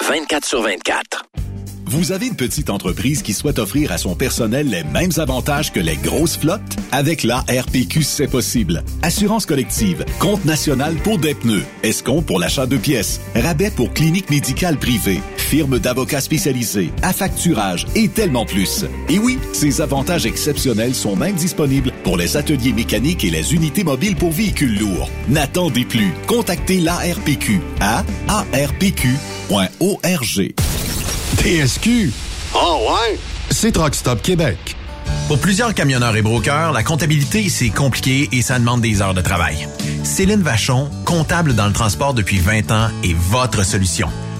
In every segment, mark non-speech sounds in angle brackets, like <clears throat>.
24 sur 24. Vous avez une petite entreprise qui souhaite offrir à son personnel les mêmes avantages que les grosses flottes? Avec la RPQ, c'est possible. Assurance collective, compte national pour des pneus, escompte pour l'achat de pièces, rabais pour clinique médicale privée, firme d'avocats spécialisés, affacturage et tellement plus. Et oui, ces avantages exceptionnels sont même disponibles pour les ateliers mécaniques et les unités mobiles pour véhicules lourds. N'attendez plus. Contactez l'ARPQ à arpq.org. TSQ. Oh ouais? C'est Truck Stop Québec. Pour plusieurs camionneurs et brokers, la comptabilité, c'est compliqué et ça demande des heures de travail. Céline Vachon, comptable dans le transport depuis 20 ans, est votre solution.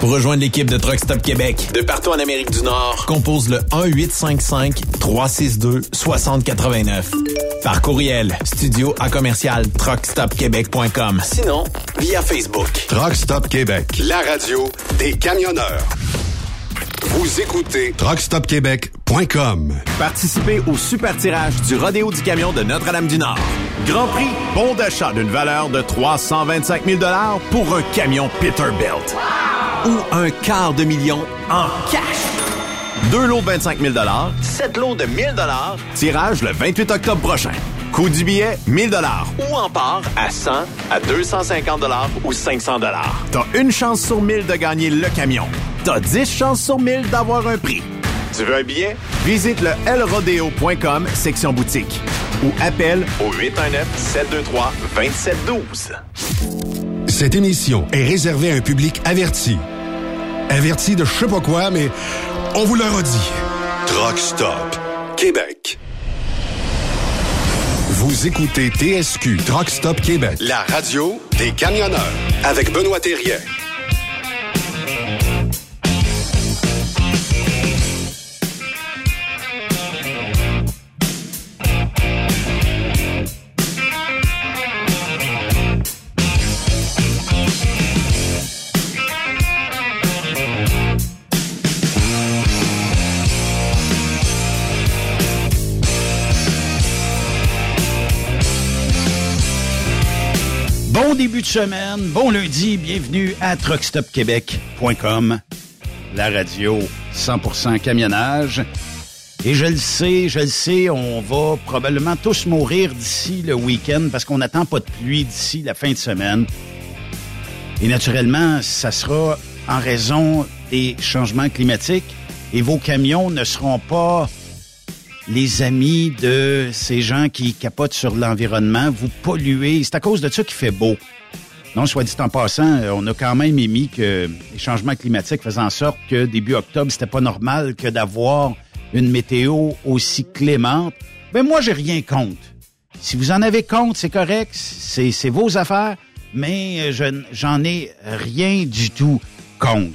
Pour rejoindre l'équipe de Truck Stop Québec, de partout en Amérique du Nord, compose le 1-855-362-6089. Par courriel, studio à commercial truckstopquebec.com. Sinon, via Facebook. Truck Stop Québec, la radio des camionneurs. Vous écoutez truckstopquebec.com. Participez au super tirage du Rodéo du Camion de Notre-Dame-du-Nord. Grand prix, bon d'achat d'une valeur de 325 000 pour un camion Peterbilt. Ou un quart de million en cash. Deux lots de 25 000 sept lots de 1000 tirage le 28 octobre prochain. Coût du billet, 1000 ou en part à 100, à 250 ou 500 T'as une chance sur 1000 de gagner le camion. T'as 10 chances sur 1000 d'avoir un prix. Tu veux un billet? Visite le lrodeo.com, section boutique. Ou appelle au 819-723-2712. Cette émission est réservée à un public averti. Averti de je sais pas quoi, mais on vous le redit. Truck Stop Québec. Vous écoutez TSQ Truck Stop Québec, la radio des camionneurs avec Benoît Thérien. Début de semaine, bon lundi, bienvenue à truckstopquebec.com, la radio 100% camionnage. Et je le sais, je le sais, on va probablement tous mourir d'ici le week-end parce qu'on n'attend pas de pluie d'ici la fin de semaine. Et naturellement, ça sera en raison des changements climatiques et vos camions ne seront pas les amis de ces gens qui capotent sur l'environnement. Vous polluez. C'est à cause de ça qu'il fait beau. Non, soit dit en passant, euh, on a quand même émis que les changements climatiques faisaient en sorte que début octobre, c'était pas normal que d'avoir une météo aussi clémente. Ben moi, j'ai rien contre. Si vous en avez compte, c'est correct, c'est, vos affaires, mais euh, je, j'en ai rien du tout contre.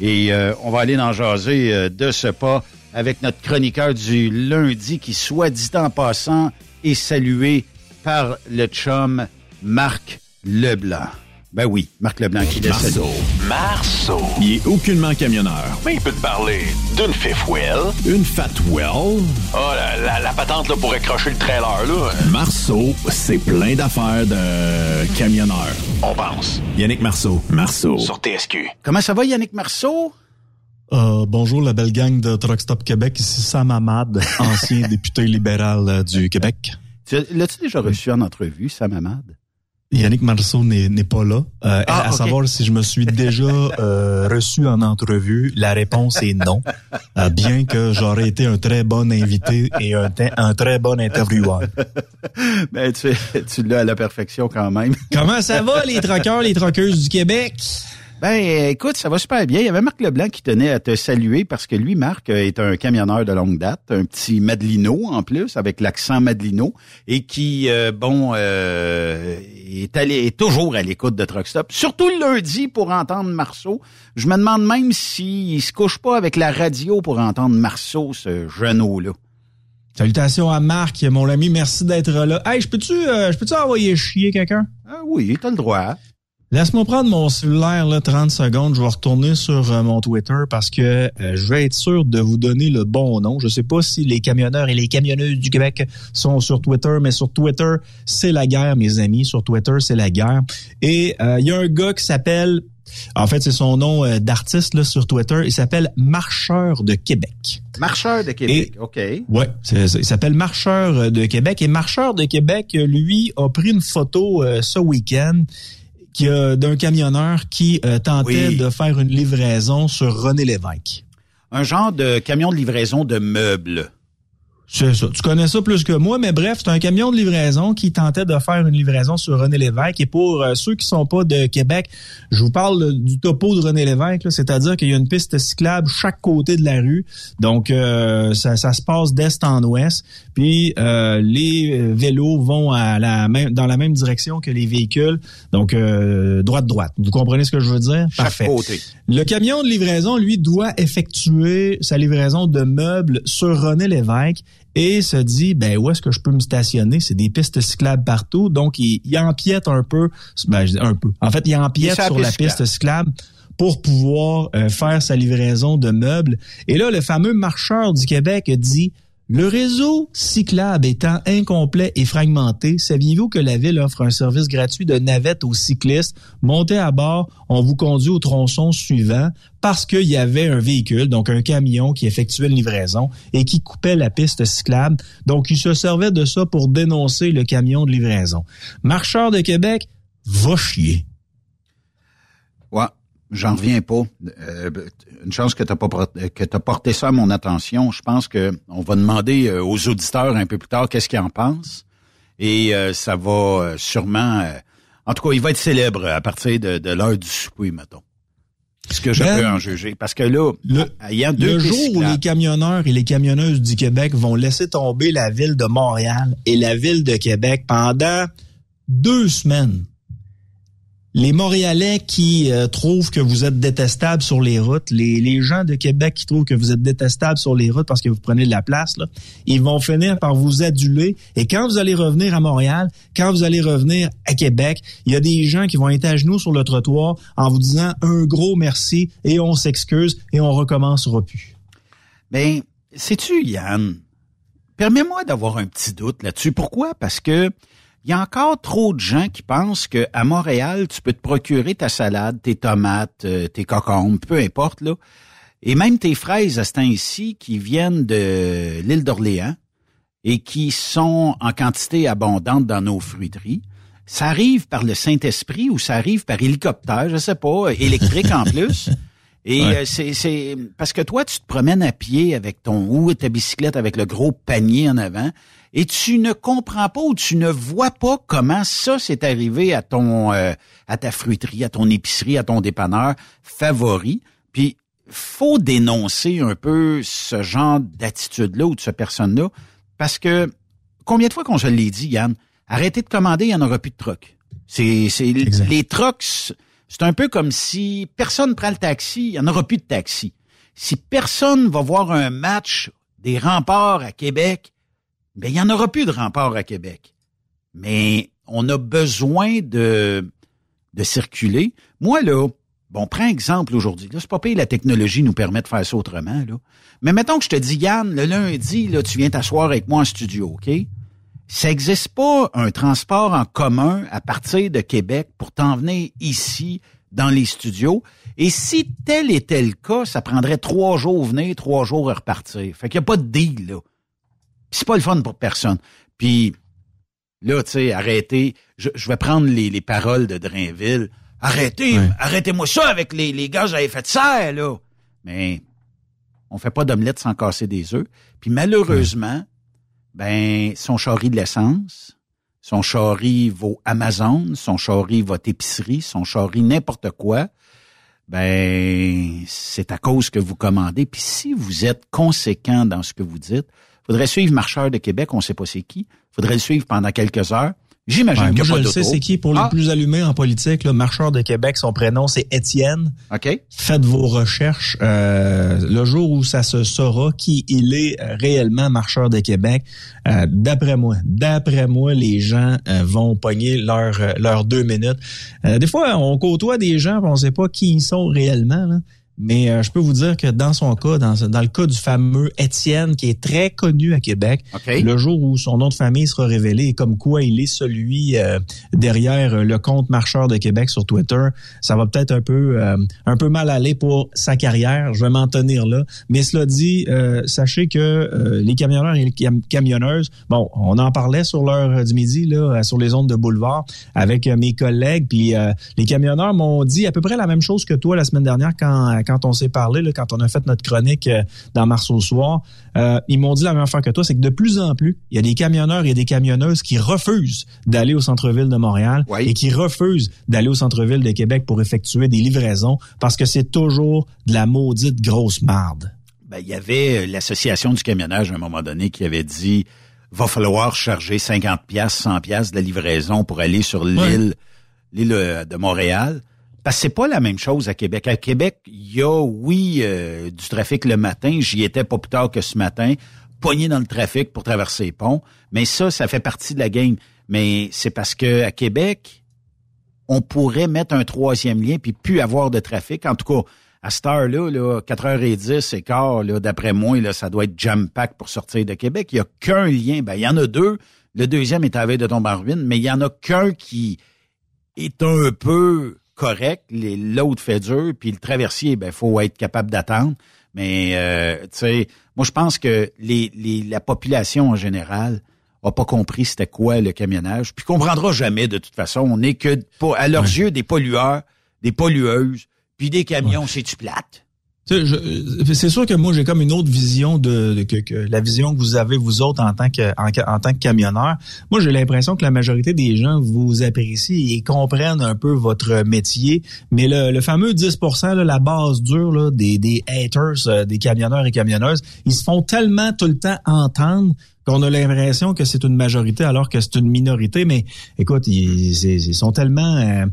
Et euh, on va aller dans jaser de ce pas avec notre chroniqueur du lundi qui, soit dit en passant, est salué par le chum Marc Leblanc. Ben oui, Marc Leblanc qui laisse Marceau. Marceau. Il est aucunement camionneur. Mais il peut te parler d'une fifth wheel. Une fat well. Oh, la, la, la patente là, pour accrocher le trailer, là. Marceau, c'est plein d'affaires de camionneur. On pense. Yannick Marceau. Marceau. Sur TSQ. Comment ça va, Yannick Marceau? Euh, bonjour la belle gang de Truck Stop Québec. Ici Sam Hamad, <laughs> ancien député libéral euh, du Québec. Tu- L'as-tu déjà reçu en entrevue, Sam Hamad? Yannick Marceau n'est pas là. Euh, Ah, à savoir si je me suis déjà euh, <laughs> reçu en entrevue, la réponse est non. Euh, bien que j'aurais été un très bon invité et un, très bon intervieweur. <laughs> Ben, tu, tu l'as à la perfection quand même. Comment ça va les troqueurs, les troqueuses du Québec? Ben, écoute, ça va super bien. Il y avait Marc Leblanc qui tenait à te saluer parce que lui, Marc, euh, est un camionneur de longue date, un petit Madelino en plus, avec l'accent Madelino, et qui, euh, bon, euh, est, allé, est toujours à l'écoute de Truck Stop, surtout le lundi pour entendre Marceau. Je me demande même s'il se couche pas avec la radio pour entendre Marceau, ce genou-là. Salutations à Marc, mon ami, merci d'être là. Hey, je peux-tu euh, je peux-tu envoyer chier quelqu'un? Ah oui, t'as le droit. Laisse-moi prendre mon cellulaire là, 30 secondes. Je vais retourner sur euh, mon Twitter parce que euh, je vais être sûr de vous donner le bon nom. Je sais pas si les camionneurs et les camionneuses du Québec sont sur Twitter, mais sur Twitter, c'est la guerre, mes amis. Sur Twitter, c'est la guerre. Et euh, il y a un gars qui s'appelle, en fait, c'est son nom euh, d'artiste là, sur Twitter. Il s'appelle Marcheur de Québec. Marcheur de Québec, OK. Ouais, il s'appelle Marcheur euh, de Québec. Et Marcheur de Québec, euh, lui, a pris une photo euh, ce week-end euh, d'un camionneur qui euh, tentait Oui. de faire une livraison sur René Lévesque. Un genre de camion de livraison de meubles. C'est ça. Tu connais ça plus que moi, mais bref, c'est un camion de livraison qui tentait de faire une livraison sur René Lévesque. Et pour euh, ceux qui sont pas de Québec, je vous parle du topo de René Lévesque, c'est-à-dire qu'il y a une piste cyclable chaque côté de la rue. Donc, euh, ça, ça se passe d'est en ouest. Puis, euh, les vélos vont à la même, dans la même direction que les véhicules. Donc, euh, droite-droite. Vous comprenez ce que je veux dire? Chaque côté. Le camion de livraison, lui, doit effectuer sa livraison de meubles sur René Lévesque et se dit, ben, où est-ce que je peux me stationner? C'est des pistes cyclables partout. Donc, il, il empiète un peu, ben, je dis un peu. En fait, il empiète sur la sur la piste piste cyclable pour pouvoir euh, faire sa livraison de meubles. Et là, le fameux marcheur du Québec dit, le réseau cyclable étant incomplet et fragmenté, saviez-vous que la ville offre un service gratuit de navette aux cyclistes? Montez à bord, on vous conduit au tronçon suivant parce qu'il y avait un véhicule, donc un camion qui effectuait une livraison et qui coupait la piste cyclable. Donc, il se servait de ça pour dénoncer le camion de livraison. Marcheur de Québec, va chier. J'en reviens pas. Euh, une chance que tu pas pro- que t'as porté ça à mon attention. Je pense que on va demander euh, aux auditeurs un peu plus tard qu'est-ce qu'ils en pensent. Et euh, ça va sûrement euh, en tout cas, il va être célèbre à partir de, de l'heure du souper, mettons. Ce que je Ben, peux en juger. Parce que là, le- ayant deux Le jour où les camionneurs et les camionneuses du Québec vont laisser tomber la ville de Montréal et la ville de Québec pendant deux semaines, les Montréalais qui euh, trouvent que vous êtes détestables sur les routes, les, gens de Québec qui trouvent que vous êtes détestables sur les routes parce que vous prenez de la place, ils vont finir par vous aduler. Et quand vous allez revenir à Montréal, quand vous allez revenir à Québec, il y a des gens qui vont être à genoux sur le trottoir en vous disant un gros merci et on s'excuse et on recommencera plus. Ben, sais-tu, Yann, permets-moi d'avoir un petit doute là-dessus. Pourquoi? Parce que il y a encore trop de gens qui pensent que à Montréal, tu peux te procurer ta salade, tes tomates, euh, tes cocombes, peu importe, là. Et même tes fraises à ce temps-ci qui viennent de l'île d'Orléans et qui sont en quantité abondante dans nos fruiteries. Ça arrive par le Saint-Esprit ou ça arrive par hélicoptère, je sais pas, électrique en plus. <laughs> Et euh, c'est, c'est parce que toi, tu te promènes à pied avec ton ou ta bicyclette avec le gros panier en avant, et tu ne comprends pas ou tu ne vois pas comment ça s'est arrivé à ton euh, à ta fruiterie, à ton épicerie, à ton dépanneur favori. Puis faut dénoncer un peu ce genre d'attitude-là ou de cette personne-là, parce que combien de fois qu'on se l'ait dit, Yann, arrêtez de commander, il n'y en aura plus de trucks. C'est, c'est les trucks c'est un peu comme si personne prend le taxi, il n'y en aura plus de taxi. Si personne va voir un match des remparts à Québec, ben il n'y en aura plus de remparts à Québec. Mais on a besoin de, de circuler. Moi, là, bon, prends exemple aujourd'hui. Là, c'est pas pire, la technologie nous permet de faire ça autrement, là. Mais mettons que je te dis, Yann, le lundi, là, tu viens t'asseoir avec moi en studio, OK? ça n'existe pas un transport en commun à partir de Québec pour t'en venir ici dans les studios. Et si tel était le cas, ça prendrait trois jours venir, trois jours à repartir. Fait qu'il n'y a pas de deal, là. C'est pas le fun pour personne. Puis là, tu sais, arrêtez. Je, vais prendre les, paroles de Drainville. Arrêtez, arrêtez-moi ça avec les, les gaz à effet de serre, là. Mais on fait pas d'omelette sans casser des œufs. Puis malheureusement, ben, son charrie de l'essence, son charrie vaut Amazon, son charrie votre épicerie, son charrie n'importe quoi, ben, c'est à cause que vous commandez. Puis si vous êtes conséquent dans ce que vous dites, faudrait suivre Marcheur de Québec, on sait pas c'est qui, faudrait le suivre pendant quelques heures, J'imagine que je le sais, c'est qui pour les ah. plus allumés en politique, le marcheur de Québec, son prénom c'est Étienne. OK. Faites vos recherches euh, le jour où ça se saura qui il est réellement marcheur de Québec. Euh, d'après moi, d'après moi, les gens euh, vont pogner leurs leurs deux minutes. des fois, on côtoie des gens, on sait pas qui ils sont réellement. Là. Mais euh, je peux vous dire que dans son cas, dans, dans le cas du fameux Étienne, qui est très connu à Québec, le jour où son nom de famille sera révélé et comme quoi il est celui euh, derrière le compte marcheur de Québec sur Twitter, ça va peut-être un peu euh, un peu mal aller pour sa carrière. Je vais m'en tenir là. Mais cela dit, sachez que les camionneurs et les camionneuses, bon, on en parlait sur l'heure du midi là, sur les ondes de boulevard avec mes collègues, puis les camionneurs m'ont dit à peu près la même chose que toi la semaine dernière quand quand on s'est parlé, là, quand on a fait notre chronique euh, dans Mars au soir, euh, ils m'ont dit la même affaire que toi, c'est que de plus en plus, il y a des camionneurs et des camionneuses qui refusent d'aller au centre-ville de Montréal et qui refusent d'aller au centre-ville de Québec pour effectuer des livraisons parce que c'est toujours de la maudite grosse marde. Ben, il y avait euh, l'association du camionnage à un moment donné qui avait dit va falloir charger 50 pièces 100 pièces de la livraison pour aller sur l'île l'île de Montréal. Parce c'est pas la même chose à Québec. À Québec, il y a, oui, euh, du trafic le matin. J'y étais pas plus tard que ce matin, poigné dans le trafic pour traverser les ponts. Mais ça, ça fait partie de la game. Mais c'est parce que à Québec, on pourrait mettre un troisième lien puis plus avoir de trafic. En tout cas, à cette heure-là, là, 4h10 et quart, là, d'après moi, là, ça doit être jam-pack pour sortir de Québec. Il n'y a qu'un lien. Ben, il y en a deux. Le deuxième est à veille de tomber en ruine, mais il y en a qu'un qui est un peu correct, l'autre fait dur, puis le traversier, ben faut être capable d'attendre. Mais euh, tu sais, moi je pense que les, les, la population en général a pas compris c'était quoi le camionnage, puis comprendra jamais de toute façon. On n'est que à leurs yeux des pollueurs, des pollueuses, puis des camions, c'est du plate? C'est sûr que moi j'ai comme une autre vision de, que, la vision que vous avez vous autres en tant que en, tant que camionneur. Moi j'ai l'impression que la majorité des gens vous apprécient et comprennent un peu votre métier, mais le, fameux 10%, la base dure des, des haters, euh, des camionneurs et camionneuses, ils se font tellement tout le temps entendre qu'on a l'impression que c'est une majorité alors que c'est une minorité. Mais écoute, ils, sont tellement euh,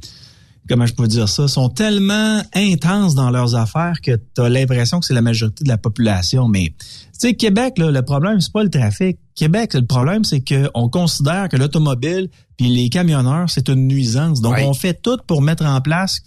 comment je peux dire ça, sont tellement intenses dans leurs affaires que tu as l'impression que c'est la majorité de la population. Mais tu sais, Québec, là, le problème, c'est pas le trafic. Québec, le problème, c'est qu'on considère que l'automobile puis les camionneurs, c'est une nuisance. Donc, on fait tout pour mettre en place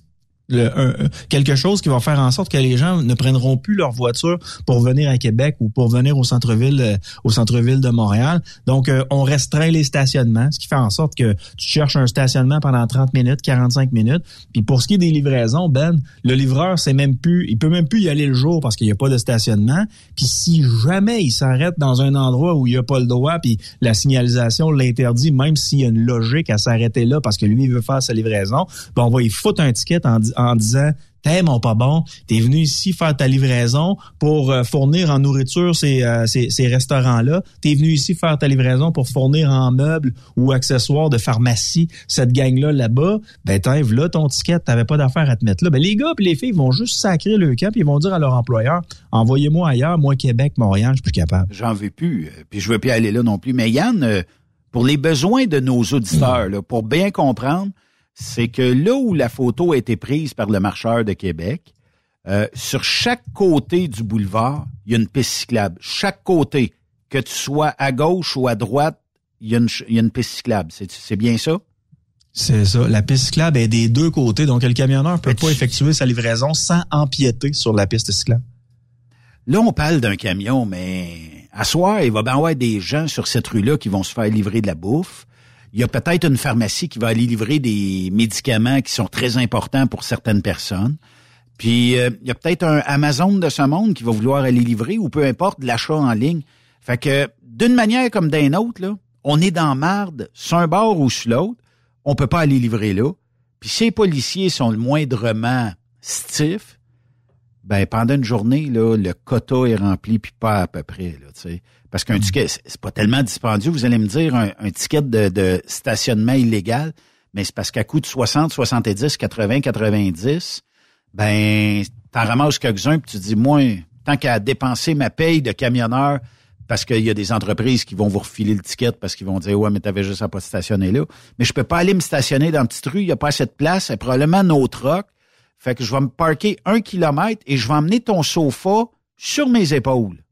le, quelque chose qui va faire en sorte que les gens ne prendront plus leur voiture pour venir à Québec ou pour venir au centre-ville euh, au centre-ville de Montréal. Donc euh, on restreint les stationnements, ce qui fait en sorte que tu cherches un stationnement pendant 30 minutes, 45 minutes. Puis pour ce qui est des livraisons, Ben, le livreur c'est même plus il peut même plus y aller le jour parce qu'il n'y a pas de stationnement. Puis si jamais il s'arrête dans un endroit où il n'y a pas le droit puis la signalisation l'interdit même s'il y a une logique à s'arrêter là parce que lui il veut faire sa livraison, ben on va y foutre un ticket en en disant t'aimes pas bon, t'es venu ici faire ta livraison pour euh, fournir en nourriture ces, euh, ces, restaurants-là, t'es venu ici faire ta livraison pour fournir en meubles ou accessoires de pharmacie cette gang-là là-bas, ben t'enlèves là ton ticket, t'avais pas d'affaire à te mettre là. Ben les gars et les filles vont juste sacrer le camp puis ils vont dire à leur employeur, envoyez-moi ailleurs, moi Québec, Montréal, je suis plus capable. J'en veux plus, euh, puis je veux plus aller là non plus. Mais Yann, pour les besoins de nos auditeurs, pour bien comprendre, c'est que là où la photo a été prise par le marcheur de Québec, euh, sur chaque côté du boulevard, il y a une piste cyclable. Chaque côté, que tu sois à gauche ou à droite, il y a une, ch- il y a une piste cyclable. C'est, bien ça? C'est ça. La piste cyclable est des deux côtés, donc le camionneur peut Mais pas tu- effectuer sa livraison sans empiéter sur la piste cyclable. Là, on parle d'un camion, mais à soir, il va bien y avoir des gens sur cette rue-là qui vont se faire livrer de la bouffe. Il y a peut-être une pharmacie qui va aller livrer des médicaments qui sont très importants pour certaines personnes. Puis euh, il y a peut-être un Amazon de ce monde qui va vouloir aller livrer ou peu importe l'achat en ligne. Fait que d'une manière comme d'une autre, là, on est dans marde sur un bord ou sur l'autre. On peut pas aller livrer là. Puis les policiers sont le moindrement stiff, ben pendant une journée là, le quota est rempli puis pas à peu près là, tu sais. Parce qu'un ticket, c'est pas tellement dispendieux. Vous allez me dire un, un ticket de, de stationnement illégal, mais c'est parce qu'à coût de 60, 70, 80, 90, ben t'en ramasses quelques-uns puis tu dis moi, tant qu'à dépenser ma paye de camionneur parce qu'il y a des entreprises qui vont vous refiler le ticket parce qu'ils vont dire ouais mais t'avais juste à pas te stationner là mais je peux pas aller me stationner dans une petite rue il y a pas assez de place c'est probablement nos trucks fait que je vais me parquer un kilomètre et je vais emmener ton sofa sur mes épaules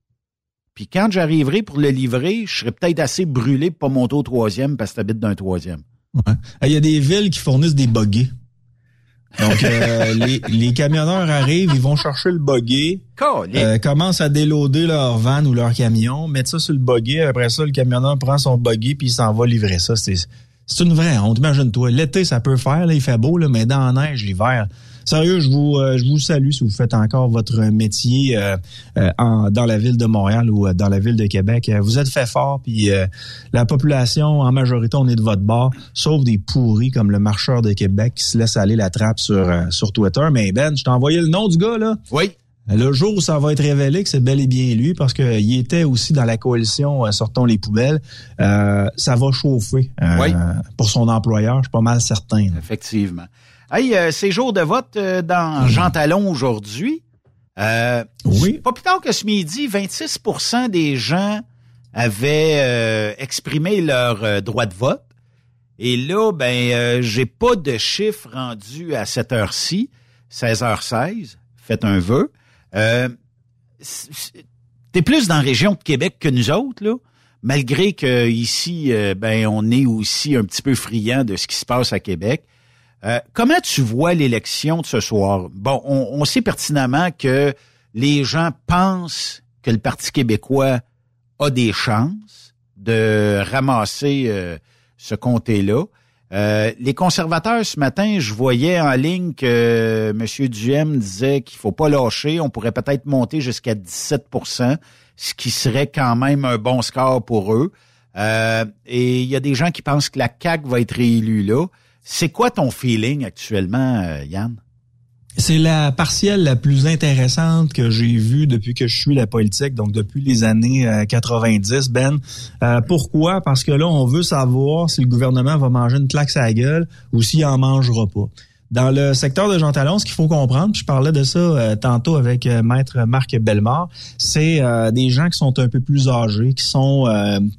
puis quand j'arriverai pour le livrer je serai peut-être assez brûlé pour pas monter au troisième parce que t'habites d'un troisième Ouais. Il y a des villes qui fournissent des buggies. Donc, euh, <laughs> les, les camionneurs arrivent, ils vont chercher le buggy, euh, commencent à déloader leur van ou leur camion, mettent ça sur le buggy. Après ça, le camionneur prend son buggy puis il s'en va livrer ça. C'est c'est une vraie honte. Imagine-toi, l'été, ça peut faire, là, il fait beau, là, mais dans la neige, l'hiver. Sérieux, je vous, euh, je vous salue si vous faites encore votre métier euh, euh, en, dans la ville de Montréal ou dans la ville de Québec. Vous êtes fait fort, puis euh, la population, en majorité, on est de votre bord, sauf des pourris comme le marcheur de Québec qui se laisse aller la trappe sur, euh, sur Twitter. Mais Ben, je t'ai envoyé le nom du gars, là. oui Le jour où ça va être révélé que c'est bel et bien lui, parce qu'il était aussi dans la coalition euh, Sortons les poubelles, euh, ça va chauffer euh, Oui. pour son employeur, je suis pas mal certain. effectivement hey euh, c'est jour de vote euh, dans Jean Talon aujourd'hui euh, Oui. Pas plus tard que ce midi, 26% des gens avaient euh, exprimé leur euh, droit de vote. Et là, ben, euh, j'ai pas de chiffre rendu à cette heure-ci, 16h16. Faites un vœu. Euh, T'es plus dans la région de Québec que nous autres, là. Malgré que ici, ben, on est aussi un petit peu friand de ce qui se passe à Québec. Euh, comment tu vois l'élection de ce soir? Bon, on, on sait pertinemment que les gens pensent que le Parti québécois a des chances de ramasser euh, ce comté-là. Euh, les conservateurs, ce matin, je voyais en ligne que M. Duhem disait qu'il faut pas lâcher. On pourrait peut-être monter jusqu'à 17% ce qui serait quand même un bon score pour eux. Euh, et il y a des gens qui pensent que la CAQ va être réélue là. C'est quoi ton feeling actuellement, euh, Yann? C'est la partielle la plus intéressante que j'ai vue depuis que je suis la politique, donc depuis les années euh, 90, Ben. Euh, pourquoi? Parce que là, on veut savoir si le gouvernement va manger une claque à la gueule ou s'il en mangera pas. Dans le secteur de Jean Talon, ce qu'il faut comprendre, je parlais de ça euh, tantôt avec euh, maître Marc Bellemare, c'est euh, des gens qui sont un peu plus âgés, qui sont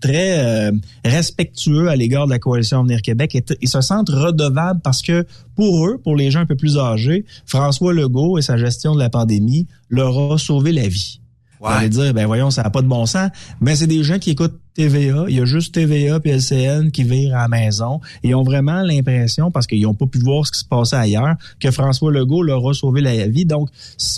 très respectueux à l'égard de la coalition Avenir Québec et, et se sentent redevables parce que pour eux, pour les gens un peu plus âgés, François Legault et sa gestion de la pandémie leur a sauvé la vie. Vous allez dire, ben voyons, ça n'a pas de bon sens. Mais c'est des gens qui écoutent TVA. Il y a juste TVA puis LCN qui virent à la maison. Et ils ont vraiment l'impression, parce qu'ils n'ont pas pu voir ce qui se passait ailleurs, que François Legault leur a sauvé la vie. Donc,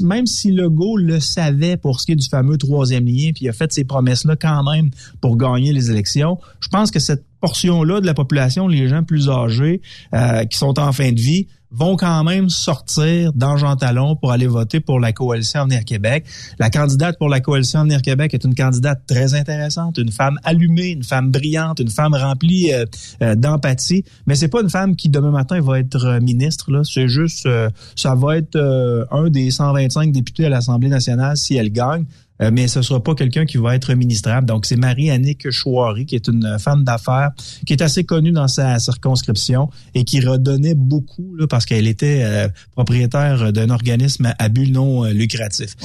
même si Legault le savait pour ce qui est du fameux troisième lien, puis il a fait ces promesses-là quand même pour gagner les élections, je pense que cette portion-là de la population, les gens plus âgés, euh, qui sont en fin de vie, vont quand même sortir dans Jean Talon pour aller voter pour la coalition Avenir Québec. La candidate pour la coalition Avenir Québec est une candidate très intéressante, une femme allumée, une femme brillante, une femme remplie euh, euh, d'empathie, mais c'est pas une femme qui demain matin va être ministre là, c'est juste ça va être un des 125 députés à l'Assemblée nationale si elle gagne. Euh, mais ce sera pas quelqu'un qui va être ministrable. Donc, c'est Marie-Annick Chouari, qui est une femme d'affaires, qui est assez connue dans sa circonscription et qui redonnait beaucoup là, parce qu'elle était euh, propriétaire d'un organisme à but non euh, lucratif.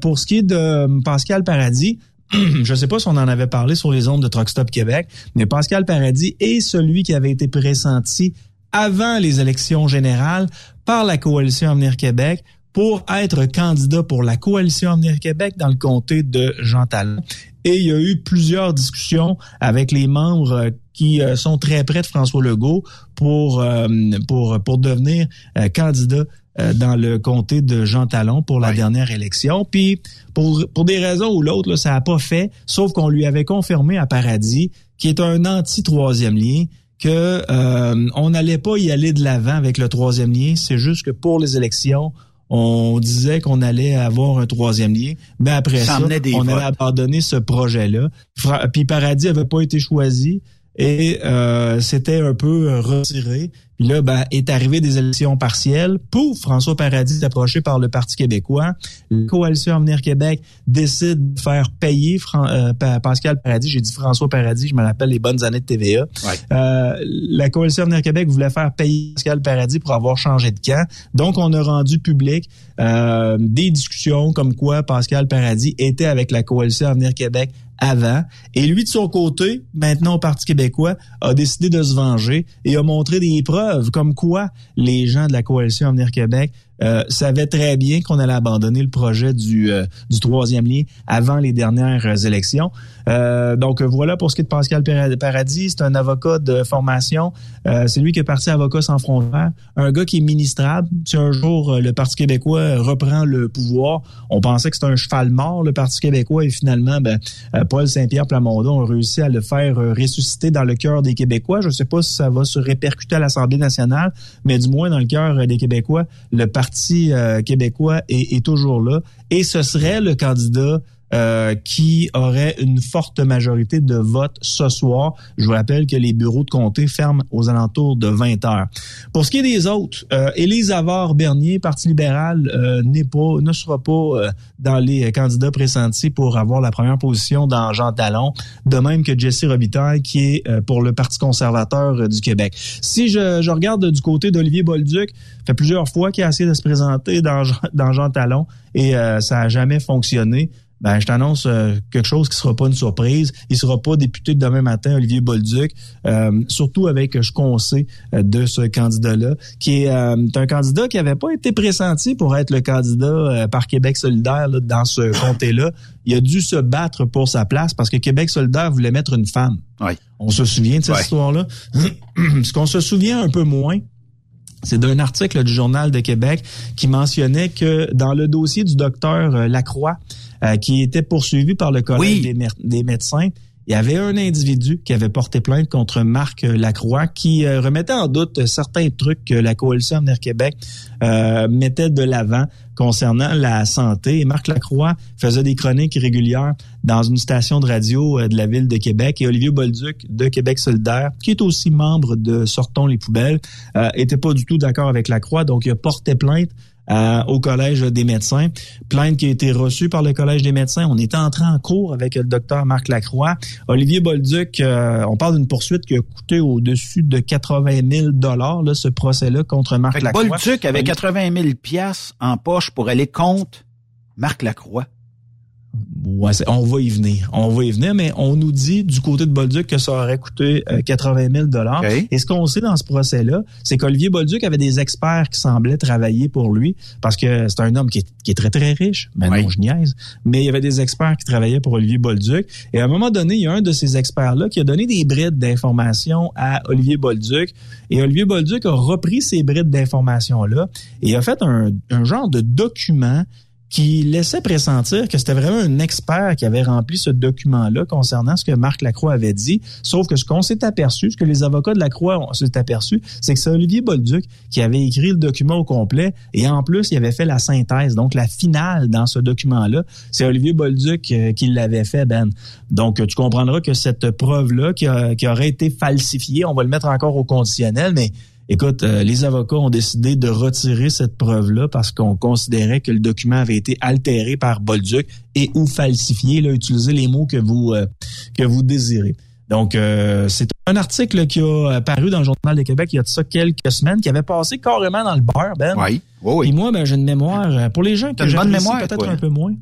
pour ce qui est de Pascal Paradis, <clears throat> je ne sais pas si on en avait parlé sur les ondes de Truck Stop Québec, mais Pascal Paradis est celui qui avait été pressenti avant les élections générales par la coalition Avenir Québec pour être candidat pour la coalition Avenir Québec dans le comté de Jean Talon. Et il y a eu plusieurs discussions avec les membres euh, qui euh, sont très près de François Legault pour euh, pour pour devenir candidat dans le comté de Jean Talon pour la dernière élection. Puis pour pour des raisons ou l'autre, ça n'a pas fait, sauf qu'on lui avait confirmé à Paradis, qui est un anti troisième lien, que on n'allait pas y aller de l'avant avec le troisième lien. C'est juste que pour les élections, on disait qu'on allait avoir un troisième lien, mais après ça, on allait abandonner ce projet-là. Puis Paradis avait pas été choisi et euh, c'était un peu euh, retiré. Puis là, ben, est arrivé des élections partielles. Pour François Paradis approché par le Parti québécois. La coalition Avenir Québec décide de faire payer euh, Pascal Paradis. J'ai dit François Paradis, je me rappelle les bonnes années de TVA. Euh, la coalition Avenir Québec voulait faire payer Pascal Paradis pour avoir changé de camp. Donc, on a rendu public euh, des discussions comme quoi Pascal Paradis était avec la coalition Avenir Québec avant. Et lui, de son côté, maintenant au Parti québécois, a décidé de se venger et a montré des preuves comme quoi les gens de la coalition Avenir Québec euh, savait très bien qu'on allait abandonner le projet du, euh, du troisième lien avant les dernières euh, élections. Euh, donc voilà pour ce qui est de Pascal Paradis, c'est un avocat de formation. c'est lui qui est parti avocat sans frontières, un gars qui est ministrable. Si un jour le Parti québécois reprend le pouvoir, on pensait que c'était un cheval mort le Parti québécois et finalement, ben, Paul Saint-Pierre Plamondon a réussi à le faire ressusciter dans le cœur des Québécois. Je ne sais pas si ça va se répercuter à l'Assemblée nationale, mais du moins dans le cœur des Québécois, le Parti euh, québécois est, est, toujours là. Et ce serait le candidat euh, qui aurait une forte majorité de votes ce soir. Je vous rappelle que les bureaux de comté ferment aux alentours de 20 heures. Pour ce qui est des autres, euh, Élise Avard-Bernier, Parti libéral, euh, n'est pas, ne sera pas euh, dans les candidats pressentis pour avoir la première position dans Jean Talon, de même que Jesse Robitaille, qui est pour le Parti conservateur du Québec. Si je, je regarde du côté d'Olivier Bolduc, fait plusieurs fois qu'il a essayé de se présenter dans, dans Jean Talon et ça a jamais fonctionné ben je t'annonce euh, quelque chose qui sera pas une surprise. Il sera pas député de demain matin, Olivier Bolduc, euh, surtout avec ce qu'on sait euh, de ce candidat-là, qui est, un candidat qui avait pas été pressenti pour être le candidat par Québec solidaire dans ce comté-là. Il a dû se battre pour sa place parce que Québec solidaire voulait mettre une femme. On se souvient de cette histoire-là. <clears throat> ce qu'on se souvient un peu moins, c'est d'un article du Journal de Québec qui mentionnait que dans le dossier du docteur Lacroix, euh, qui était poursuivi par le collège des, médecins. Il y avait un individu qui avait porté plainte contre Marc Lacroix qui euh, remettait en doute certains trucs que la coalition Avenir Québec euh, mettait de l'avant concernant la santé. Et Marc Lacroix faisait des chroniques régulières dans une station de radio de la ville de Québec. Et Olivier Bolduc de Québec solidaire, qui est aussi membre de Sortons les poubelles, euh, était pas du tout d'accord avec Lacroix, donc il a porté plainte euh, au Collège des médecins. Plainte qui a été reçue par le Collège des médecins. On était entré en cours avec le docteur Marc Lacroix. Olivier Bolduc, euh, on parle d'une poursuite qui a coûté au-dessus de 80 000 dollars ce procès-là contre Marc Lacroix. Bolduc avait 80 000 pièces en poche pour aller contre Marc Lacroix. Ouais, on va y venir. On va y venir, mais on nous dit du côté de Bolduc que ça aurait coûté 80 euh, 000 dollars. Et ce qu'on sait dans ce procès-là, c'est qu'Olivier Bolduc avait des experts qui semblaient travailler pour lui parce que c'est un homme qui est, très, très riche. Mais non, je niaise. Mais il y avait des experts qui travaillaient pour Olivier Bolduc. Et à un moment donné, il y a un de ces experts-là qui a donné des brides d'informations à Olivier Bolduc. Et Olivier Bolduc a repris ces brides d'informations-là et a fait un, un genre de document qui laissait pressentir que c'était vraiment un expert qui avait rempli ce document-là concernant ce que Marc Lacroix avait dit. Sauf que ce qu'on s'est aperçu, ce que les avocats de Lacroix s'est aperçu, c'est que c'est Olivier Bolduc qui avait écrit le document au complet et en plus, il avait fait la synthèse, donc la finale dans ce document-là. C'est Olivier Bolduc euh, qui l'avait fait, Ben. Donc, tu comprendras que cette preuve-là qui, qui aurait été falsifiée, on va le mettre encore au conditionnel, mais Écoute, euh, les avocats ont décidé de retirer cette preuve-là parce qu'on considérait que le document avait été altéré par Bolduc et ou falsifié. Là, utilisez les mots que vous euh, que vous désirez. Donc, euh, c'est un article qui a paru dans le Journal de Québec il y a de ça quelques semaines, qui avait passé carrément dans le beurre, Ben. Oui, oui, oui. Et moi, ben, j'ai une mémoire. Pour les gens qui ont mémoire, peut-être un peu moins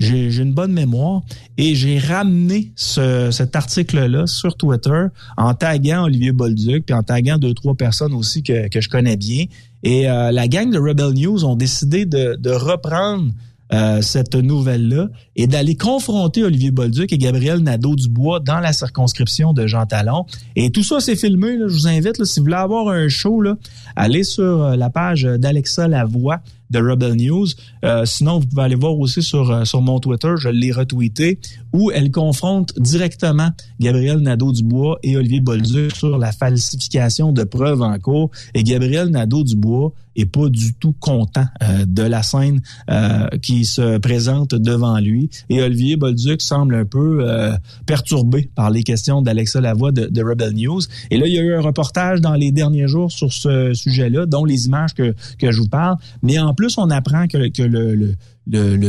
j'ai une bonne mémoire et j'ai ramené ce, cet article-là sur Twitter en taguant Olivier Bolduc puis en taguant deux trois personnes aussi que, que je connais bien. Et euh, la gang de Rebel News ont décidé de, de reprendre euh, cette nouvelle-là et d'aller confronter Olivier Bolduc et Gabriel Nadeau-Dubois dans la circonscription de Jean Talon. Et tout ça, c'est filmé. Là. Je vous invite, là, si vous voulez avoir un show, là, allez sur euh, la page d'Alexa Lavoie de Rebel News. Euh, sinon, vous pouvez aller voir aussi sur, euh, sur mon Twitter, je l'ai retweeté, où elle confronte directement Gabriel Nadeau-Dubois et Olivier Bolduc sur la falsification de preuves en cours. Et Gabriel Nadeau-Dubois est pas du tout content euh, de la scène qui se présente devant lui. Et Olivier Bolduc semble un peu perturbé par les questions d'Alexa Lavoie de, de Rebel News. Et là, il y a eu un reportage dans les derniers jours sur ce sujet-là, dont les images que, que je vous parle. Mais en plus, on apprend que, que le,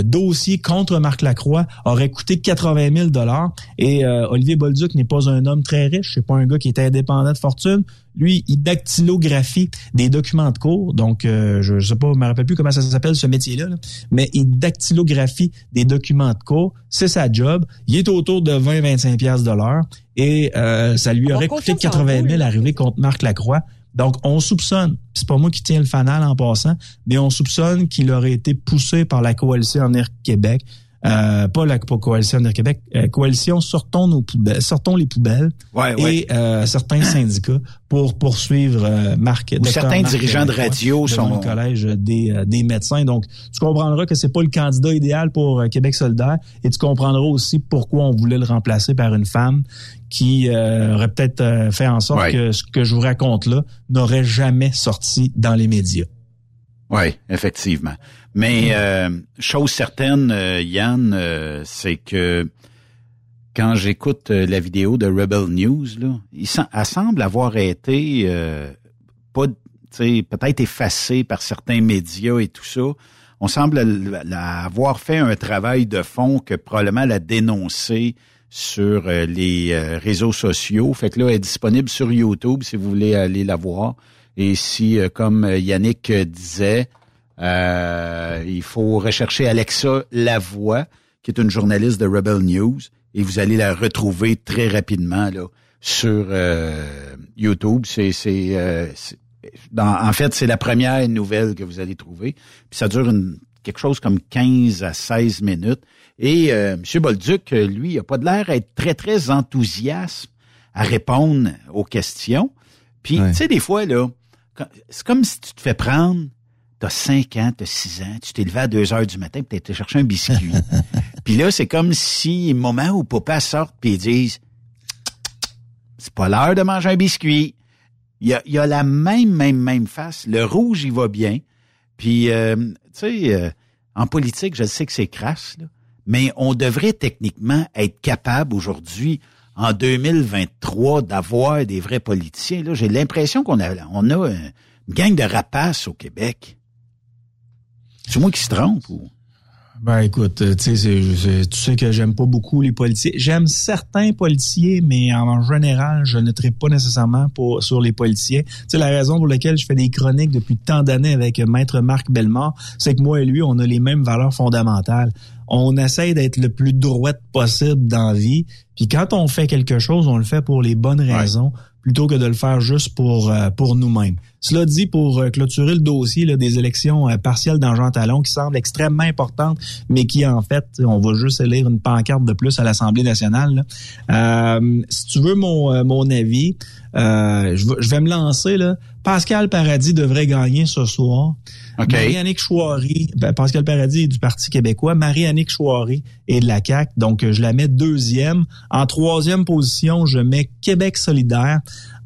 dossier contre Marc Lacroix aurait coûté 80 000 dollars et euh, Olivier Bolduc n'est pas un homme très riche, c'est pas un gars qui est indépendant de fortune. Lui, il dactylographie des documents de cours, donc euh, je, ne sais pas, je me rappelle plus comment ça s'appelle ce métier-là, mais il dactylographie des documents de cours, c'est sa job. Il est autour de 20-25 pièces de l'heure. Et euh, ça lui aurait coûté 80 000 arriver contre Marc Lacroix. Donc, on soupçonne, c'est pas moi qui tiens le fanal en passant, mais on soupçonne qu'il aurait été poussé par la coalition en Air Québec, euh, pas la coalition en Air Québec, euh, coalition sortons nos poubelles, sortons les poubelles et Euh, certains syndicats pour poursuivre euh, Marc. Ou certains dirigeants de radio sont le collège des, euh, des médecins. Donc, tu comprendras que c'est pas le candidat idéal pour Québec solidaire et tu comprendras aussi pourquoi on voulait le remplacer par une femme qui euh, aurait peut-être euh, fait en sorte que ce que je vous raconte là n'aurait jamais sorti dans les médias. Oui, effectivement. Mais euh, chose certaine, Yann, c'est que quand j'écoute la vidéo de Rebel News, là, elle semble avoir été pas, peut-être effacée par certains médias et tout ça. On semble avoir fait un travail de fond que probablement la dénoncer sur euh, les euh, réseaux sociaux. Fait que là, elle est disponible sur YouTube si vous voulez aller la voir. Et si, euh, comme Yannick disait, il faut rechercher Alexa Lavoie, qui est une journaliste de Rebel News, et vous allez la retrouver très rapidement là sur YouTube. C'est, c'est, en fait, c'est la première nouvelle que vous allez trouver. Puis ça dure une, quelque chose comme 15 à 16 minutes. Et euh, M. Bolduc, euh, lui, il n'a pas de l'air être très, très enthousiaste à répondre aux questions. Puis, tu sais, des fois, là, c'est comme si tu te fais prendre, t'as 5 ans, t'as 6 ans, tu t'es levé à 2 heures du matin, puis t'as chercher un biscuit. <laughs> puis là, c'est comme si, moment où papa sort, puis ils disent, c'est pas l'heure de manger un biscuit. Il y a, il a la même, même, même face. Le rouge, il va bien. Puis, euh, tu sais, en politique, je sais que c'est crasse, là mais on devrait techniquement être capable aujourd'hui, en 2023, d'avoir des vrais politiciens. Là, j'ai l'impression qu'on a, on a une gang de rapaces au Québec. C'est moi qui se trompe ou? Ben écoute, euh, tu sais, tu sais que j'aime pas beaucoup les policiers. J'aime certains policiers, mais en général, je ne traite pas nécessairement pour, sur les policiers. Tu sais, la raison pour laquelle je fais des chroniques depuis tant d'années avec Maître Marc Bellemare, c'est que moi et lui, on a les mêmes valeurs fondamentales on essaye d'être le plus droit possible dans la vie. Puis quand on fait quelque chose, on le fait pour les bonnes raisons plutôt que de le faire juste pour euh, pour nous-mêmes. Cela dit, pour euh, clôturer le dossier là, des élections euh, partielles dans Jean Talon, qui semble extrêmement importante, mais qui en fait, on va juste lire une pancarte de plus à l'Assemblée nationale. si tu veux mon, mon avis, je, vais me lancer là, Pascal Paradis devrait gagner ce soir. OK. Marie-Annick Chouari, ben, Pascal Paradis est du Parti québécois. Marie-Annick Chouari est de la CAQ. Donc, euh, je la mets deuxième. En troisième position, je mets Québec solidaire.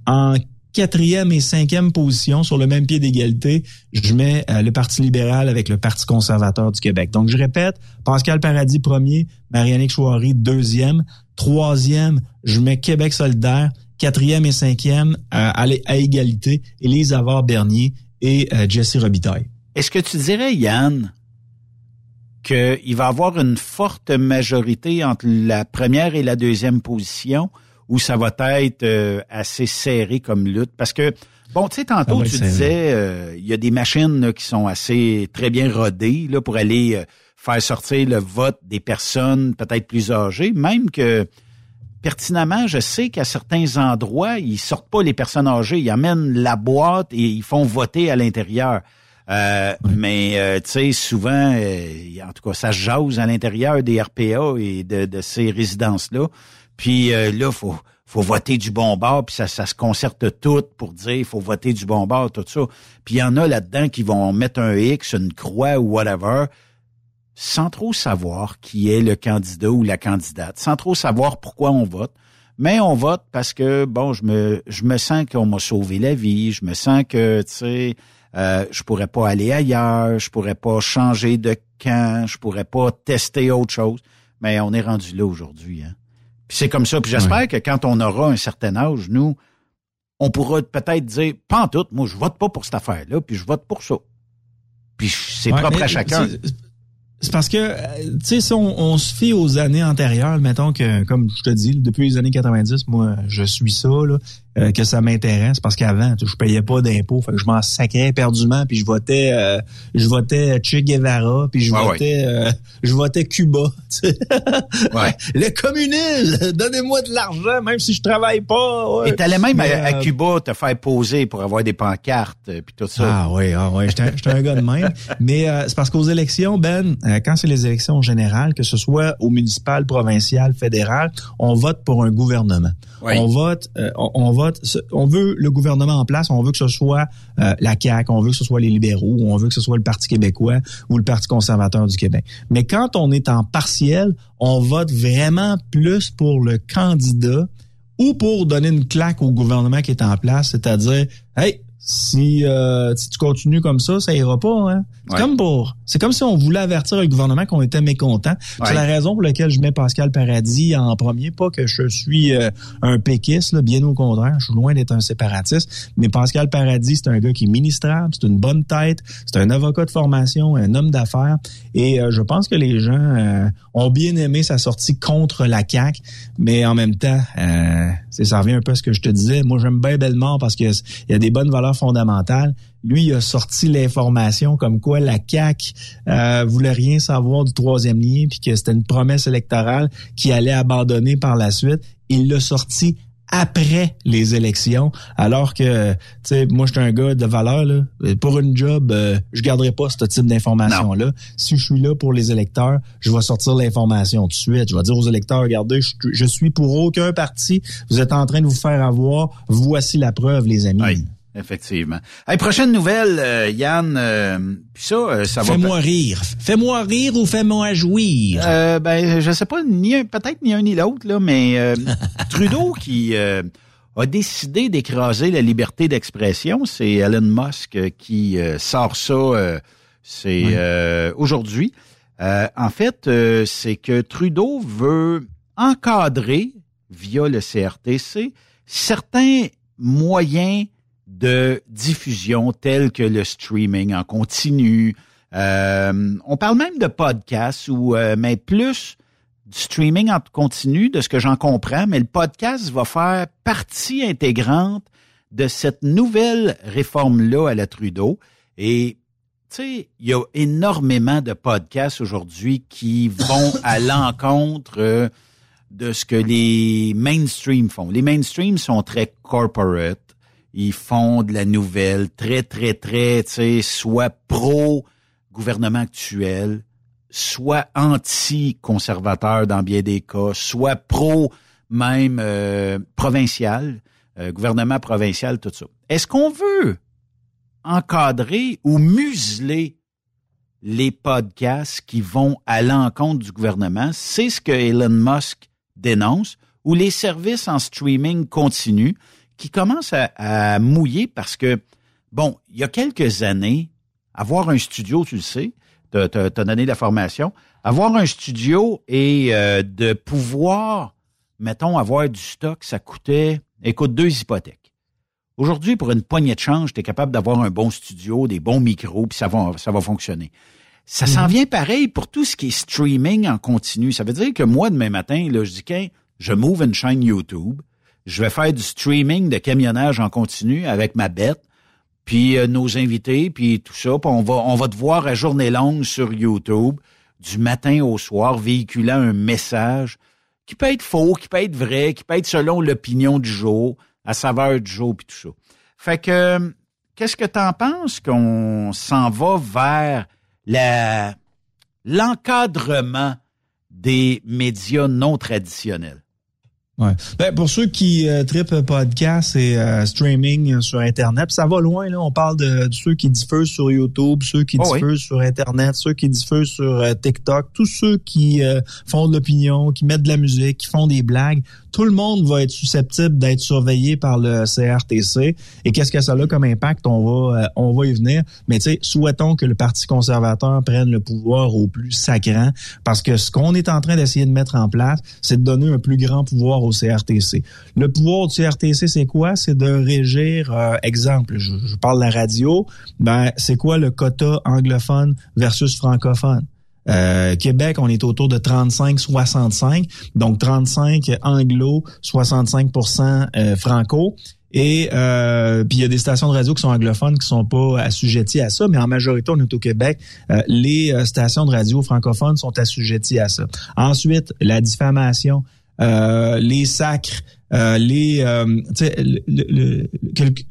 En quatrième et cinquième position, sur le même pied d'égalité, je mets euh, le Parti libéral avec le Parti conservateur du Québec. Donc, je répète, Pascal Paradis premier, Marianne Chouari deuxième, troisième, je mets Québec solidaire, quatrième et cinquième euh, à, à, égalité, Élise Avard-Bernier et euh, Jesse Robitaille. Est-ce que tu dirais, Yann, qu'il va avoir une forte majorité entre la première et la deuxième position où ça va être euh, assez serré comme lutte? Parce que, bon, tu sais, tantôt, tu disais, euh, il y a des machines là, qui sont assez très bien rodées là, pour aller euh, faire sortir le vote des personnes peut-être plus âgées, même que pertinemment, je sais qu'à certains endroits, ils sortent pas les personnes âgées, ils amènent la boîte et ils font voter à l'intérieur. Euh, Mais tu sais, souvent, en tout cas, ça jase à l'intérieur des RPA et de, de ces résidences-là. Puis euh, là, faut faut voter du bon bord, puis ça, ça se concerte tout pour dire il faut voter du bon bord, tout ça. Puis il y en a là-dedans qui vont mettre un X, une croix ou whatever, sans trop savoir qui est le candidat ou la candidate, sans trop savoir pourquoi on vote. Mais on vote parce que bon, je me je me sens qu'on m'a sauvé la vie, je me sens que tu sais euh, je pourrais pas aller ailleurs, je pourrais pas changer de camp, je pourrais pas tester autre chose. Mais on est rendu là aujourd'hui. Hein. Puis c'est comme ça. Puis j'espère que quand on aura un certain âge, nous, on pourra peut-être dire, pas en tout, moi, je vote pas pour cette affaire-là, puis je vote pour ça. Puis c'est propre à chacun. C'est parce que, euh, tu sais, si on, se fie aux années antérieures, mettons que, comme je te dis, depuis les années 90, moi, je suis ça, là, euh, que ça m'intéresse parce qu'avant, je payais pas d'impôts, fait que je m'en sacrais perdument, puis je votais, euh, je votais Che Guevara, puis je votais, euh, je votais Cuba. <laughs> ouais. Le communisme, donnez-moi de l'argent, même si je travaille pas. Ouais. Et t'allais même à, Cuba te faire poser pour avoir des pancartes, puis tout ça. Ah oui, ah oui, j'étais un gars de même. Mais c'est parce qu'aux élections, Ben, quand c'est les élections générales, que ce soit au municipal, provincial, fédéral, on vote pour un gouvernement. On vote, on, on vote on veut le gouvernement en place, on veut que ce soit euh, la CAQ, on veut que ce soit les libéraux, on veut que ce soit le Parti québécois ou le Parti conservateur du Québec. Mais quand on est en partiel, on vote vraiment plus pour le candidat ou pour donner une claque au gouvernement qui est en place, c'est-à-dire, hey, si, euh, si tu continues comme ça, ça ira pas. Hein? C'est comme pour, c'est comme si on voulait avertir le gouvernement qu'on était mécontent. C'est la raison pour laquelle je mets Pascal Paradis en premier. Pas que je suis euh, un péquiste, là, bien au contraire, je suis loin d'être un séparatiste. Mais Pascal Paradis, c'est un gars qui est ministrable, c'est une bonne tête, c'est un avocat de formation, un homme d'affaires. Et euh, je pense que les gens ont bien aimé sa sortie contre la CAQ, mais en même temps, ça revient un peu à ce que je te disais. Moi, j'aime bien Bellemare parce qu'il y a des bonnes valeurs Lui, il a sorti l'information comme quoi la CAQ euh, voulait rien savoir du troisième lien, puis que c'était une promesse électorale qui allait abandonner par la suite. Il l'a sorti après les élections, alors que, tu sais, moi, j'étais un gars de valeur, là. Pour une job, euh, je garderai pas ce type d'information-là. Si je suis là pour les électeurs, je vais sortir l'information tout de suite. Je vais dire aux électeurs, regardez, je, je, suis pour aucun parti. Vous êtes en train de vous faire avoir. Voici la preuve, les amis. Effectivement. Hey, prochaine nouvelle, euh, Yann. Euh, ça, euh, ça va. Fais-moi rire. Fais-moi rire ou fais-moi jouir? Euh, ben, je sais pas, ni peut-être ni un ni l'autre là, mais <laughs> Trudeau qui a décidé d'écraser la liberté d'expression, c'est Elon Musk qui sort ça. c'est aujourd'hui. en fait, c'est que Trudeau veut encadrer via le CRTC certains moyens de diffusion tels que le streaming en continu. Euh, on parle même de podcasts ou euh, mais plus du streaming en continu, de ce que j'en comprends, mais le podcast va faire partie intégrante de cette nouvelle réforme-là à la Trudeau. Et tu sais, il y a énormément de podcasts aujourd'hui qui vont à <laughs> l'encontre euh, de ce que les mainstream font. Les mainstream sont très corporate ils font de la nouvelle très, très, très, tu sais, soit pro-gouvernement actuel, soit anti-conservateur dans bien des cas, soit pro même euh, provincial, euh, gouvernement provincial, tout ça. Est-ce qu'on veut encadrer ou museler les podcasts qui vont à l'encontre du gouvernement? C'est ce que Elon Musk dénonce, ou les services en streaming continu qui commencent à, mouiller parce que, bon, il y a quelques années, avoir un studio, tu le sais, t'as as, donné la formation, avoir un studio et euh, de pouvoir, mettons, avoir du stock, ça coûtait, écoute, deux hypothèques. Aujourd'hui, pour une poignée de change, tu es capable d'avoir un bon studio, des bons micros, puis ça va, ça va fonctionner. Ça s'en mhm. vient pareil pour tout ce qui est streaming en continu. Ça veut dire que moi, demain matin, là, je dis, je m'ouvre une chaîne YouTube, je vais faire du streaming de camionnage en continu avec ma bête, puis euh, nos invités, puis tout ça, puis on va, on va te voir à journée longue sur YouTube, du matin au soir, véhiculant un message qui peut être faux, qui peut être vrai, qui peut être selon l'opinion du jour, la saveur du jour, puis tout ça. Fait que, qu'est-ce que tu en penses qu'on s'en va vers la, l'encadrement des médias non traditionnels? Ouais. Ben, pour ceux qui euh, tripent podcast et euh, streaming sur Internet, ça va loin. Là. On parle de, ceux qui diffusent sur YouTube, ceux qui oh diffusent sur Internet, ceux qui diffusent sur euh, TikTok, tous ceux qui euh, font de l'opinion, qui mettent de la musique, qui font des blagues tout le monde va être susceptible d'être surveillé par le CRTC. Et qu'est-ce que ça a comme impact? On va, euh, on va y venir. Mais tu sais, souhaitons que le Parti conservateur prenne le pouvoir au plus sacrant parce que ce qu'on est en train d'essayer de mettre en place, c'est de donner un plus grand pouvoir au CRTC. Le pouvoir du CRTC, c'est quoi? C'est de régir, euh, exemple, je, je parle de la radio, ben, c'est quoi le quota anglophone versus francophone? Euh, Québec, on est autour de 35-65, donc 35 anglo, 65% euh, franco. Et euh, puis il y a des stations de radio qui sont anglophones qui sont pas assujetties à ça, mais en majorité, on est au Québec. les stations de radio francophones sont assujetties à ça. Ensuite, la diffamation, les sacres, euh, les euh, le,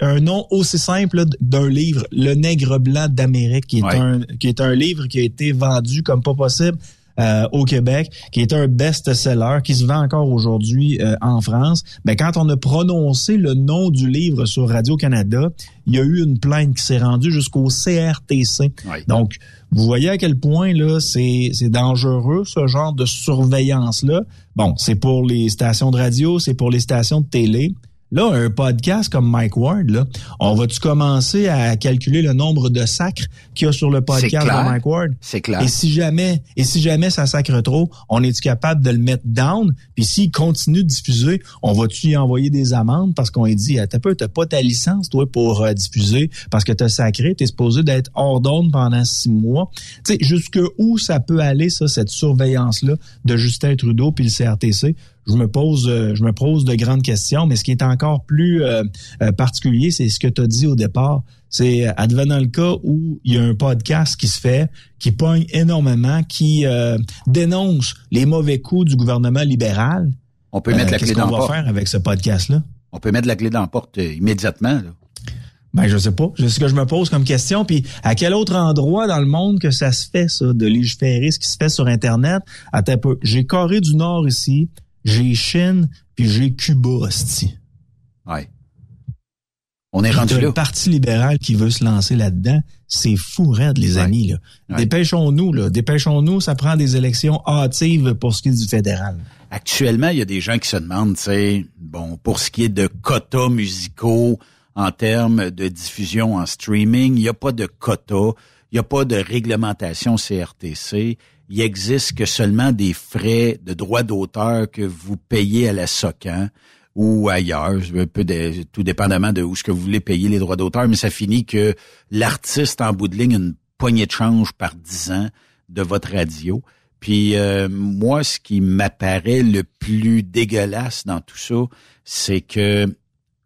un nom aussi simple d'un livre Le Nègre blanc d'Amérique qui est un qui est un livre qui a été vendu comme pas possible euh, au Québec, qui est un best-seller, qui se vend encore aujourd'hui en France. Mais quand on a prononcé le nom du livre sur Radio-Canada, il y a eu une plainte qui s'est rendue jusqu'au CRTC. Donc, vous voyez à quel point là c'est dangereux ce genre de surveillance là. Bon, c'est pour les stations de radio, c'est pour les stations de télé. Là, un podcast comme Mike Ward, là, on va-tu commencer à calculer le nombre de sacres qu'il y a sur le podcast de Mike Ward? C'est clair. Et si jamais, et si jamais ça sacre trop, on est-tu capable de le mettre down? Puis s'il continue de diffuser, on va-tu y envoyer des amendes? Parce qu'on lui dit, t'as peu, t'as pas ta licence, toi, pour euh, diffuser parce que t'as sacré, t'es supposé d'être hors d'onde pendant six mois. Tu sais, jusque où ça peut aller, ça, cette surveillance-là de Justin Trudeau puis le CRTC? Je me pose euh, je me pose de grandes questions, mais ce qui est encore plus euh, euh, particulier, c'est ce que tu as dit au départ. C'est advenant le cas où il y a un podcast qui se fait, qui pogne énormément, qui dénonce les mauvais coups du gouvernement libéral. On peut mettre la clé dans la porte? faire avec ce podcast-là? On peut mettre la clé dans la porte immédiatement. Là. Ben je sais pas, c'est ce que je me pose comme question. Puis à quel autre endroit dans le monde que ça se fait ça, de légiférer ce qui se fait sur Internet? À peu. J'ai Corée du Nord ici, j'ai Chine, puis j'ai Cuba, hostie. Ouais. On est rendu là. le Parti libéral qui veut se lancer là-dedans. C'est fou raide, les amis. Là. Dépêchons-nous. Là. Dépêchons-nous. Ça prend des élections hâtives pour ce qui est du fédéral. Actuellement, il y a des gens qui se demandent, tu sais, bon, pour ce qui est de quotas musicaux en termes de diffusion en streaming, il n'y a pas de quotas, il n'y a pas de réglementation CRTC il existe que seulement des frais de droit d'auteur que vous payez à la SOCAN ou ailleurs, peu tout dépendamment de où ce que vous voulez payer les droits d'auteur, mais ça finit que l'artiste en bout de ligne une poignée de change par dix ans de votre radio. Puis euh, moi, ce qui m'apparaît le plus dégueulasse dans tout ça, c'est que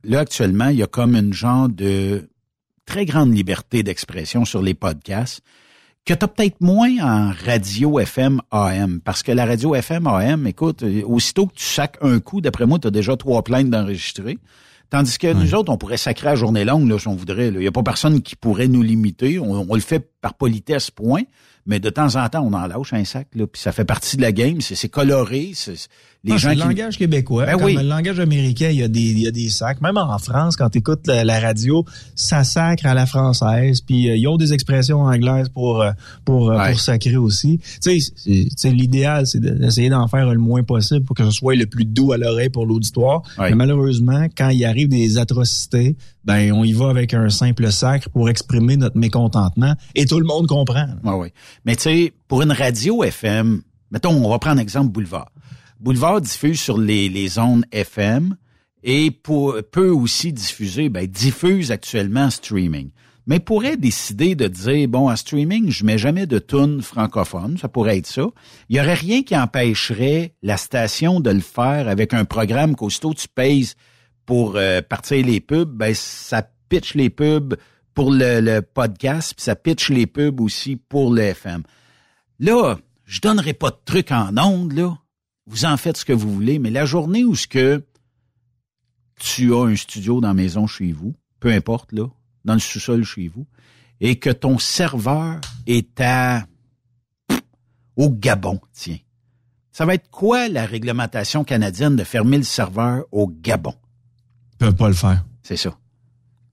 là actuellement, il y a comme une genre de très grande liberté d'expression sur les podcasts que tu as peut-être moins en radio FM AM. Parce que la radio FM AM, écoute, aussitôt que tu sacs un coup, d'après moi, tu as déjà trois plaintes d'enregistrer. Tandis que nous autres, on pourrait sacrer à journée longue là, si on voudrait. Il n'y a pas personne qui pourrait nous limiter. On, le fait par politesse, point. Mais de temps en temps, on en lâche un sac, là, puis ça fait partie de la game. C'est coloré. c'est- Les Ah, gens qui... le langage québécois. Ben Comme oui. le langage américain, il y, a des, il y a des sacs. Même en France, quand tu écoutes la, la radio, ça sacre à la française. Puis euh, ils ont des expressions anglaises pour euh, pour, euh, Ouais. pour sacrer aussi. Tu sais, l'idéal, c'est d'essayer d'en faire le moins possible pour que ce soit le plus doux à l'oreille pour l'auditoire. Ouais. Mais malheureusement, quand il arrive des atrocités, ben on y va avec un simple sacre pour exprimer notre mécontentement et tout le monde comprend. Ouais, ouais. Mais tu sais, pour une radio FM, mettons, on va prendre exemple Boulevard. Boulevard diffuse sur les, les ondes FM et peut aussi diffuser, ben, diffuse actuellement en streaming. Mais pourrait décider de dire, bon, en streaming, je mets jamais de tunes francophones, ça pourrait être ça. Il y aurait rien qui empêcherait la station de le faire avec un programme qu'aussitôt tu payes pour euh, partir les pubs, ben, ça pitch les pubs pour le, le podcast, puis ça pitch les pubs aussi pour le FM. Là, je donnerai pas de trucs en ondes, là. Vous en faites ce que vous voulez, mais la journée où ce que tu as un studio dans la maison chez vous, peu importe, là, dans le sous-sol chez vous, et que ton serveur est à au Gabon, tiens. Ça va être quoi la réglementation canadienne de fermer le serveur au Gabon? Peuvent pas le faire. C'est ça.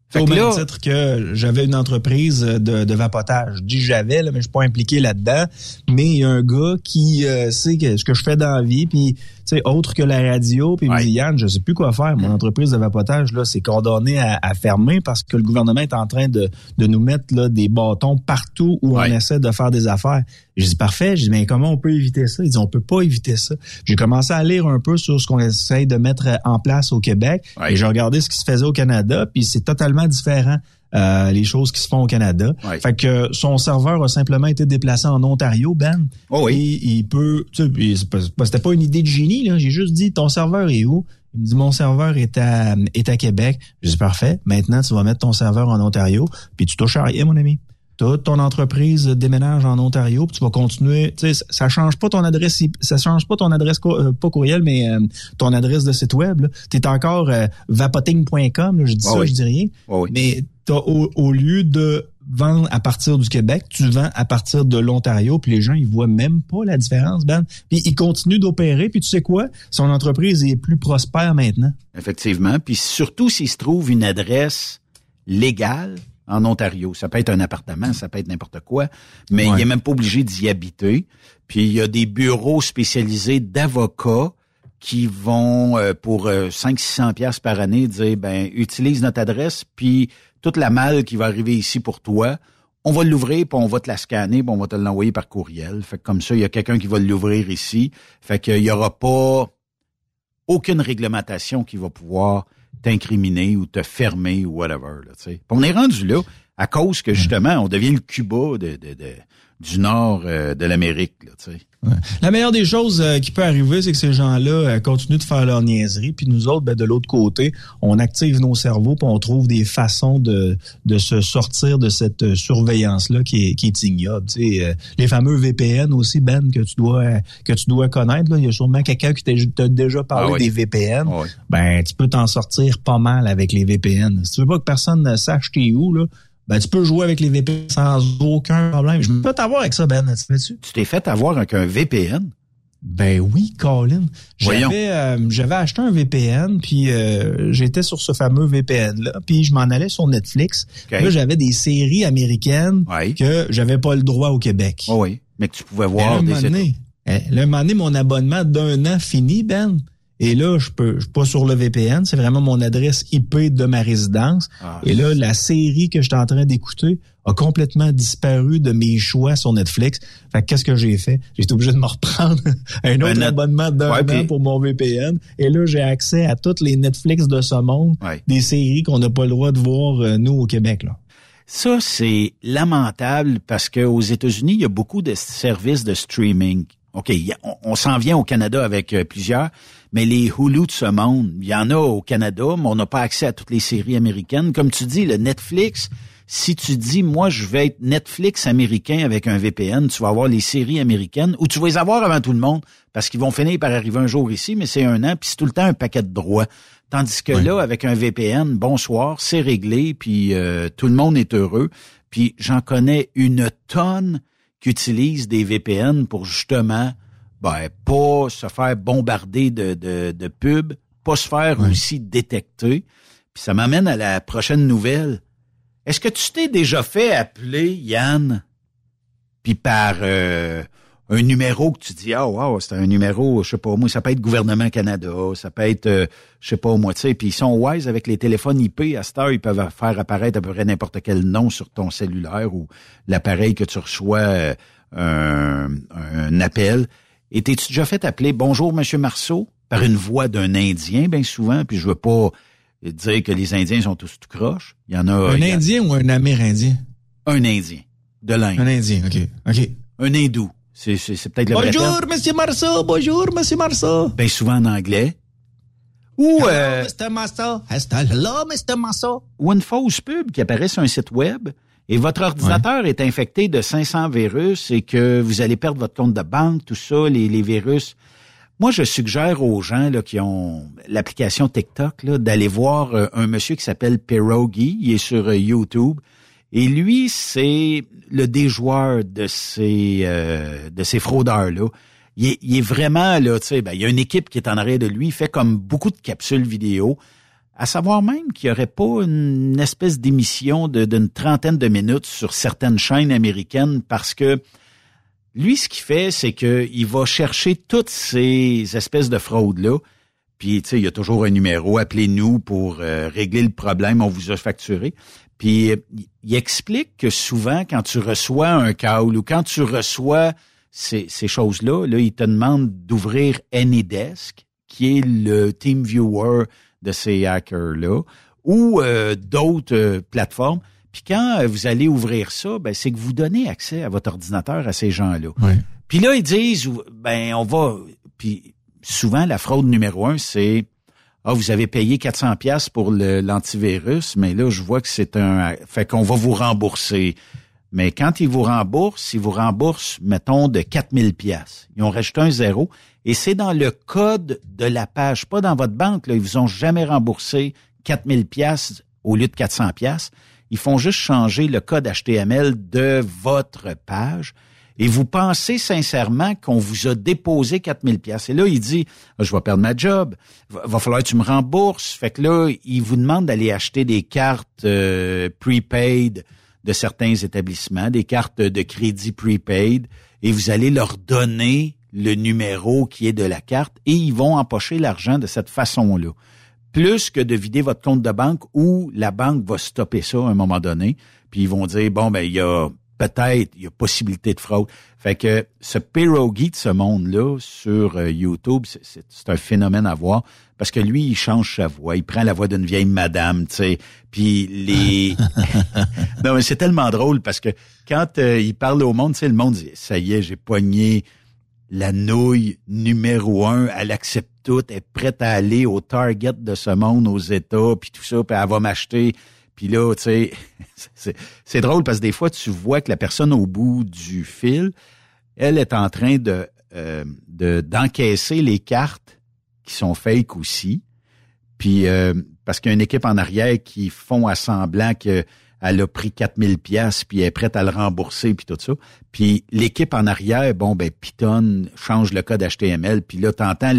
Fait Au que même là, titre que j'avais une entreprise de, de vapotage. Je dis j'avais, là, mais je suis pas impliqué là-dedans. Mais il y a un gars qui euh, sait que, ce que je fais dans la vie, puis sais, autre que la radio, puis il me dit Yann, je sais plus quoi faire. Mon entreprise de vapotage, là, c'est condamné à, à fermer parce que le gouvernement est en train de, de nous mettre là, des bâtons partout où Ouais. on essaie de faire des affaires. J'ai dit parfait. J'ai dit mais comment on peut éviter ça? Il dit on peut pas éviter ça. J'ai commencé à lire un peu sur ce qu'on essaye de mettre en place au Québec. Ouais. Et j'ai regardé ce qui se faisait au Canada, puis c'est totalement différent. Euh, les choses qui se font au Canada. Ouais. Fait que son serveur a simplement été déplacé en Ontario, Ben. Oh oui. Et il peut, tu sais, c'était pas une idée de génie, là. J'ai juste dit, ton serveur est où? Il me dit, mon serveur est à, est à Québec. Je dis, parfait. Maintenant, tu vas mettre ton serveur en Ontario, puis tu touches à rien, mon ami. Toute ton entreprise déménage en Ontario, puis tu vas continuer. Tu sais, ça- change pas ton adresse, ça change pas ton adresse, euh, pas courriel, mais euh, ton adresse de site web. Tu es encore euh, vapoting.com. Je dis Ah ça, oui. je dis rien. Oh oui. Mais t'as, au, au lieu de vendre à partir du Québec, tu vends à partir de l'Ontario, puis les gens, ils voient même pas la différence, Ben. Puis ils continuent d'opérer, puis tu sais quoi? Son entreprise est plus prospère maintenant. Effectivement. Puis surtout s'il se trouve une adresse légale en Ontario. Ça peut être un appartement, ça peut être n'importe quoi, mais Ouais. il est même pas obligé d'y habiter. Puis il y a des bureaux spécialisés d'avocats qui vont euh, pour 500-600 pièces par année dire ben utilise notre adresse puis toute la malle qui va arriver ici pour toi, on va l'ouvrir puis on va te la scanner puis on va te l'envoyer par courriel. Fait que comme ça il y a quelqu'un qui va l'ouvrir ici. Fait qu'il y aura pas aucune réglementation qui va pouvoir t'incriminer ou te fermer ou whatever. Là, on est rendu là à cause que justement, on devient le Cuba de, de, de- du nord euh, de l'Amérique. Sais. La meilleure des choses euh, qui peut arriver, c'est que ces gens-là euh, continuent de faire leur niaiserie, puis nous autres, ben, de l'autre côté, on active nos cerveaux, puis on trouve des façons de, de se sortir de cette surveillance-là qui est, qui est ignoble. Tu sais, les fameux VPN aussi, Ben, que tu dois que tu dois connaître. Là. Il y a sûrement quelqu'un qui t'a déjà parlé Ah oui. des VPN. Ouais. Ben, tu peux t'en sortir pas mal avec les VPN. Si tu veux pas que personne ne sache t'es où, là, ben, tu peux jouer avec les VPN sans aucun problème. Je peux t'avoir avec ça, Ben. Tu? Tu t'es fait avoir avec un VPN. Ben oui, Colin. Voyons. J'avais euh, j'avais acheté un VPN, puis euh, j'étais sur ce fameux VPN-là, puis je m'en allais sur Netflix. OK. Là, j'avais des séries américaines Oui. que j'avais pas le droit au Québec. Oh oui. Mais que tu pouvais là, voir un des moment donné, eh, là, un moment donné, mon abonnement d'un an fini, Ben. Et là, je peux, je suis pas sur le VPN, c'est vraiment mon adresse IP de ma résidence. Ah, Et là, la série que j'étais en train d'écouter a complètement disparu de mes choix sur Netflix. Fait que qu'est-ce que j'ai fait? J'ai été obligé de me reprendre <laughs> un autre abonnement d'un Ouais, an puis- pour mon VPN. Et là, j'ai accès à toutes les Netflix de ce monde, Ouais. des séries qu'on n'a pas le droit de voir, euh, nous, au Québec. Là. Ça, c'est lamentable parce qu'aux États-Unis, il y a beaucoup de services de streaming. OK, on s'en vient au Canada avec euh, plusieurs, mais les Hulu de ce monde, il y en a au Canada, mais on n'a pas accès à toutes les séries américaines. Comme tu dis, le Netflix, Si tu dis, moi, je vais être Netflix américain avec un VPN, tu vas avoir les séries américaines, ou tu vas les avoir avant tout le monde, parce qu'ils vont finir par arriver un jour ici, mais c'est un an, puis c'est tout le temps un paquet de droits. Tandis que là, avec un VPN, bonsoir, c'est réglé, puis euh, tout le monde est heureux. Puis j'en connais une tonne qui utilisent des VPN pour justement ben, pas se faire bombarder de, de, de pubs, pas se faire aussi détecter. Puis ça m'amène à la prochaine nouvelle. Est-ce que tu t'es déjà fait appeler, Yann, puis par euh, un numéro que tu dis ah wow c'est un numéro je sais pas moi ça peut être gouvernement Canada ça peut être euh, je sais pas moi tu sais puis ils sont wise avec les téléphones IP à cette heure ils peuvent faire apparaître à peu près n'importe quel nom sur ton cellulaire ou l'appareil que tu reçois euh, un, un, appel et t'es-tu déjà fait appeler bonjour monsieur Marceau par une voix d'un Indien bien souvent? Puis je veux pas dire que les Indiens sont tous tout croches il y en a un Indien ou un Amérindien? Un Indien de l'Inde un Indien ok ok un hindou c'est, peut-être le Bonjour. Monsieur Marceau. Bonjour, Monsieur Marceau. Bien souvent en anglais. Ou, Hello, euh, Mr. Marceau. Hello, Mr. Marceau. ou une fausse pub qui apparaît sur un site web et votre ordinateur est infecté de 500 virus et que vous allez perdre votre compte de banque, tout ça, les, les virus. Moi, je suggère aux gens là, qui ont l'application TikTok d'aller voir euh, un monsieur qui s'appelle Pierogi. Il est sur euh, YouTube. Et lui, c'est le déjoueur de ces euh, de ces fraudeurs là. Il est, il est vraiment là, tu sais, ben, il y a une équipe qui est en arrière de lui, il fait comme beaucoup de capsules vidéo, à savoir même qu'il n'y aurait pas une espèce d'émission d'une trentaine de minutes sur certaines chaînes américaines parce que lui, ce qu'il fait, c'est qu'il va chercher toutes ces espèces de fraudes-là. Puis, tu sais, il y a toujours un numéro, appelez-nous pour euh, régler le problème, on vous a facturé. Puis, il explique que souvent, quand tu reçois un call ou quand tu reçois ces, ces choses-là, là, il te demande d'ouvrir AnyDesk, qui est le team viewer de ces hackers-là, ou euh, d'autres euh, plateformes. Puis quand euh, vous allez ouvrir ça, ben, c'est que vous donnez accès à votre ordinateur à ces gens-là. Puis là, ils disent, ben, on va. Puis souvent, la fraude numéro un, c'est ah, vous avez payé 400 pièces pour l'antivirus, mais là, je vois que c'est un. Fait qu'on va vous rembourser. Mais quand ils vous remboursent, ils vous remboursent, mettons, de 4000 pièces. Ils ont rajouté un zéro. Et c'est dans le code de la page, pas dans votre banque. Là. Ils vous ont jamais remboursé 4000 pièces au lieu de 400 pièces. Ils font juste changer le code HTML de votre page. Et vous pensez sincèrement qu'on vous a déposé 4000 pièces. Et là, il dit, Ah, je vais perdre ma job. Va, va falloir que tu me rembourses. Fait que là, il vous demande d'aller acheter des cartes euh, prepaid de certains établissements, des cartes de crédit prepaid, et vous allez leur donner le numéro qui est de la carte et ils vont empocher l'argent de cette façon-là. Plus que de vider votre compte de banque où la banque va stopper ça à un moment donné, puis ils vont dire, bon, ben, il y a peut-être, il y a possibilité de fraude. Fait que ce pierogi de ce monde-là sur euh, YouTube, c'est- un phénomène à voir parce que lui, il change sa voix, il prend la voix d'une vieille madame, tu sais, puis les... <laughs> non, mais c'est tellement drôle parce que quand euh, il parle au monde, tu sais, le monde dit, ça y est, j'ai poigné la nouille numéro un, elle accepte tout, elle est prête à aller au target de ce monde aux États, puis tout ça, puis elle va m'acheter. Puis là, tu sais, <laughs> c'est- drôle parce que des fois, tu vois que la personne au bout du fil, elle est en train de euh, de- d'encaisser les cartes qui sont fake aussi. Puis euh, parce qu'il y a une équipe en arrière qui font à semblant que elle a pris 4000 pièces puis elle est prête à le rembourser puis tout ça. Puis l'équipe en arrière, bon ben Python change le code HTML puis là t'entends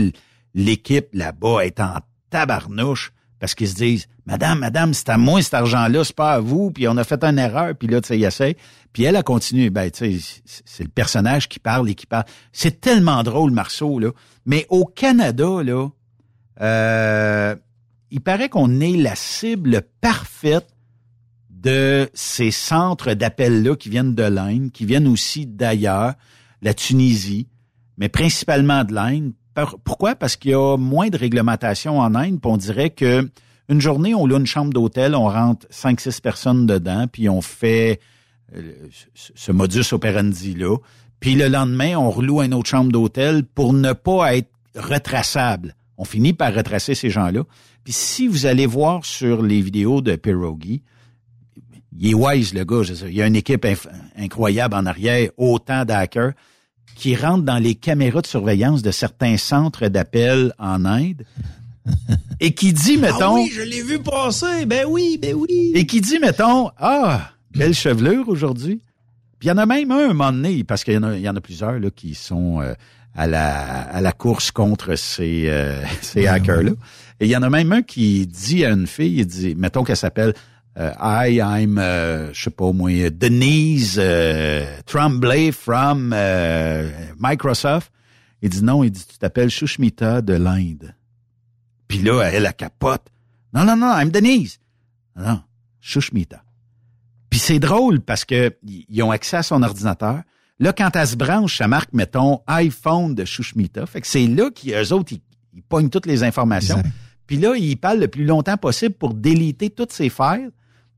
l'équipe là-bas est en tabarnouche parce qu'ils se disent madame madame c'est à moi cet argent-là c'est pas à vous puis on a fait une erreur puis là tu sais il essaie puis elle a continué. Ben tu sais c'est- le personnage qui parle et qui parle. C'est tellement drôle Marceau là. Mais au Canada là euh, il paraît qu'on est la cible parfaite de ces centres d'appels-là qui viennent de l'Inde, qui viennent aussi d'ailleurs, la Tunisie, mais principalement de l'Inde. Pourquoi? Parce qu'il y a moins de réglementation en Inde, puis on dirait que une journée, on loue une chambre d'hôtel, on rentre 5-6 personnes dedans, puis on fait euh, ce- ce modus operandi-là. Puis le lendemain, on reloue une autre chambre d'hôtel pour ne pas être retraçable. On finit par retracer ces gens-là. Puis si vous allez voir sur les vidéos de Pierogi, il est wise, le gars. Il y a une équipe incroyable en arrière, autant d'hackers, qui rentrent dans les caméras de surveillance de certains centres d'appel en Inde. <laughs> et qui dit, mettons... Ah oui, je l'ai vu passer. Ben oui, ben oui. Et qui dit, mettons, ah, belle chevelure aujourd'hui. Puis il y en a même un, un moment donné, parce qu'il y, en a, y en a plusieurs là, qui sont euh, à, la, à la course contre ces, euh, <laughs> ces hackers-là. Et il y en a même un qui dit à une fille, il dit, mettons qu'elle s'appelle uh, I, I'm, uh, je sais pas moi, Denise uh, Tremblay from uh, Microsoft. Il dit non, il dit tu t'appelles Shushmita de l'Inde. Puis là, elle, la capote. Non, non, non, I'm Denise. Non, Shushmita. Puis c'est drôle parce que ils ont accès à son ordinateur. Là, quand elle se branche, ça marque, mettons, iPhone de Shushmita. Fait que c'est là qu'eux autres, ils, ils pognent toutes les informations. Puis là, ils parlent le plus longtemps possible pour déliter toutes ces files.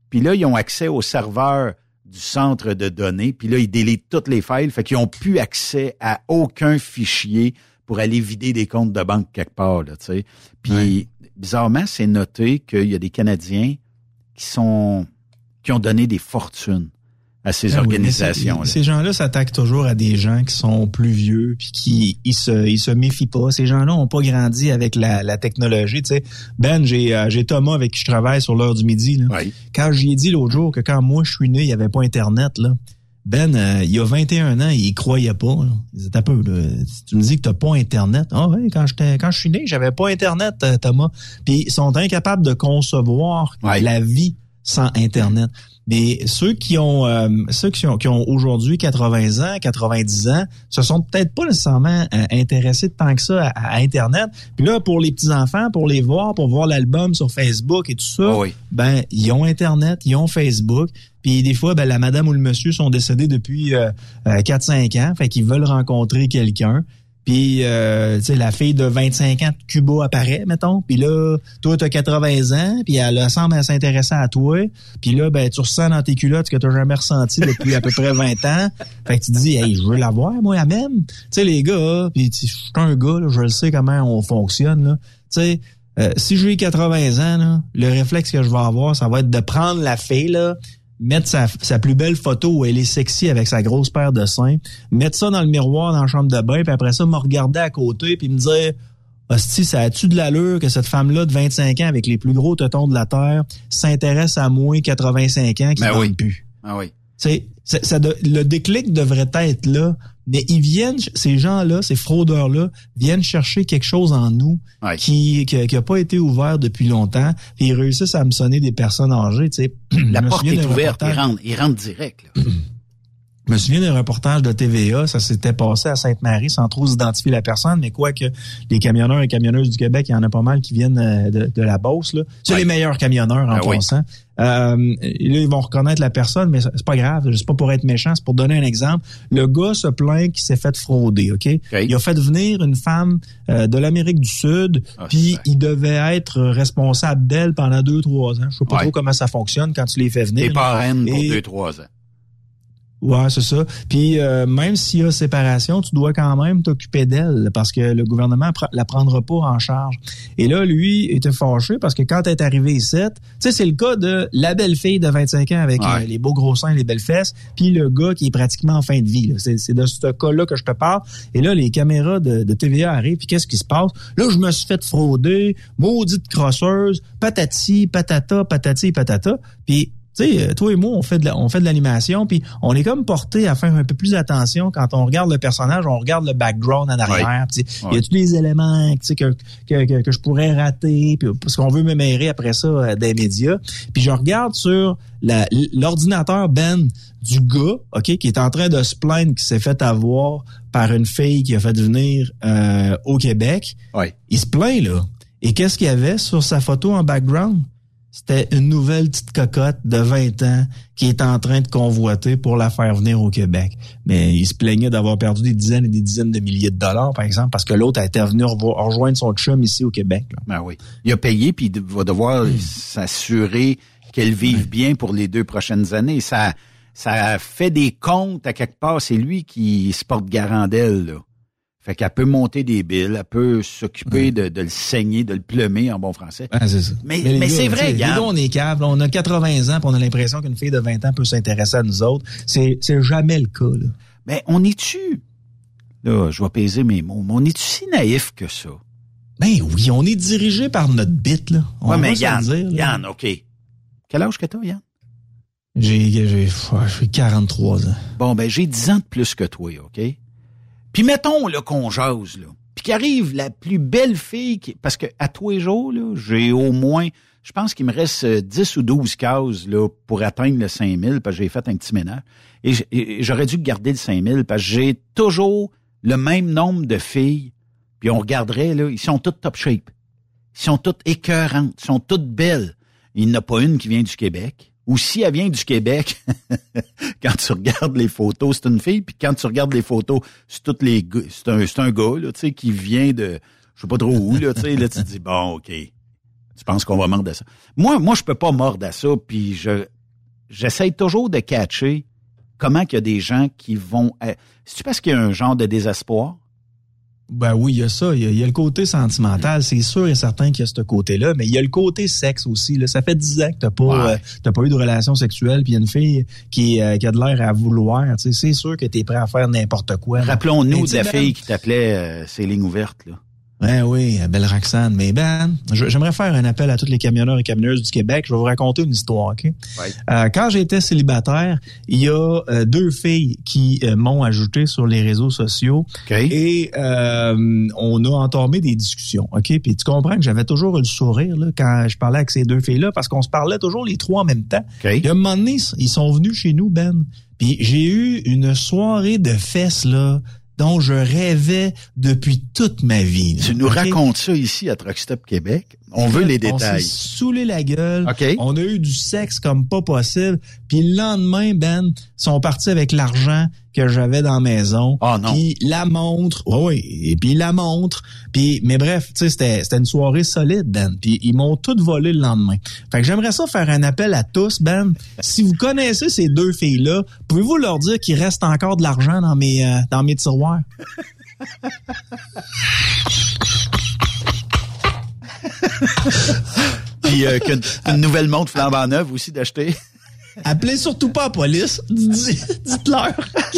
Puis là, ils ont accès au serveur du centre de données. Puis là, ils délitent toutes les files. Fait qu'ils ont plus accès à aucun fichier pour aller vider des comptes de banque quelque part. Là. Puis bizarrement, c'est noté qu'il y a des Canadiens qui sont qui ont donné des fortunes à ces ah organisations. ces gens-là s'attaquent toujours à des gens qui sont plus vieux puis qui ils se ils se méfient pas. Ces gens-là ont pas grandi avec la, la technologie. Tu sais, Ben, j'ai euh, j'ai Thomas avec qui je travaille sur l'heure du midi. Là. Quand j'y ai dit l'autre jour que quand moi je suis né, il y avait pas Internet là. Ben, euh, il y a 21 ans, il croyait pas. Là. Il disait un peu, là, tu me dis que t'as pas Internet. Ah oui, quand j'étais, quand je suis né, j'avais pas Internet, euh, Thomas. Puis ils sont incapables de concevoir la vie sans Internet. Mais ceux qui ont euh, ceux qui ont, qui ont aujourd'hui 80 ans, 90 ans, se sont peut-être pas nécessairement euh, intéressés tant que ça à, Internet. Puis là, pour les petits enfants, pour les voir, pour voir l'album sur Facebook et tout ça, ah ben ils ont Internet, ils ont Facebook. Puis des fois, ben, la madame ou le monsieur sont décédés depuis euh, 4-5 euh, ans, fait qu'ils veulent rencontrer quelqu'un. Puis, euh, tu sais, la fille de 25 ans de Cuba apparaît, mettons. Puis là, toi, tu as 80 ans, puis elle semble s'intéresser à toi. Puis là, ben, tu ressens dans tes culottes que tu jamais ressenti depuis à peu près 20 ans. Fait que tu te dis, hey, je veux la voir, moi, même. Tu sais, les gars, puis je suis un gars, je le sais comment on fonctionne. Tu sais, euh, si j'ai 80 ans, là, le réflexe que je vais avoir, ça va être de prendre la fille, là, mettre sa, sa, plus belle photo où elle est sexy avec sa grosse paire de seins, mettre ça dans le miroir dans la chambre de bain, puis après ça, me regarder à côté, puis me dire Hostie, ça a-tu de l'allure que cette femme-là de 25 ans avec les plus gros tetons de la Terre s'intéresse à moins 85 ans qui ben oui. plus? Ah oui. C'est, ça, le déclic devrait être là, mais ils viennent, ces gens-là, ces fraudeurs-là, viennent chercher quelque chose en nous qui qui, a pas été ouvert depuis longtemps, et ils réussissent à me sonner des personnes âgées. Tu sais, <clears throat> La porte est ouverte, ils rentrent, ils rentrent direct. Là. <clears throat> Je me souviens d'un reportage de TVA, ça s'était passé à Sainte-Marie sans trop identifier la personne, mais quoi que les camionneurs et camionneuses du Québec, il y en a pas mal qui viennent euh, de, la Beauce. C'est les meilleurs camionneurs en passant. Euh, là, ils vont reconnaître la personne, mais c'est pas grave. C'est pas pour être méchant, c'est pour donner un exemple. Le gars se plaint qu'il s'est fait frauder, OK? Il a fait venir une femme euh, de l'Amérique du Sud, ah, puis il devait être responsable d'elle pendant deux, trois ans. Je sais pas trop comment ça fonctionne quand tu les fais venir. Et parraine pour deux, trois ans. Ouais, c'est ça. Puis euh, même s'il y a séparation, tu dois quand même t'occuper d'elle parce que le gouvernement la prendra pas en charge. Et là, lui était fâché parce que quand elle est arrivée ici, tu sais, c'est le cas de la belle fille de 25 ans avec euh, les beaux gros seins, les belles fesses, puis le gars qui est pratiquement en fin de vie. C'est de ce cas-là que je te parle. Et là, les caméras de, de TVA arrivent, puis qu'est-ce qui se passe? Là, je me suis fait frauder, maudite crosseuse, patati, patata, patati, patata. Puis tu sais, euh, toi et moi, on fait de l'animation, puis on est comme porté à faire un peu plus attention quand on regarde le personnage, on regarde le background en arrière. Il y a tous les éléments que, que, que, je pourrais rater, puis, parce qu'on veut me mêler après ça euh, des médias. Puis je regarde sur l'ordinateur Ben du gars, ok, qui est en train de se plaindre qui s'est fait avoir par une fille qui a fait venir euh, au Québec. Il se plaint là. Et qu'est-ce qu'il y avait sur sa photo en background? C'était une nouvelle petite cocotte de 20 ans qui est en train de convoiter pour la faire venir au Québec. Mais il se plaignait d'avoir perdu des dizaines et des dizaines de milliers de dollars, par exemple, parce que l'autre a été venu rejoindre son chum ici au Québec. Ben oui. Il a payé, puis il va devoir hmm. s'assurer qu'elle vive bien pour les deux prochaines années. Ça, ça fait des comptes à quelque part. C'est lui qui se porte garant d'elle. Fait qu'elle peut monter des billes, elle peut s'occuper de, de le saigner, de le plumer en bon français. Ouais, ça. Mais- mais c'est vrai, gars, on est cave, on a 80 ans, puis on a l'impression qu'une fille de 20 ans peut s'intéresser à nous autres. C'est, c'est jamais le cas, là. Mais on est-tu, là, je vais peser mes mots, mais on est-tu si naïf que ça? Ben oui, on est dirigé par notre bite, là. On ouais, mais Yann, dire. Yann, OK. Quel âge que t'as, Yann? J'ai, j'ai, ouais, j'ai 43 ans. Bon, ben, j'ai 10 ans de plus que toi, OK? Puis mettons, là, qu'on jase, là. Puis qu'arrive la plus belle fille. Parce que à tous les jours, là, j'ai au moins... Je pense qu'il me reste euh, 10 ou 12 cases, là, pour atteindre le 5000, parce que j'ai fait un petit ménage. Et j'aurais dû garder le 5000, parce que j'ai toujours le même nombre de filles. Puis on regarderait, là, ils sont toutes top shape. Ils sont toutes écœurantes. Ils sont toutes belles. Il n'y en a pas une qui vient du Québec. Ou si elle vient du Québec, <laughs> quand tu regardes les photos, c'est une fille, puis quand tu regardes les photos, c'est toutes les c'est un, c'est un gars, là, tu sais, qui vient de, je sais pas trop où, là, tu sais, là, tu te dis, bon, OK, tu penses qu'on va mordre à ça. Moi, moi, je peux pas mordre à ça, puis je, j'essaye toujours de catcher comment qu'il y a des gens qui vont, euh, c'est-tu parce qu'il y a un genre de désespoir? Ben oui, il y a ça. Il y a, il y a le côté sentimental. C'est sûr et certain qu'il y a ce côté-là, mais il y a le côté sexe aussi. Là. Ça fait 10 ans que t'as pas, Ouais. euh, t'as pas eu de relation sexuelle, puis il y a une fille qui, euh, qui a de l'air à vouloir. Tu C'est sûr que t'es prêt à faire n'importe quoi. Rappelons-nous de tu la fille qui t'appelait euh, ces lignes ouvertes, là. Ben oui, belle Roxane. Mais Ben, j'aimerais faire un appel à tous les camionneurs et camionneuses du Québec. Je vais vous raconter une histoire, OK? Ouais. Euh, quand j'étais célibataire, il y a euh, deux filles qui euh, m'ont ajouté sur les réseaux sociaux OK? et euh, on a entamé des discussions, OK? Puis tu comprends que j'avais toujours le sourire là, quand je parlais avec ces deux filles-là parce qu'on se parlait toujours les trois en même temps. OK? Puis à un moment donné, ils sont venus chez nous, Ben. Puis j'ai eu une soirée de fesses, là, dont je rêvais depuis toute ma vie. Tu nous racontes ça ici à Truck Stop Québec. On veut les On détails. s'est saoulé la gueule. OK. On a eu du sexe comme pas possible. Puis le lendemain, Ben, ils sont partis avec l'argent que j'avais dans la maison. Ah, non. Puis la montre. Oui, oui. Et puis la montre. Puis, mais bref, tu sais, c'était, c'était une soirée solide, Ben. Puis ils m'ont tout volé le lendemain. Fait que j'aimerais ça faire un appel à tous, Ben. Si vous connaissez ces deux filles-là, pouvez-vous leur dire qu'il reste encore de l'argent dans mes, euh, dans mes tiroirs? <laughs> <laughs> Puis euh, qu'une une nouvelle montre flambant neuve aussi d'acheter. Appelez surtout pas la police. <laughs> Dites- Dites-leur <laughs>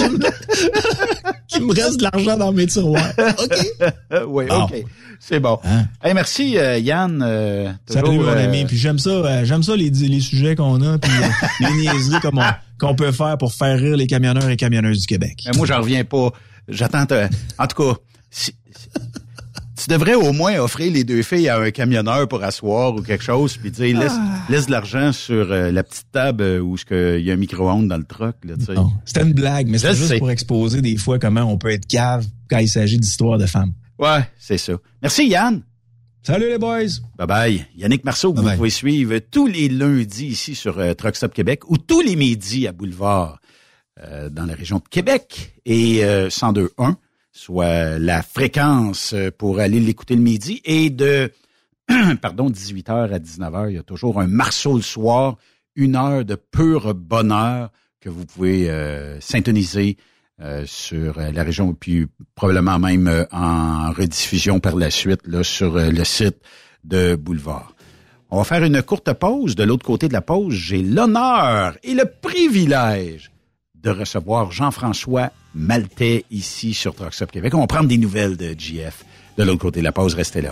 qu'il me, reste de l'argent dans mes tiroirs. OK? oui. OK. C'est bon. Hein? Hey, merci, euh, Yann. euh, Salut mon euh, ami. Puis j'aime ça, j'aime ça les, les sujets qu'on a, puis les niaiseries qu'on peut faire pour faire rire les camionneurs et camionneuses du Québec. moi, j'en reviens pas. J'attends. te- En tout cas, si- tu devrais au moins offrir les deux filles à un camionneur pour asseoir ou quelque chose, puis dire laisse, Ah. laisse de l'argent sur euh, la petite table euh, où il y a un micro-ondes dans le truck. Là, tu sais. Non, C'était une blague, mais c'est juste sais. pour exposer des fois comment on peut être cave quand il s'agit d'histoires de femmes. Ouais, c'est ça. Merci, Yann. Salut les boys! Bye bye. Yannick Marceau, Bye vous bye. pouvez suivre tous les lundis ici sur euh, Truck Stop Québec ou tous les midis à Boulevard euh, dans la région de Québec et euh, 102.1, soit la fréquence euh, pour aller l'écouter le midi et de <clears throat> pardon 18h à 19h, il y a toujours un Marceau le soir, une heure de pur bonheur que vous pouvez euh, syntoniser euh, sur euh, la région, puis probablement même en rediffusion par la suite là, sur le site de Boulevard. On va faire une courte pause. De l'autre côté de la pause, j'ai l'honneur et le privilège de recevoir Jean-François Maltais ici sur Truck Stop Québec. On va prendre des nouvelles de GF. De l'autre côté de la pause, restez là.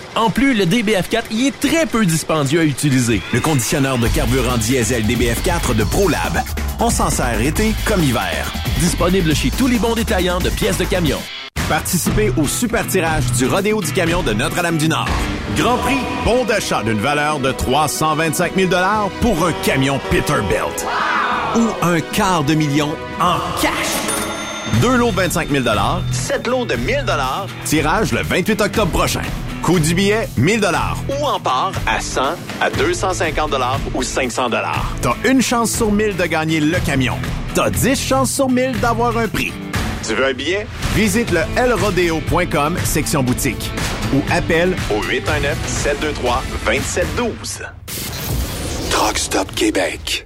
En plus, le DBF4 y est très peu dispendieux à utiliser. Le conditionneur de carburant diesel DBF4 de ProLab. On s'en sert été comme hiver. Disponible chez tous les bons détaillants de pièces de camion. Participez au super tirage du Rodéo du camion de Notre-Dame-du-Nord. Grand prix, bon d'achat d'une valeur de 325 000 pour un camion Peterbilt. Ou un quart de million en cash. Deux lots de 25 000 sept lots de 1000 tirage le 28 octobre prochain. Coût du billet, 1000 ou en part à 100, à 250 ou 500 T'as une chance sur 1000 de gagner le camion. T'as 10 chances sur 1000 d'avoir un prix. Tu veux un billet? Visite le lrodeo.com, section boutique. Ou appelle au 819-723-2712. Truck Stop Québec.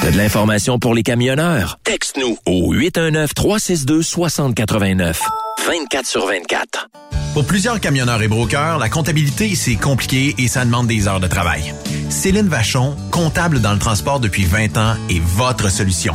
T'as de l'information pour les camionneurs? Texte-nous au 819-362-6089. 24 sur 24. Pour plusieurs camionneurs et brokers, la comptabilité, c'est compliqué et ça demande des heures de travail. Céline Vachon, comptable dans le transport depuis 20 ans, est votre solution.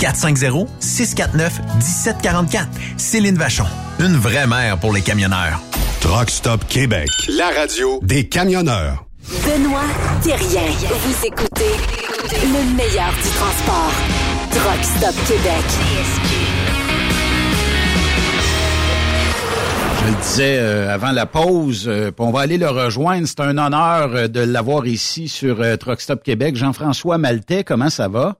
450 649 1744. Céline Vachon. Une vraie mère pour les camionneurs. Truck Stop Québec, la radio des camionneurs. Benoît Thérien. Vous écoutez le meilleur du transport. Truck Stop Québec. Je le disais euh, avant la pause, euh, puis on va aller le rejoindre. C'est un honneur euh, de l'avoir ici sur euh, Truck Stop Québec. Jean-François Maltais, comment ça va?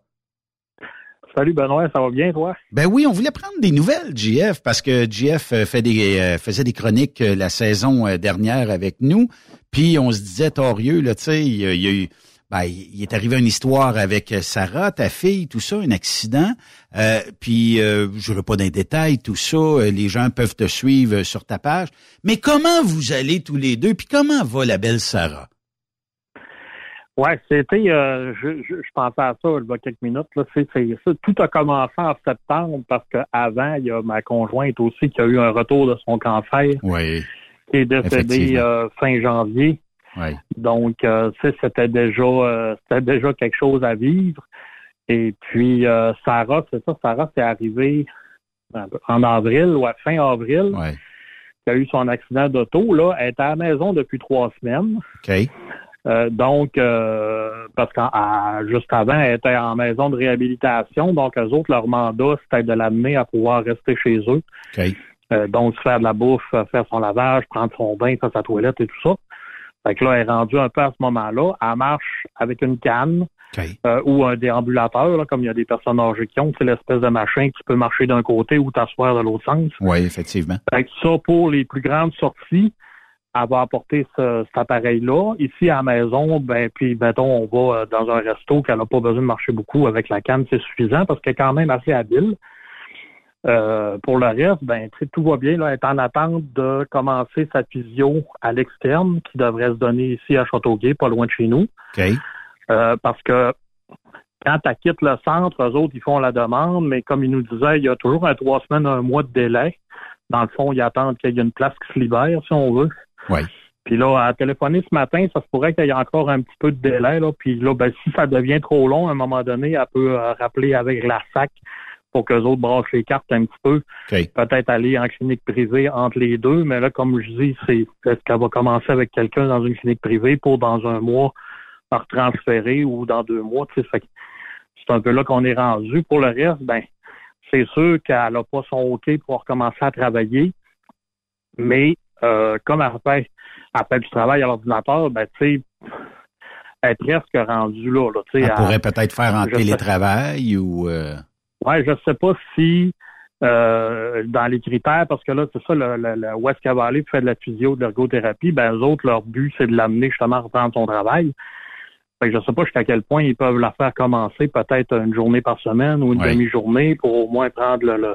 Salut Benoît, ça va bien toi? Ben oui, on voulait prendre des nouvelles, JF, parce que JF euh, euh, faisait des chroniques euh, la saison dernière avec nous. Puis on se disait, torieux, là, tu sais, il. Ben, il est arrivé une histoire avec Sarah, ta fille, tout ça, un accident. Euh, puis, euh, je ne pas dans les détails, tout ça. Les gens peuvent te suivre sur ta page. Mais comment vous allez tous les deux? Puis comment va la belle Sarah? Ouais, c'était, euh, je, je, je pensais à ça il y a quelques minutes. Là, ça. Tout a commencé en septembre parce qu'avant, il y a ma conjointe aussi qui a eu un retour de son cancer, Oui, qui est décédé Effectivement. euh, fin janvier. oui. Donc, euh, c'était déjà, euh, c'était déjà quelque chose à vivre. Et puis, Sarah, c'est ça, Sarah, c'est arrivé en avril ou à fin avril. Ouais. qui a eu son accident d'auto, là, elle était à la maison depuis trois semaines. OK. Euh, donc, euh, parce qu'en juste avant, elle était en maison de réhabilitation. Donc, eux autres, leur mandat, c'était de l'amener à pouvoir rester chez eux. OK. Euh, donc, se faire de la bouffe, euh, faire son lavage, prendre son bain, faire sa toilette et tout ça. Fait que là, elle est rendue un peu à ce moment-là. Elle marche avec une canne OK. euh, ou un déambulateur, là, comme il y a des personnes âgées qui ont. C'est l'espèce de machin que tu peux marcher d'un côté ou t'asseoir de l'autre sens. Oui, effectivement. Fait que ça, pour les plus grandes sorties, elle va apporter ce, cet appareil-là. Ici, à la maison, ben, puis, mettons, on va euh, dans un resto qu'elle n'a pas besoin de marcher beaucoup avec la canne, c'est suffisant parce qu'elle est quand même assez habile. Euh, pour le reste, ben, tout va bien. Là, elle est en attente de commencer sa physio à l'externe qui devrait se donner ici à Châteauguay, pas loin de chez nous. OK. Euh, parce que quand tu quittes le centre, eux autres, ils font la demande, mais comme ils nous disaient, il y a toujours un trois semaines, un mois de délai. Dans le fond, ils attendent qu'il y ait une place qui se libère, si on veut. Oui. Puis là, à téléphoner ce matin, ça se pourrait qu'il y ait encore un petit peu de délai. Là. Puis là, ben, si ça devient trop long, à un moment donné, elle peut euh, rappeler avec la SAC pour qu'eux autres brassent les cartes un petit peu. Peut-être aller en clinique privée entre les deux. Mais là, comme je dis, c'est est-ce qu'elle va commencer avec quelqu'un dans une clinique privée pour dans un mois retransférer ou dans deux mois. Tu sais, c'est un peu là qu'on est rendu. Pour le reste, ben, c'est sûr qu'elle n'a pas son OK pour recommencer à travailler. Mais euh, comme elle fait, elle du travail à l'ordinateur, ben, tu sais, elle est presque rendue là. là elle, pourrait peut-être faire en télétravail ou... Euh... Ouais, je sais pas si euh, dans les critères, parce que là, c'est ça, le, le, West Cavalier fait de la physio, de l'ergothérapie, ben eux autres, leur but, c'est de l'amener justement à reprendre son travail. Fait que je sais pas jusqu'à quel point ils peuvent la faire commencer peut-être une journée par semaine ou une demi-journée pour au moins prendre le, le,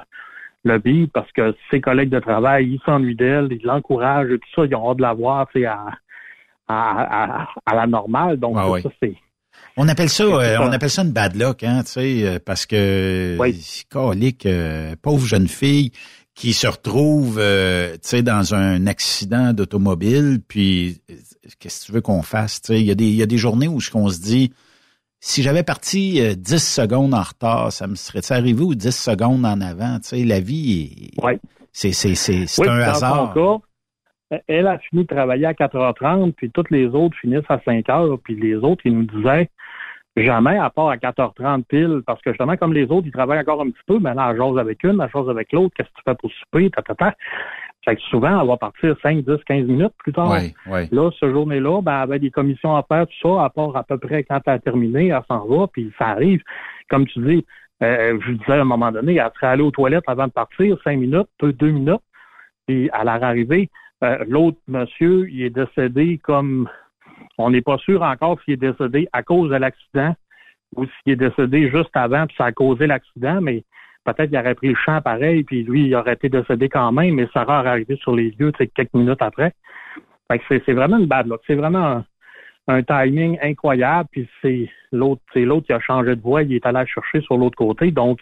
le beat, parce que ses collègues de travail, ils s'ennuient d'elle, ils l'encouragent et tout ça, ils ont hâte de la voir, c'est à, à, à, la normale. Donc, ça, c'est on appelle ça, euh, on appelle ça une bad luck, hein, tu sais, euh, parce que, oui. Euh, pauvre jeune fille qui se retrouve, tu sais, dans un accident d'automobile, puis qu'est-ce que tu veux qu'on fasse, tu sais, il y a des, il y a des journées où on se dit, si j'avais parti 10 secondes en retard, ça me serait arrivé ou 10 secondes en avant, tu sais, la vie, c'est, c'est, c'est, c'est un hasard. elle a fini de travailler à 4h30, puis toutes les autres finissent à 5h, puis les autres, ils nous disaient, Jamais, à part à 4h30 pile, parce que justement, comme les autres, ils travaillent encore un petit peu, mais là, chose avec une, la chose avec l'autre, qu'est-ce que tu fais pour souper, ta, ta, ta. Fait que souvent, elle va partir 5, 10, 15 minutes plus tard. Là, ce journée-là, ben, elle avait des commissions à faire, tout ça, à part à peu près quand elle a terminé, elle s'en va, puis ça arrive. Comme tu dis, euh, je disais à un moment donné, elle serait allée aux toilettes avant de partir, 5 minutes, 2 minutes, puis à leur arrivée, euh, l'autre monsieur, il est décédé comme on n'est pas sûr encore s'il est décédé à cause de l'accident ou s'il est décédé juste avant, puis ça a causé l'accident, mais peut-être qu'il aurait pris le champ pareil, puis lui, il aurait été décédé quand même, mais ça aurait arrivé sur les lieux quelques minutes après. Fait que c'est vraiment une bad luck. C'est vraiment un, timing incroyable, puis c'est l'autre, c'est l'autre qui a changé de voie, il est allé la chercher sur l'autre côté, donc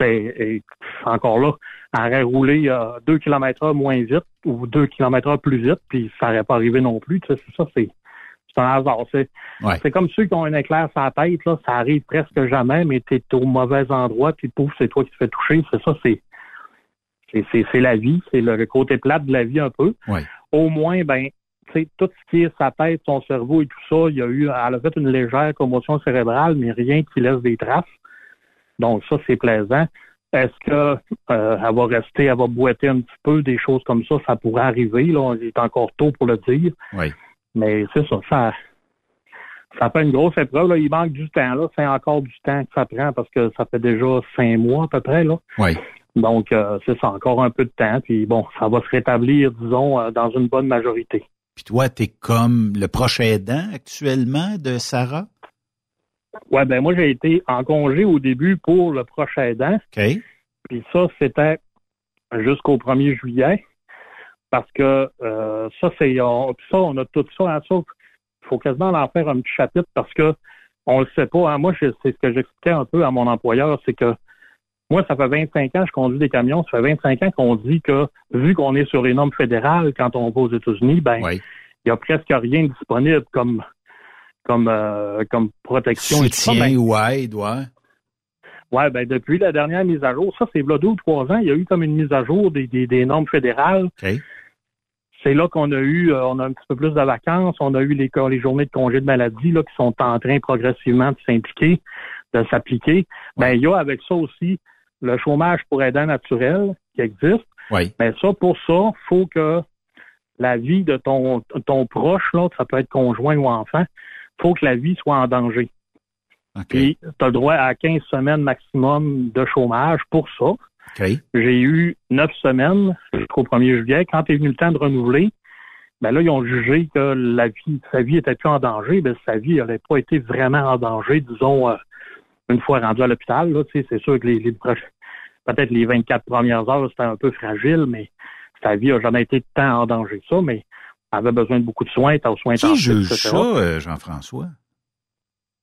c'est encore là, aurait roulé euh, deux kilomètres moins vite ou deux kilomètres plus vite, puis ça n'aurait pas arrivé non plus. Sais, ça, c'est c'est un hasard. C'est comme ceux qui ont un éclair sur la tête, là, ça arrive presque jamais, mais tu es au mauvais endroit, puis pouf, c'est toi qui te fais toucher. C'est ça, c'est c'est la vie, c'est le, côté plate de la vie un peu. Au moins, ben, tu tout ce qui est sa tête, son cerveau et tout ça, il y a eu, elle a fait une légère commotion cérébrale, mais rien qui laisse des traces. Donc ça, c'est plaisant. Est-ce que euh, elle va rester, elle va boiter un petit peu, des choses comme ça, ça pourrait arriver. Là, il est encore tôt pour le dire. Oui. Mais c'est ça, ça, ça fait une grosse épreuve. Là. Il manque du temps. Là. C'est encore du temps que ça prend parce que ça fait déjà cinq mois à peu près. Là. Oui. Donc, euh, c'est ça, encore un peu de temps. Puis bon, ça va se rétablir, disons, euh, dans une bonne majorité. Puis toi, tu es comme le prochain aidant actuellement de Sarah? Ouais, ben moi, j'ai été en congé au début pour le prochain aidant. OK. Puis ça, c'était jusqu'au 1er juillet parce que euh, ça, c'est on, ça, on a tout ça. Hein, ça, il faut quasiment en faire un petit chapitre parce que on le sait pas. Hein. Moi, c'est ce que j'expliquais un peu à mon employeur, c'est que moi, ça fait 25 ans que je conduis des camions. Ça fait 25 ans qu'on dit que, vu qu'on est sur les normes fédérales quand on va aux États-Unis, ben, il y a presque rien disponible comme comme euh, comme protection. Soutien ben, ou aide, ouais. Ouais, ben depuis la dernière mise à jour, ça c'est là deux ou trois ans, il y a eu comme une mise à jour des, des, des normes fédérales. Okay c'est là qu'on a eu, euh, on a un petit peu plus de vacances, on a eu les, les journées de congé de maladie là, qui sont en train progressivement de s'impliquer, de s'appliquer. Ben, il y a avec ça aussi le chômage pour aidants naturels qui existe. Oui. Mais ça, pour ça, faut que la vie de ton, ton proche, là, ça peut être conjoint ou enfant, faut que la vie soit en danger. Okay. Puis, tu as le droit à 15 semaines maximum de chômage pour ça. J'ai eu neuf semaines jusqu'au 1er juillet. Quand est venu le temps de renouveler, ben là, ils ont jugé que la vie, sa vie était plus en danger. Ben, sa vie n'aurait pas été vraiment en danger, disons, euh, une fois rendu à l'hôpital. c'est sûr que les, peut-être les 24 premières heures, c'était un peu fragile, mais sa vie n'a jamais été tant en danger que ça, mais elle avait besoin de beaucoup de soins, aux soins Qui juge ça, euh, Jean-François?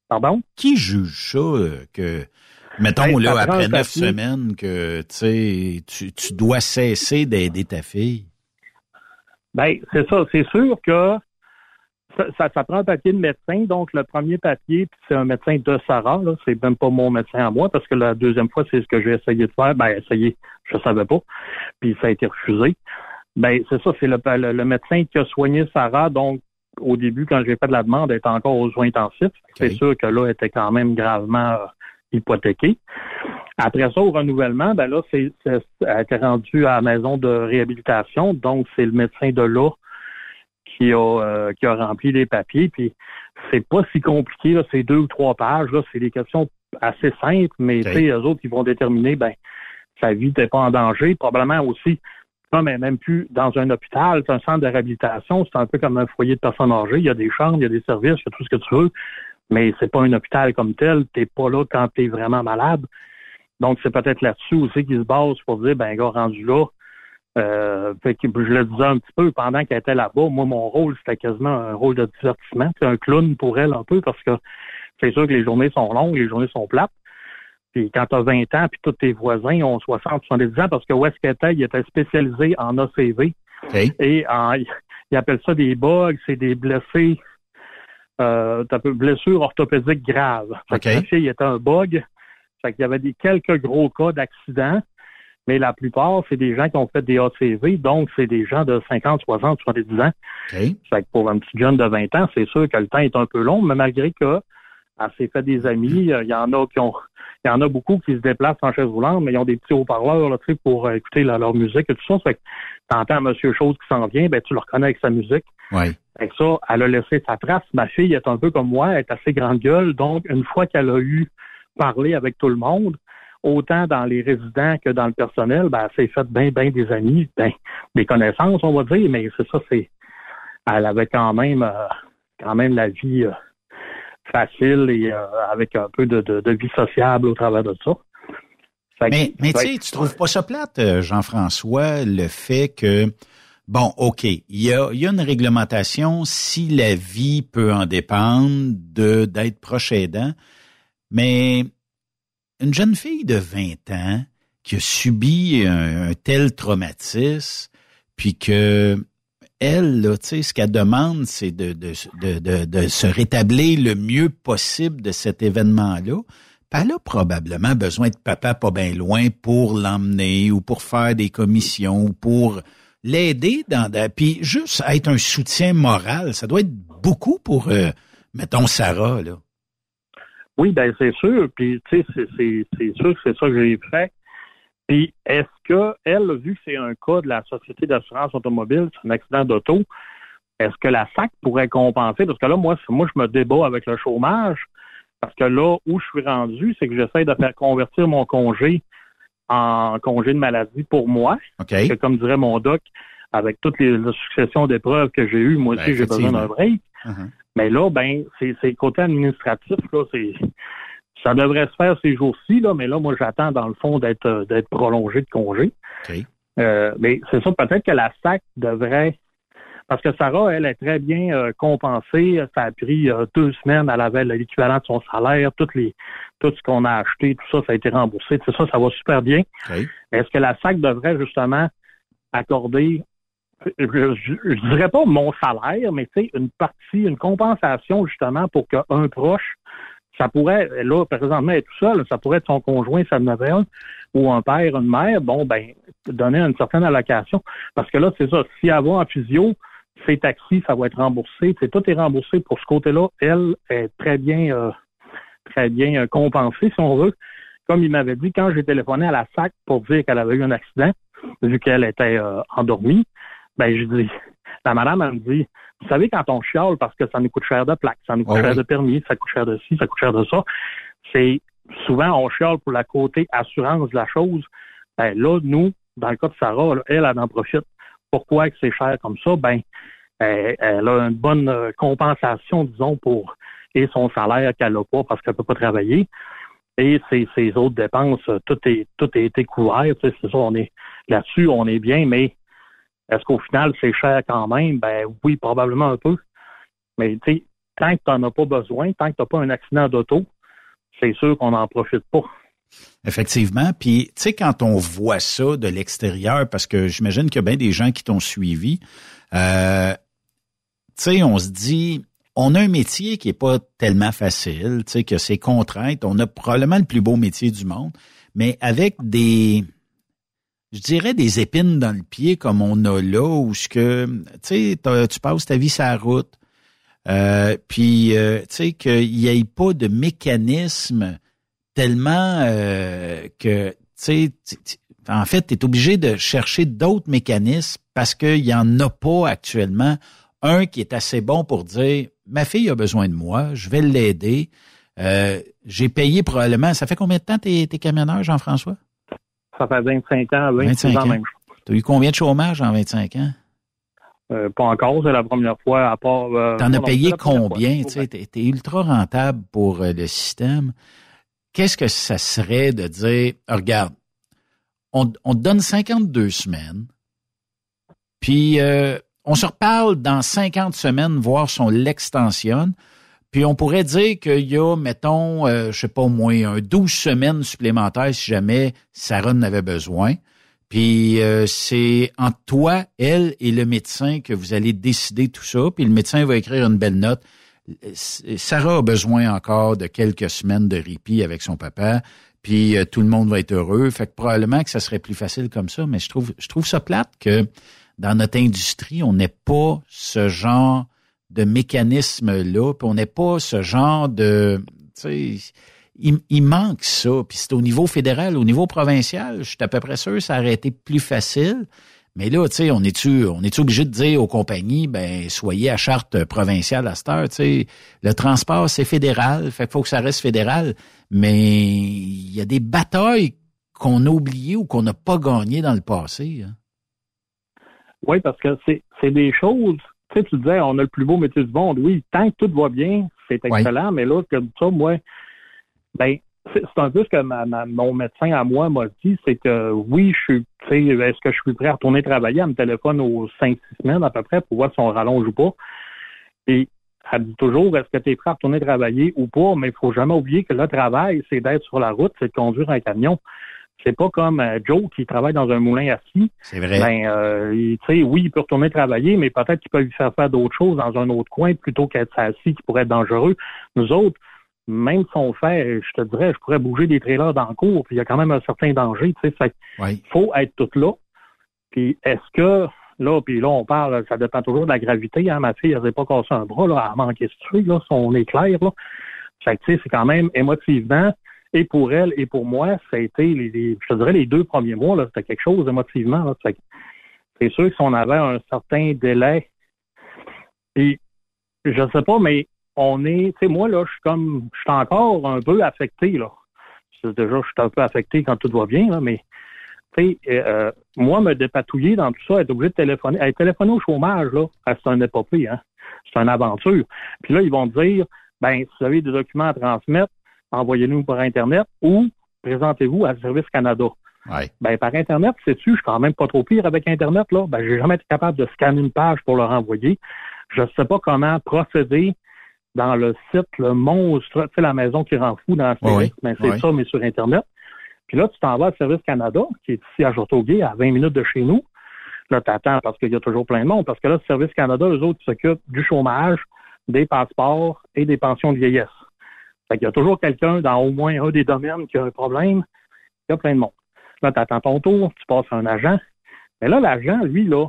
Pardon? Qui juge ça euh, que Mettons, là, après neuf semaines que, tu tu, tu dois cesser d'aider ta fille. Ben, c'est ça. C'est sûr que ça, ça, prend un papier de médecin. Donc, le premier papier, c'est un médecin de Sarah. Là, c'est même pas mon médecin à moi, parce que la deuxième fois, c'est ce que j'ai essayé de faire. Ben, essayé, je savais pas. Puis ça a été refusé. Ben, c'est ça, c'est le, le, médecin qui a soigné Sarah. Donc, au début, quand j'ai fait de la demande, elle était encore aux soins intensifs. C'est sûr que là, elle était quand même gravement hypothéquée. Après ça, au renouvellement, ben là, c'est, c'est, elle était rendue à la maison de réhabilitation. Donc, c'est le médecin de là qui a, euh, qui a rempli les papiers. Puis, c'est pas si compliqué, là, c'est deux ou trois pages. Là, c'est des questions assez simples, mais tu sais, eux autres, ils vont déterminer, ben, sa vie n'était pas en danger. Probablement aussi, non, mais même plus dans un hôpital, c'est un centre de réhabilitation, c'est un peu comme un foyer de personnes âgées. Il y a des chambres, il y a des services, il y a tout ce que tu veux, mais c'est pas un hôpital comme tel. T'es pas là quand tu es vraiment malade. Donc, c'est peut-être là-dessus aussi qu'ils se basent pour dire, ben, gars, rendu là, euh, fait que je le disais un petit peu pendant qu'elle était là-bas. Moi, mon rôle, c'était quasiment un rôle de divertissement. C'est un clown pour elle un peu parce que c'est sûr que les journées sont longues, les journées sont plates. Puis quand tu as 20 ans, puis tous tes voisins ont 60, 70 ans, parce que où est-ce qu'il était, il était spécialisé en ACV. Et en, <laughs> il appelle ça des bugs, c'est des blessés, euh, blessures orthopédiques graves. Okay. il était un bug. Fait qu'il y avait des quelques gros cas d'accidents, mais la plupart, c'est des gens qui ont fait des ACV, donc c'est des gens de 50, 60, 70 ans. Fait que pour un petit jeune de 20 ans, c'est sûr que le temps est un peu long, mais malgré que elle s'est fait des amis, il y en a qui ont il y en a beaucoup qui se déplacent en chaise roulante, mais ils ont des petits haut-parleurs là, pour euh, écouter leur musique et tout ça. Fait que t'entends Monsieur Chose qui s'en vient, ben tu le reconnais avec sa musique. Ouais. Fait ça, elle a laissé sa trace. Ma fille est un peu comme moi, elle est assez grande gueule, donc une fois qu'elle a eu parlé avec tout le monde, autant dans les résidents que dans le personnel, ben, elle s'est fait bien, bien des amis, ben, des connaissances, on va dire, mais c'est ça, c'est elle avait quand même euh, quand même la vie euh, facile et euh, avec un peu de, de, vie sociable au travers de ça. mais mais tu sais, tu trouves pas ça plate, euh, Jean-François, le fait que Bon, OK, il y a, y a une réglementation si la vie peut en dépendre de d'être proche aidant, mais une jeune fille de 20 ans qui a subi un tel traumatisme, puis que elle, là, ce qu'elle demande, c'est de, de, de, de, se rétablir le mieux possible de cet événement-là. Elle a probablement besoin de papa pas bien loin pour l'emmener ou pour faire des commissions ou pour l'aider dans puis juste être un soutien moral, ça doit être beaucoup pour euh, mettons Sarah là. Oui, ben c'est sûr, puis tu sais c'est sûr que c'est ça que j'ai fait. Puis est-ce que elle, vu que c'est un cas de la Société d'assurance automobile, c'est un accident d'auto, est-ce que la SAC pourrait compenser? Parce que là, moi, moi, je me débat avec le chômage. Parce que là, où je suis rendu, c'est que j'essaie de faire convertir mon congé en congé de maladie pour moi. Okay. comme dirait mon doc, avec toutes les, successions d'épreuves que j'ai eues, moi aussi, ben, j'ai besoin d'un break. Uh-huh. Mais là, ben, c'est côté administratif, là, c'est ça devrait se faire ces jours-ci, là, mais là, moi, j'attends, dans le fond, d'être euh, d'être prolongé de congé. Euh, mais c'est ça, peut-être que la SAC devrait parce que Sarah, elle est très bien euh, compensée. Ça a pris deux semaines. Elle avait l'équivalent de son salaire. Toutes les, tout ce qu'on a acheté, tout ça, ça a été remboursé. C'est ça, ça va super bien. Est-ce que la SAC devrait justement accorder, je, je, dirais pas mon salaire, mais tu sais, une partie, une compensation justement pour qu'un proche ça pourrait, là, présentement, être tout seul, ça pourrait être son conjoint, en un, ou un père, une mère, bon, ben, donner une certaine allocation. Parce que là, c'est ça, si elle va en physio, ses taxis, ça va être remboursé. C'est tout est remboursé pour ce côté-là. Elle est très bien, euh, très bien euh, compensée, si on veut. Comme il m'avait dit, quand j'ai téléphoné à la SAC pour dire qu'elle avait eu un accident, vu qu'elle était euh, endormie, ben, je dis, la madame, elle me dit, vous savez, quand on chiale parce que ça nous coûte cher de plaque, ça nous coûte cher de permis, ça coûte cher de ci, ça coûte cher de ça, c'est souvent on chiale pour la côté assurance de la chose. Ben là, nous, dans le cas de Sarah, elle, elle en profite. Pourquoi que c'est cher comme ça? Ben, elle, a une bonne euh, compensation, disons, pour et son salaire qu'elle n'a pas parce qu'elle peut pas travailler. Et ses, ses autres dépenses, tout est tout a été couvert. c'est ça, on est là-dessus, on est bien, mais est-ce qu'au final, c'est cher quand même? Ben oui, probablement un peu. Mais tu sais, tant que tu n'en as pas besoin, tant que tu n'as pas un accident d'auto, c'est sûr qu'on n'en profite pas. Effectivement. Puis, tu sais, quand on voit ça de l'extérieur, parce que j'imagine qu'il y a bien des gens qui t'ont suivi, euh, tu sais, on se dit, on a un métier qui est pas tellement facile, tu sais, que c'est contraintes. On a probablement le plus beau métier du monde, mais avec des, je dirais des épines dans le pied comme on a là, où ce que, tu sais, tu passes ta vie sur la route, Euh, puis, euh, tu sais, qu'il n'y ait pas de mécanisme tellement euh, que, tu sais, en fait, tu es obligé de chercher d'autres mécanismes parce qu'il n'y en a pas actuellement. Un qui est assez bon pour dire, ma fille a besoin de moi, je vais l'aider. Euh, j'ai payé probablement, ça fait combien de temps t'es, es camionneur, Jean-François? Ça fait 25 ans, 26 ans, même. T'as eu combien de chômage en 25 ans? Euh, pas encore, c'est la première fois, à part... Euh, T'en as payé combien? Tu t'es ultra rentable pour le système. Qu'est-ce que ça serait de dire, regarde, on, on te donne 52 semaines, puis on se reparle dans 50 semaines, voir si on l'extensionne. Puis on pourrait dire qu'il y a, mettons, euh, je sais pas au moins un 12 semaines supplémentaires si jamais Sarah en avait besoin. Puis euh, c'est entre toi, elle et le médecin que vous allez décider tout ça. Puis le médecin va écrire une belle note. Sarah a besoin encore de quelques semaines de répit avec son papa. Puis euh, tout le monde va être heureux. Fait que probablement que ça serait plus facile comme ça. Mais je trouve, je trouve ça plate que dans notre industrie, on n'est pas ce genre de mécanisme-là, puis on n'est pas ce genre de... Il, il manque ça, puis c'est au niveau fédéral, au niveau provincial, je suis à peu près sûr ça aurait été plus facile. Mais là, tu sais, on est-tu on est obligé de dire aux compagnies, ben soyez à charte provinciale à cette heure, tu sais. Le transport, c'est fédéral, fait qu'il faut que ça reste fédéral. Mais il y a des batailles qu'on a oubliées ou qu'on n'a pas gagnées dans le passé. Hein. Oui, parce que c'est des choses. Tu sais, tu disais, on a le plus beau métier du monde. Oui, tant que tout va bien, c'est excellent. Mais là, comme ça, moi, ben, c'est un peu ce que ma, mon médecin à moi m'a dit, c'est que oui, je suis, tu sais, est-ce que je suis prêt à retourner travailler? Elle me téléphone aux cinq, six semaines à peu près pour voir si on rallonge ou pas? Et elle dit toujours, est-ce que tu es prêt à retourner travailler ou pas? Mais il faut jamais oublier que le travail, c'est d'être sur la route, c'est de conduire un camion. C'est pas comme euh, Joe qui travaille dans un moulin assis. C'est vrai. Ben, euh, tu sais, oui, il peut retourner travailler, mais peut-être qu'il peut lui faire faire d'autres choses dans un autre coin plutôt qu'être assis qui pourrait être dangereux. Nous autres, même si on fait, je te dirais, je pourrais bouger des trailers dans le cours, puis il y a quand même un certain danger, tu sais. Fait faut être tout là. Puis est-ce que là, puis là, on parle, ça dépend toujours de la gravité, hein. Ma fille, elle s'est pas cassé un bras, là, elle manqué de là, si on est clair, là. Fait que, tu sais, c'est quand même émotivement et pour elle et pour moi, ça a été, les, je te dirais, les deux premiers mois, là, c'était quelque chose émotivement. C'est sûr que si on avait un certain délai, et je sais pas, mais on est, tu sais, moi, là, je suis comme, je suis encore un peu affecté, là. Déjà, je suis un peu affecté quand tout va bien, là, mais, tu sais, euh, moi, me dépatouiller dans tout ça, être obligé de téléphoner, être téléphoner au chômage, là, c'est un épopée, hein. C'est une aventure. Puis là, ils vont dire, ben, si vous avez des documents à transmettre, envoyez-nous par Internet ou présentez-vous à Service Canada. Ben, par Internet, sais-tu, je suis quand même pas trop pire avec Internet, là. Ben, j'ai jamais été capable de scanner une page pour leur envoyer. Je sais pas comment procéder dans le site, le monstre, tu sais, la maison qui rend fou dans le service, mais c'est ça, mais sur Internet. Puis là, tu t'en vas à Service Canada, qui est ici à Châteauguay, à 20 minutes de chez nous. Là, tu attends parce qu'il y a toujours plein de monde. Parce que là, Service Canada, eux autres, s'occupent du chômage, des passeports et des pensions de vieillesse. Fait qu'il y a toujours quelqu'un dans au moins un des domaines qui a un problème. Il y a plein de monde. Là, tu attends ton tour, tu passes un agent. Mais là, l'agent, lui, là,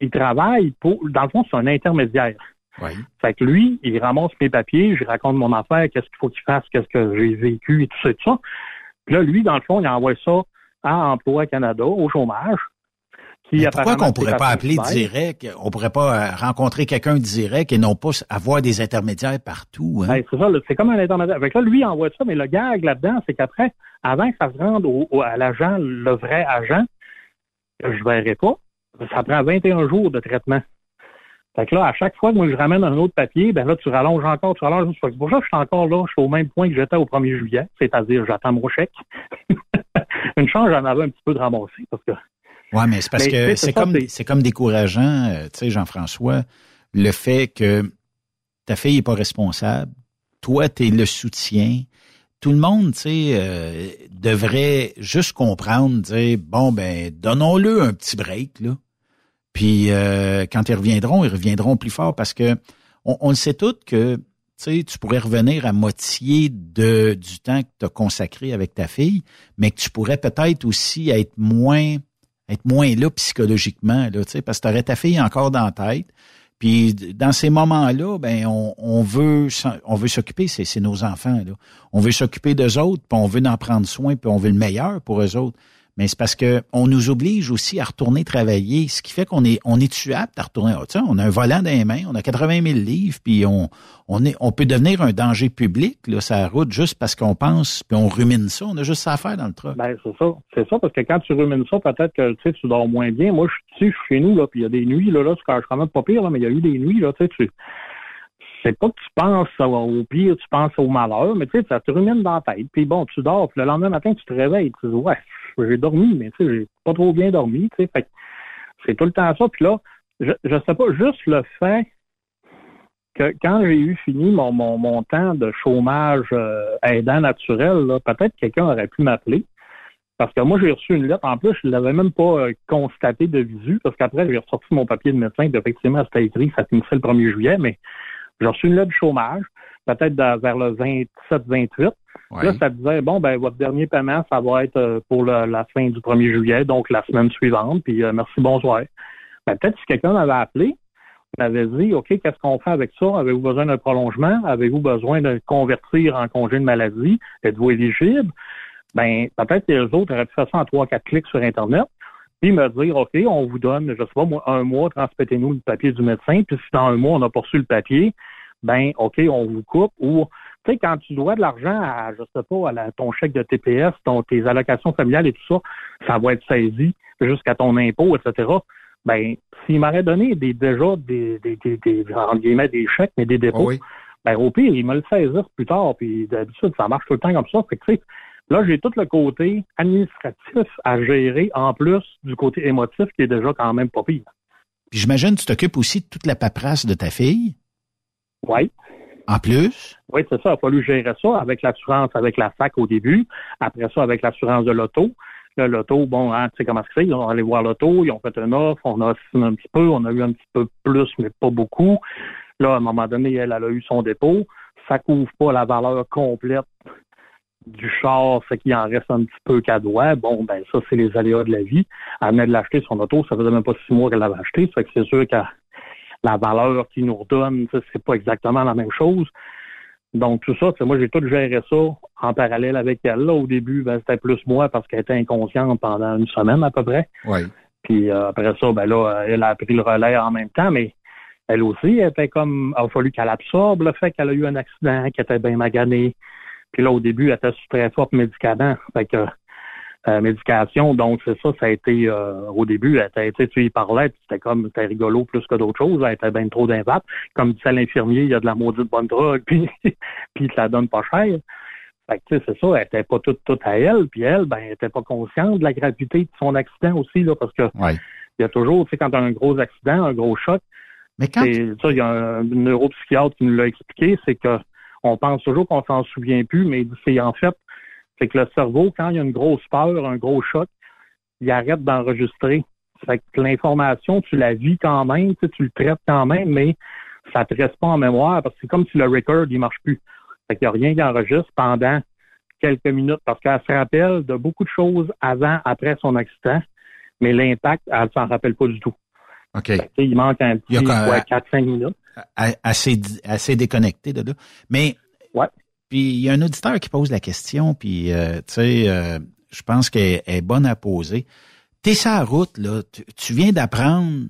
il travaille pour. Dans le fond, c'est un intermédiaire. Oui. Fait que lui, il ramasse mes papiers, je raconte mon affaire, qu'est-ce qu'il faut qu'il fasse, qu'est-ce que j'ai vécu et tout ça et tout ça. Puis là, lui, dans le fond, il envoie ça à Emploi Canada, au chômage pourquoi qu'on pourrait pas appeler direct, on pourrait pas euh, rencontrer quelqu'un direct et non pas avoir des intermédiaires partout? Hein? c'est ça, c'est comme un intermédiaire. Avec là, lui, il envoie ça, mais le gag là-dedans, c'est qu'après, avant que ça se rende au, à l'agent, le vrai agent, je verrai pas. Ça prend 21 jours de traitement. Fait que là, à chaque fois que moi je ramène un autre papier, ben là, tu rallonges encore, tu rallonges. C'est pour ça que je suis encore là, je suis au même point que j'étais au 1er juillet, c'est-à-dire j'attends mon chèque. <laughs> Une chance, j'en avais un petit peu de ramasser parce que Ouais, mais c'est parce que c'est comme c'est comme décourageant, euh, tu sais, Jean-François, le fait que ta fille est pas responsable, toi tu es le soutien. Tout le monde, tu sais, euh, devrait juste comprendre, dire bon ben donnons-le un petit break là. Puis euh, quand ils reviendront, ils reviendront plus fort parce que on, on le sait tous que tu sais, tu pourrais revenir à moitié de du temps que tu as consacré avec ta fille, mais que tu pourrais peut-être aussi être moins être moins là psychologiquement, là, parce que tu aurais ta fille encore dans la tête. Puis dans ces moments-là, ben on, on veut on veut s'occuper, c'est nos enfants là. On veut s'occuper d'eux autres, puis on veut en prendre soin, puis on veut le meilleur pour eux autres mais c'est parce que on nous oblige aussi à retourner travailler, ce qui fait qu'on est on est tuable à retourner? Oh, on a un volant dans les mains, on a 80 000 livres, puis on on est on peut devenir un danger public là, sa route juste parce qu'on pense puis on rumine ça. On a juste ça à faire dans le truck. Ben c'est ça, c'est ça parce que quand tu rumines ça, peut-être que tu sais tu dors moins bien. Moi, je suis chez nous là, puis il y a des nuits là, là, c'est quand même pas pire là, mais il y a eu des nuits là, tu sais, tu c'est pas que tu penses au pire, tu penses au malheur, mais tu sais, ça te rumine dans la tête. Puis bon, tu dors, puis le lendemain matin, tu te réveilles, tu dis ouais, j'ai dormi, mais tu sais, j'ai pas trop bien dormi, tu sais. C'est tout le temps ça. Puis là, je, je sais pas, juste le fait que quand j'ai eu fini mon, mon, mon temps de chômage euh, aidant naturel, peut-être quelqu'un aurait pu m'appeler. Parce que moi, j'ai reçu une lettre. En plus, je ne l'avais même pas euh, constaté de visu, parce qu'après, j'ai ressorti mon papier de médecin, puis effectivement, c'était écrit, ça finissait le 1er juillet, mais j'ai reçu une lettre de chômage, peut-être vers le 27-28. Là, ça disait, bon, ben votre dernier paiement, ça va être euh, pour la fin du 1er juillet, donc la semaine suivante, puis euh, merci, bonsoir. Ben, peut-être si quelqu'un m'avait appelé, m'avait dit, OK, qu'est-ce qu'on fait avec ça? Avez-vous besoin d'un prolongement? Avez-vous besoin de convertir en congé de maladie? Êtes-vous éligible? Ben, peut-être que les autres auraient pu faire ça en trois, quatre clics sur Internet puis me dire, OK, on vous donne, je sais pas, moi, un mois, transmettez-nous le papier du médecin, puis si dans un mois, on n'a pas reçu le papier, ben, OK, on vous coupe, ou, tu sais, quand tu dois de l'argent à, je sais pas, à ton chèque de TPS, ton, tes allocations familiales et tout ça, ça va être saisi jusqu'à ton impôt, etc. Ben, s'il m'aurait donné des, déjà des, des, des, des, guillemets, des chèques, mais des dépôts, ben, au pire, il me le saisir plus tard, puis d'habitude, ça marche tout le temps comme ça. Fait que, tu sais, Là, j'ai tout le côté administratif à gérer en plus du côté émotif qui est déjà quand même pas pire. Puis j'imagine que tu t'occupes aussi de toute la paperasse de ta fille? Oui. En plus? Oui, c'est ça. Il a fallu gérer ça avec l'assurance, avec la fac au début. Après ça, avec l'assurance de l'auto. Là, l'auto, bon, hein, tu sais comment c'est. Ils ont allé voir l'auto, ils ont fait un offre, on a assis un petit peu, on a eu un petit peu plus, mais pas beaucoup. Là, à un moment donné, elle, elle a eu son dépôt. Ça couvre pas la valeur complète du char, fait qu'il en reste un petit peu qu'à doigt. Bon, ben ça, c'est les aléas de la vie. Elle venait de l'acheter, son auto, ça faisait même pas six mois qu'elle l'avait acheté. Fait que c'est sûr que la valeur qu'il nous redonne, c'est pas exactement la même chose. Donc, tout ça, moi, j'ai tout géré ça en parallèle avec elle. Là, au début, ben, c'était plus moi parce qu'elle était inconsciente pendant une semaine à peu près. Oui. Puis euh, après ça, ben là, elle a pris le relais en même temps, mais elle aussi, elle était comme, il a fallu qu'elle absorbe le fait qu'elle a eu un accident, qu'elle était bien maganée, puis là, au début, elle était sous très fort médicament. Fait que euh, médication, donc c'est ça, ça a été euh, au début, elle était, tu y parlais, puis c'était comme c'était rigolo plus que d'autres choses, elle était bien trop d'invape. Comme disait l'infirmier, il y a de la maudite bonne drogue, <laughs> puis puis ça donne pas cher. Fait que tu sais, c'est ça, elle était pas toute toute à elle, puis elle, ben, elle était pas consciente de la gravité de son accident aussi, là, parce que il y a toujours, tu sais, quand as un gros accident, un gros choc, mais quand... ça, il y a un neuropsychiatre qui nous l'a expliqué, c'est que on pense toujours qu'on s'en souvient plus, mais c'est en fait, c'est que le cerveau, quand il y a une grosse peur, un gros choc, il arrête d'enregistrer. Fait que l'information, tu la vis quand même, tu, tu le traites quand même, mais ça te reste pas en mémoire parce que c'est comme si le record, il marche plus. Fait qu'il n'y a rien qui enregistre pendant quelques minutes parce qu'elle se rappelle de beaucoup de choses avant, après son accident, mais l'impact, elle ne s'en rappelle pas du tout. OK. il manque un petit 4-5 minutes assez, assez déconnecté de là. Mais, ouais. Puis il y a un auditeur qui pose la question, puis, euh, tu sais, euh, je pense qu'elle est bonne à poser. T'es sur la route, là, tu, viens d'apprendre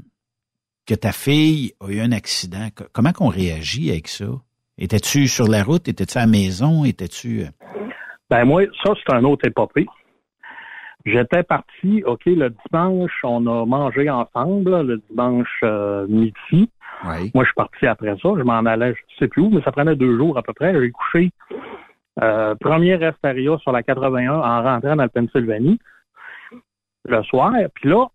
que ta fille a eu un accident. Comment qu'on réagit avec ça? Étais-tu sur la route? Étais-tu à la maison? Étais-tu... Euh? Ben moi, ça, c'est un autre épopée. J'étais parti, OK, le dimanche, on a mangé ensemble, le dimanche midi. Moi, je suis parti après ça. Je m'en allais, je sais plus où, mais ça prenait deux jours à peu près. J'ai couché euh, premier restaria sur la 81 en rentrant dans le Pennsylvanie le soir. Puis là,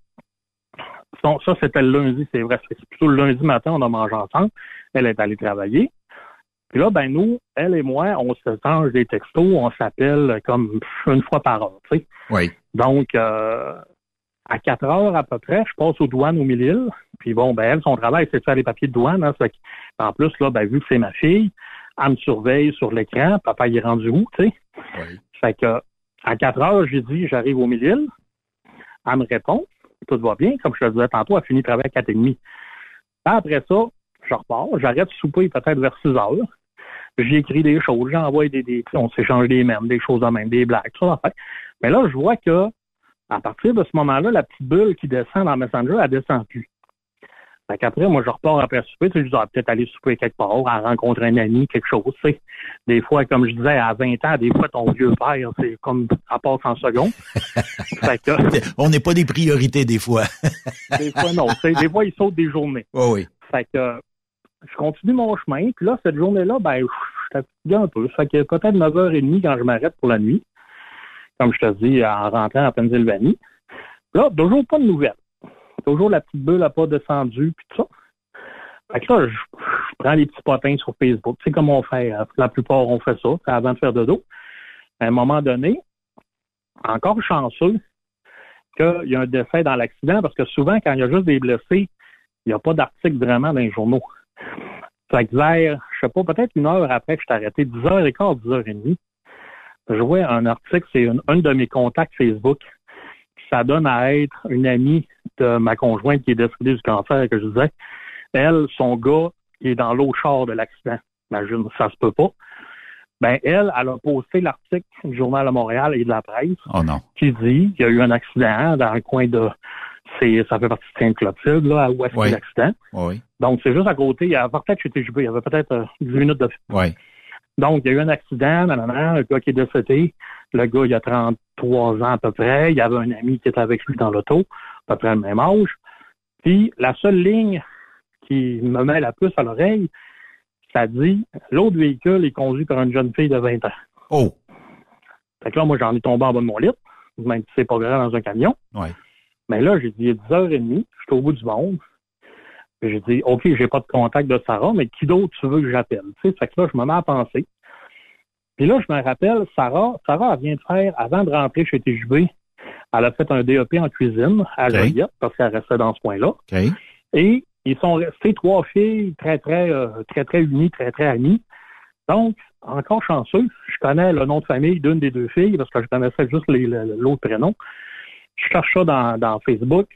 ça, c'était le lundi, c'est vrai. C'est plutôt le lundi matin, on a mangé ensemble. Elle est allée travailler. Puis là, ben nous, elle et moi, on se change des textos, on s'appelle comme une fois par heure, tu sais. Oui. Donc, euh, à 4 heures à peu près, je passe aux douanes au mille Puis bon, ben elle, son travail, c'est de faire les papiers de douane. Hein, en plus, là, ben, vu que c'est ma fille, elle me surveille sur l'écran. Papa, il est rendu où, tu sais? Oui. Fait que à 4 heures, j'ai dit, j'arrive au mille Elle me répond, tout va bien. Comme je te disais tantôt, elle finit de travailler à 4 et demi. Après ça, je repars, j'arrête de souper peut-être vers 6 heures. J'ai écrit des choses, j'envoie des, des, on s'échange des mêmes, des choses de même, des blagues, tout ça. en fait. Mais là, je vois que, à partir de ce moment-là, la petite bulle qui descend dans Messenger, elle descend plus. Fait qu'après, moi, je repars après souper, tu sais, je dois peut-être aller souper quelque part, à rencontrer un ami, quelque chose, tu sais. Des fois, comme je disais, à 20 ans, des fois, ton vieux père, c'est comme, ça passe en seconde. <laughs> fait que, <laughs> On n'est pas des priorités des fois. <laughs> des fois, non. tu sais, Des fois, ils sautent des journées. Oui, oui. Fait que je continue mon chemin. Puis là, cette journée-là, ben, je suis fatigué un peu. Fait que peut-être 9h30 quand je m'arrête pour la nuit. Comme je te dis, en rentrant en Pennsylvanie. Là, toujours pas de nouvelles. Toujours la petite bulle n'a pas descendu, puis tout ça. Fait que là, je, prends les petits potins sur Facebook. C'est comme on fait. euh, La plupart ont fait ça, avant de faire de dos. À un moment donné, encore chanceux qu'il y a un décès dans l'accident, parce que souvent, quand il y a juste des blessés, il n'y a pas d'article vraiment dans les journaux. Fait que vers, je sais pas, peut-être une heure après que je t'ai arrêté, 10h15, 10h30, je vois un article, c'est un, un de mes contacts Facebook. Ça donne à être une amie de ma conjointe qui est décédée du cancer, que je disais. Elle, son gars, qui est dans l'autre char de l'accident. Imagine, ça se peut pas. Ben, elle, elle a posté l'article du Journal de Montréal et de la presse Oh non. qui dit qu'il y a eu un accident dans le coin de c'est ça fait partie de Sainte-Clotilde, là, où est-ce Oui. l'accident. Oui, Donc, c'est juste à côté, il y a peut-être il y avait peut-être euh, 10 minutes de oui. Donc, il y a eu un accident, un gars qui est décédé. Le gars, il a 33 ans à peu près. Il y avait un ami qui était avec lui dans l'auto, à peu près le même âge. Puis, la seule ligne qui me met la puce à l'oreille, ça dit, l'autre véhicule est conduit par une jeune fille de 20 ans. Oh, Fait que là, moi, j'en ai tombé en bas de mon lit, même si c'est pas grave dans un camion. oui. Mais là, j'ai dit, il est 10h30, je suis au bout du monde. J'ai dit, OK, j'ai pas de contact de Sarah, mais qui d'autre tu veux que j'appelle? Tu sais, fait que là, je me mets à penser. Puis là, je me rappelle, Sarah, Sarah, elle vient de faire, avant de rentrer chez TJB, elle a fait un DEP en cuisine à OK. Joliette, parce qu'elle restait dans ce coin-là. Et ils sont restés trois filles très, très, euh, très, très unies, très, très amies. Donc, encore chanceux, je connais le nom de famille d'une des deux filles, parce que je connaissais juste l'autre prénom. Je cherche ça dans, dans Facebook,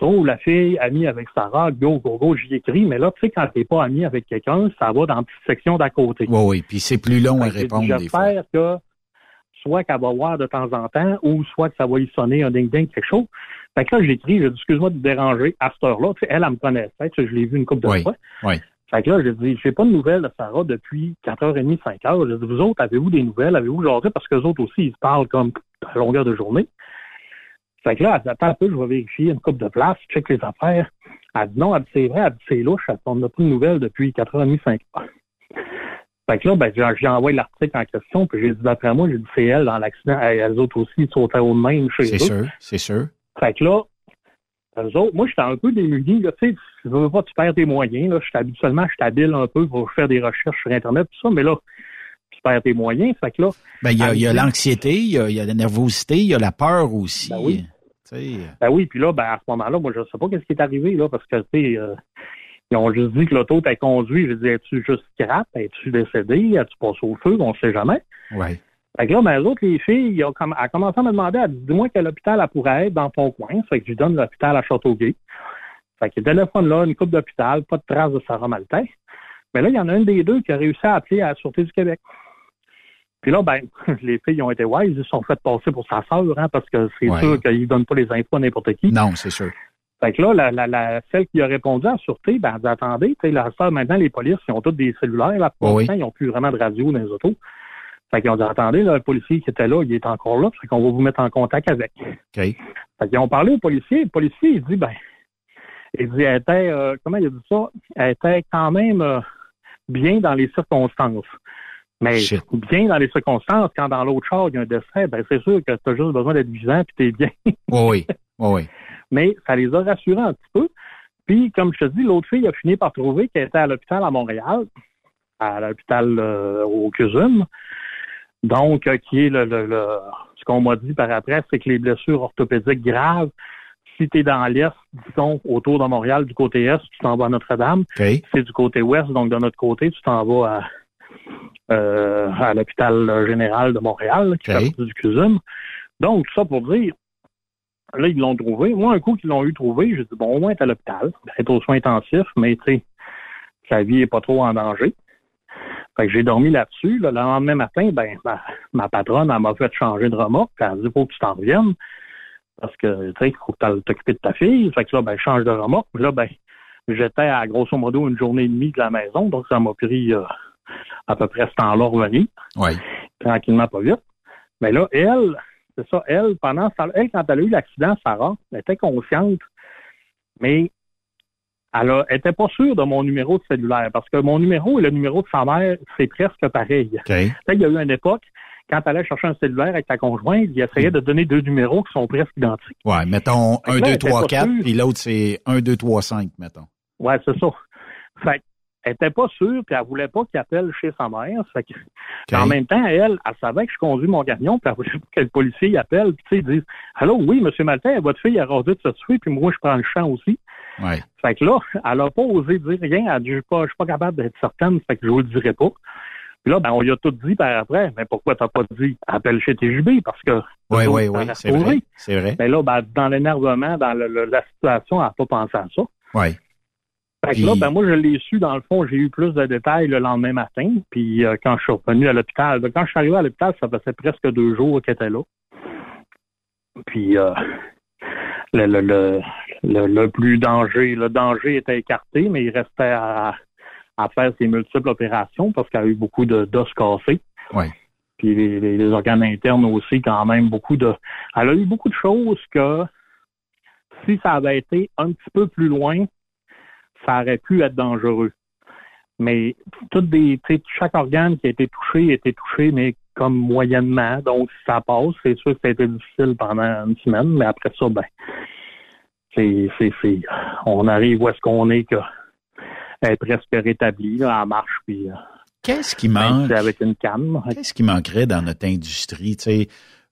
trouve la fille amie avec Sarah, go, go, go, j'y écris, mais là, tu sais, quand t'es pas ami avec quelqu'un, ça va dans la petite section d'à côté. Oui, oui. Puis c'est plus long à répondre des fois. J'espère que soit qu'elle va voir de temps en temps, ou soit que ça va y sonner un ding-ding, quelque chose. Fait que là, j'écris, j'ai dit, excuse-moi de te déranger à cette heure-là. Tu sais, elle, elle me connaissait, tu sais, je l'ai vu une couple de Oui, fois. oui. Fait que là, j'ai dit, j'ai pas de nouvelles de Sarah depuis 4h30, 5h. J'ai dit, vous autres, avez-vous des nouvelles? Avez-vous jasé? Parce que les autres aussi, ils se parlent comme à longueur de journée. Fait que là, elle dit, attends un peu, je vais vérifier une coupe de place, check les affaires. Elle dit, non, elle dit, c'est vrai, elle dit, c'est louche, elle dit, on n'a pas de nouvelles depuis 4h30, 5h. Fait que là, ben, j'ai envoyé l'article en question, puis j'ai dit, d'après moi, j'ai dit, c'est elle dans l'accident. Elles autres aussi, ils sautaient au même chez eux. C'est sûr, c'est sûr. Fait que là, eux autres, moi, j'étais un peu démuni, là, tu sais, tu veux pas, tu perds tes moyens, là. Je suis habituellement, je suis habile un peu pour faire des recherches sur Internet, tout ça, mais là, tu perds tes moyens. Fait que là, Ben, il y a, l'anxiété, il y a, il y a la nervosité, il y a la peur aussi. Ben oui. Sais, ben oui, puis là, ben, à ce moment-là, moi, je sais pas qu'est-ce qui est arrivé, là, parce que, tu sais, euh, ils ont juste dit que l'auto t'a conduit. Je dis, es-tu juste scrap? Es-tu décédé? As-tu passé au feu? On sait jamais. ouais. Fait que là, ben, les autres, les filles, ils ont a commencé à me demander, elle dit, dis-moi quel hôpital elle pourrait être dans ton coin. Fait que je lui donne l'hôpital à Châteauguay. Fait que téléphone là, une coupe d'hôpital, pas de trace de Sarah Maltais. Mais là, il y en a une des deux qui a réussi à appeler à la Sûreté du Québec. Puis là, ben, <laughs> les filles ont été wise, ils se sont fait passer pour sa sœur, hein, parce que c'est Ouais. sûr qu'ils donnent pas les infos à n'importe qui. Non, c'est sûr. Fait que là, la, la, la, celle qui a répondu à la sûreté, ben, elle dit, attendez, tu sais, la sœur, maintenant, les polices, ils ont tous des cellulaires, là, pour Oui. ils n'ont plus vraiment de radio dans les autos. Fait qu'ils ont dit, attendez, là, le policier qui était là, il est encore là, fait qu'on va vous mettre en contact avec. OK. Fait qu'ils ont parlé au policier, le policier, il dit, ben, il dit, elle était, euh, comment il a dit ça? Elle était quand même euh, bien dans les circonstances. Mais Shit. bien dans les circonstances, quand dans l'autre char, il y a un décès, ben, c'est sûr que tu as juste besoin d'être vivant puis t'es bien. <laughs> Oui, oui. Mais ça les a rassurés un petit peu. Puis, comme je te dis, l'autre fille a fini par trouver qu'elle était à l'hôpital à Montréal, à l'hôpital euh, au CUSUM. Donc, euh, qui est le, le- le- ce qu'on m'a dit par après, c'est que les blessures orthopédiques graves, si tu es dans l'Est, disons, autour de Montréal, du côté Est, tu t'en vas à Notre-Dame. Si c'est du côté Ouest, donc de notre côté, tu t'en vas à, euh, à l'hôpital général de Montréal, qui OK. fait partie du CUSUM. Donc, ça pour dire, là, ils l'ont trouvé. Moi, un coup qu'ils l'ont eu trouvé, j'ai dit, bon, au moins, t'es à l'hôpital, être aux soins intensifs, mais tu sais, sa vie est pas trop en danger. Fait que j'ai dormi là-dessus. Le lendemain matin, ben ma, patronne, elle m'a fait changer de remorque. Elle a dit faut que tu t'en reviennes. Parce que tu sais, il faut que tu t'occupes de ta fille. Fait que là, ben, je change de remorque. Là, ben, j'étais à grosso modo une journée et demie de la maison, donc ça m'a pris euh, à peu près ce temps-là revenir. Oui. Tranquillement, pas vite. Mais là, elle, c'est ça, elle, pendant elle, quand elle a eu l'accident, Sarah, elle était consciente, mais elle n'était pas sûre de mon numéro de cellulaire parce que mon numéro et le numéro de sa mère, c'est presque pareil. Okay. Il y a eu une époque, quand elle allait chercher un cellulaire avec ta conjointe, il essayait de donner deux numéros qui sont presque identiques. Ouais, mettons 1, 2, 3, 4, puis l'autre c'est 1, 2, 3, 5, mettons. Ouais, c'est ça. Fait elle était pas sûre, puis elle voulait pas qu'il appelle chez sa mère. Fait que, En même temps, elle, elle savait que je conduis mon camion, puis elle voulait pas que le policier appelle, puis tu sais, dise Allô, oui, monsieur Maltais, votre fille a rasé de se tuer, puis moi, je prends le champ aussi. Ouais. Fait que là, elle a pas osé dire rien. Elle dit, je suis pas, suis pas capable d'être certaine, fait que je vous le dirai pas. Puis là, ben, on lui a tout dit par après. Mais pourquoi t'as pas dit appelle chez TJB? Parce que. Oui, oui, oui, c'est vrai. C'est vrai. Mais là, ben, dans l'énervement, dans la situation, elle n'a pas pensé à ça. Oui. Fait que là, ben, moi, je l'ai su, dans le fond, j'ai eu plus de détails le lendemain matin. Puis euh, quand je suis revenu à l'hôpital, ben, quand je suis arrivé à l'hôpital, ça faisait presque deux jours qu'elle était là. Puis euh, le, le, le, le, plus danger, le danger était écarté, mais il restait à, à faire ses multiples opérations parce qu'elle a eu beaucoup d'os cassés. Oui. Puis les, les, organes internes aussi, quand même, beaucoup de. Elle a eu beaucoup de choses que si ça avait été un petit peu plus loin, ça aurait pu être dangereux. Mais toutes des, chaque organe qui a été touché a été touché, mais comme moyennement. Donc, si ça passe, c'est sûr que ça a été difficile pendant une semaine, mais après ça, ben, c'est, c'est, c'est, on arrive où est-ce qu'on est que est presque rétablie, là, en marche, puis. Euh, Qu'est-ce qui manque? Avec une canne. Qu'est-ce qui manquerait dans notre industrie?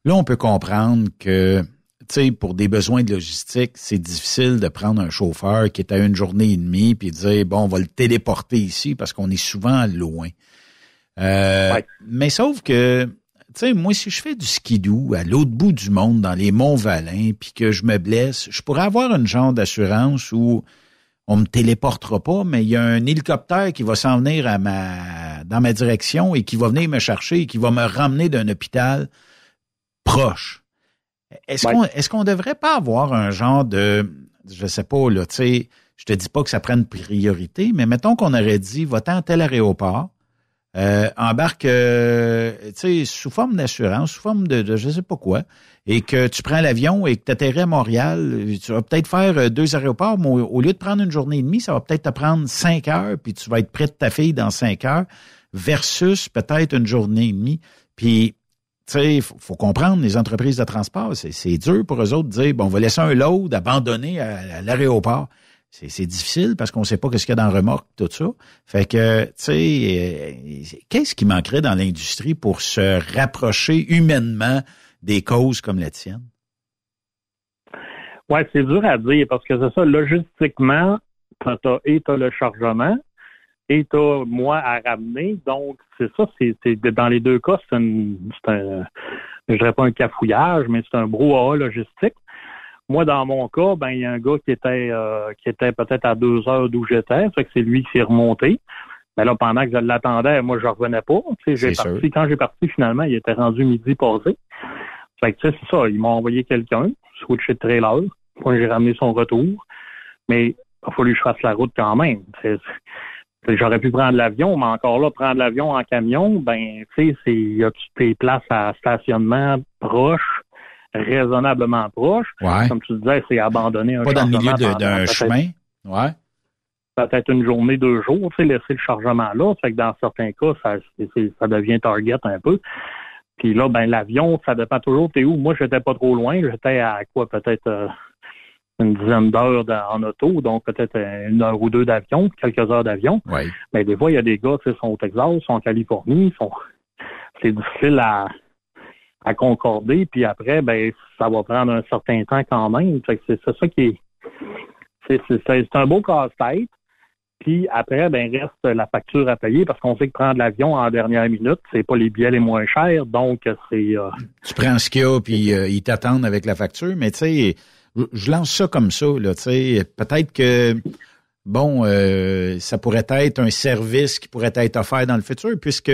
là, on peut comprendre que pour des besoins de logistique, c'est difficile de prendre un chauffeur qui est à une journée et demie puis de dire bon, on va le téléporter ici parce qu'on est souvent loin. Euh, mais sauf que, tu sais, moi, si je fais du skidoo à l'autre bout du monde, dans les monts Valin, puis que je me blesse, je pourrais avoir une genre d'assurance où on me téléportera pas, mais il y a un hélicoptère qui va s'en venir à ma, dans ma direction et qui va venir me chercher et qui va me ramener d'un hôpital proche. Est-ce qu'on est-ce qu'on devrait pas avoir un genre de je sais pas là, tu sais, je te dis pas que ça prenne priorité, mais mettons qu'on aurait dit va-t'en à tel aéroport, euh, embarque euh, tu sais sous forme d'assurance, sous forme de, de je sais pas quoi et que tu prends l'avion et que tu atterris à Montréal, tu vas peut-être faire euh, deux aéroports, mais au, lieu de prendre une journée et demie, ça va peut-être te prendre cinq heures, puis tu vas être près de ta fille dans cinq heures, versus peut-être une journée et demie. Puis tu sais, faut, faut, comprendre, les entreprises de transport, c'est dur pour eux autres de dire, bon, on va laisser un load abandonné à, l'aéroport. C'est difficile parce qu'on sait pas ce qu'il y a dans le remorque, tout ça. Fait que, tu sais, euh, qu'est-ce qui manquerait dans l'industrie pour se rapprocher humainement des causes comme la tienne? Ouais, c'est dur à dire parce que c'est ça, logistiquement, tu as, et as le chargement, et tu moi à ramener. Donc, c'est ça, c'est dans les deux cas, c'est un, je dirais pas un cafouillage, mais c'est un brouhaha logistique. Moi, dans mon cas, ben il y a un gars qui était euh, qui était peut-être à deux heures d'où j'étais, fait que c'est lui qui s'est remonté. Mais là, pendant que je l'attendais, moi, je revenais pas. J'ai parti, quand j'ai parti, finalement, il était rendu midi passé. Fait que c'est ça, ils m'ont envoyé quelqu'un, switché de trailer. Moi, j'ai ramené son retour. Mais il a fallu que je fasse la route quand même. J'aurais pu prendre l'avion, mais encore là, prendre l'avion en camion, ben, tu sais, c'est, y a les places à stationnement proches, raisonnablement proches. Comme tu disais, c'est abandonner un Pas dans le milieu d'un chemin. Ouais. Peut-être une journée, deux jours, tu sais, laisser le chargement là. Fait que dans certains cas, ça, ça devient target un peu. Puis là, ben, l'avion, ça dépend toujours, t'es où? Moi, j'étais pas trop loin. J'étais à quoi, peut-être, euh, une dizaine d'heures en auto, donc peut-être une heure ou deux d'avion, quelques heures d'avion. Mais des fois, il y a des gars qui sont au Texas, sont en Californie, sont c'est difficile à, à concorder, puis après, ben ça va prendre un certain temps quand même. c'est ça qui est c'est un beau casse-tête. Puis après, ben reste la facture à payer parce qu'on sait que prendre l'avion en dernière minute, c'est pas les billets les moins chers, donc c'est. Euh, tu prends ce qu'il y a puis euh, ils t'attendent avec la facture, mais tu sais, je lance ça comme ça, là, tu sais, peut-être que bon, euh, ça pourrait être un service qui pourrait être offert dans le futur, puisque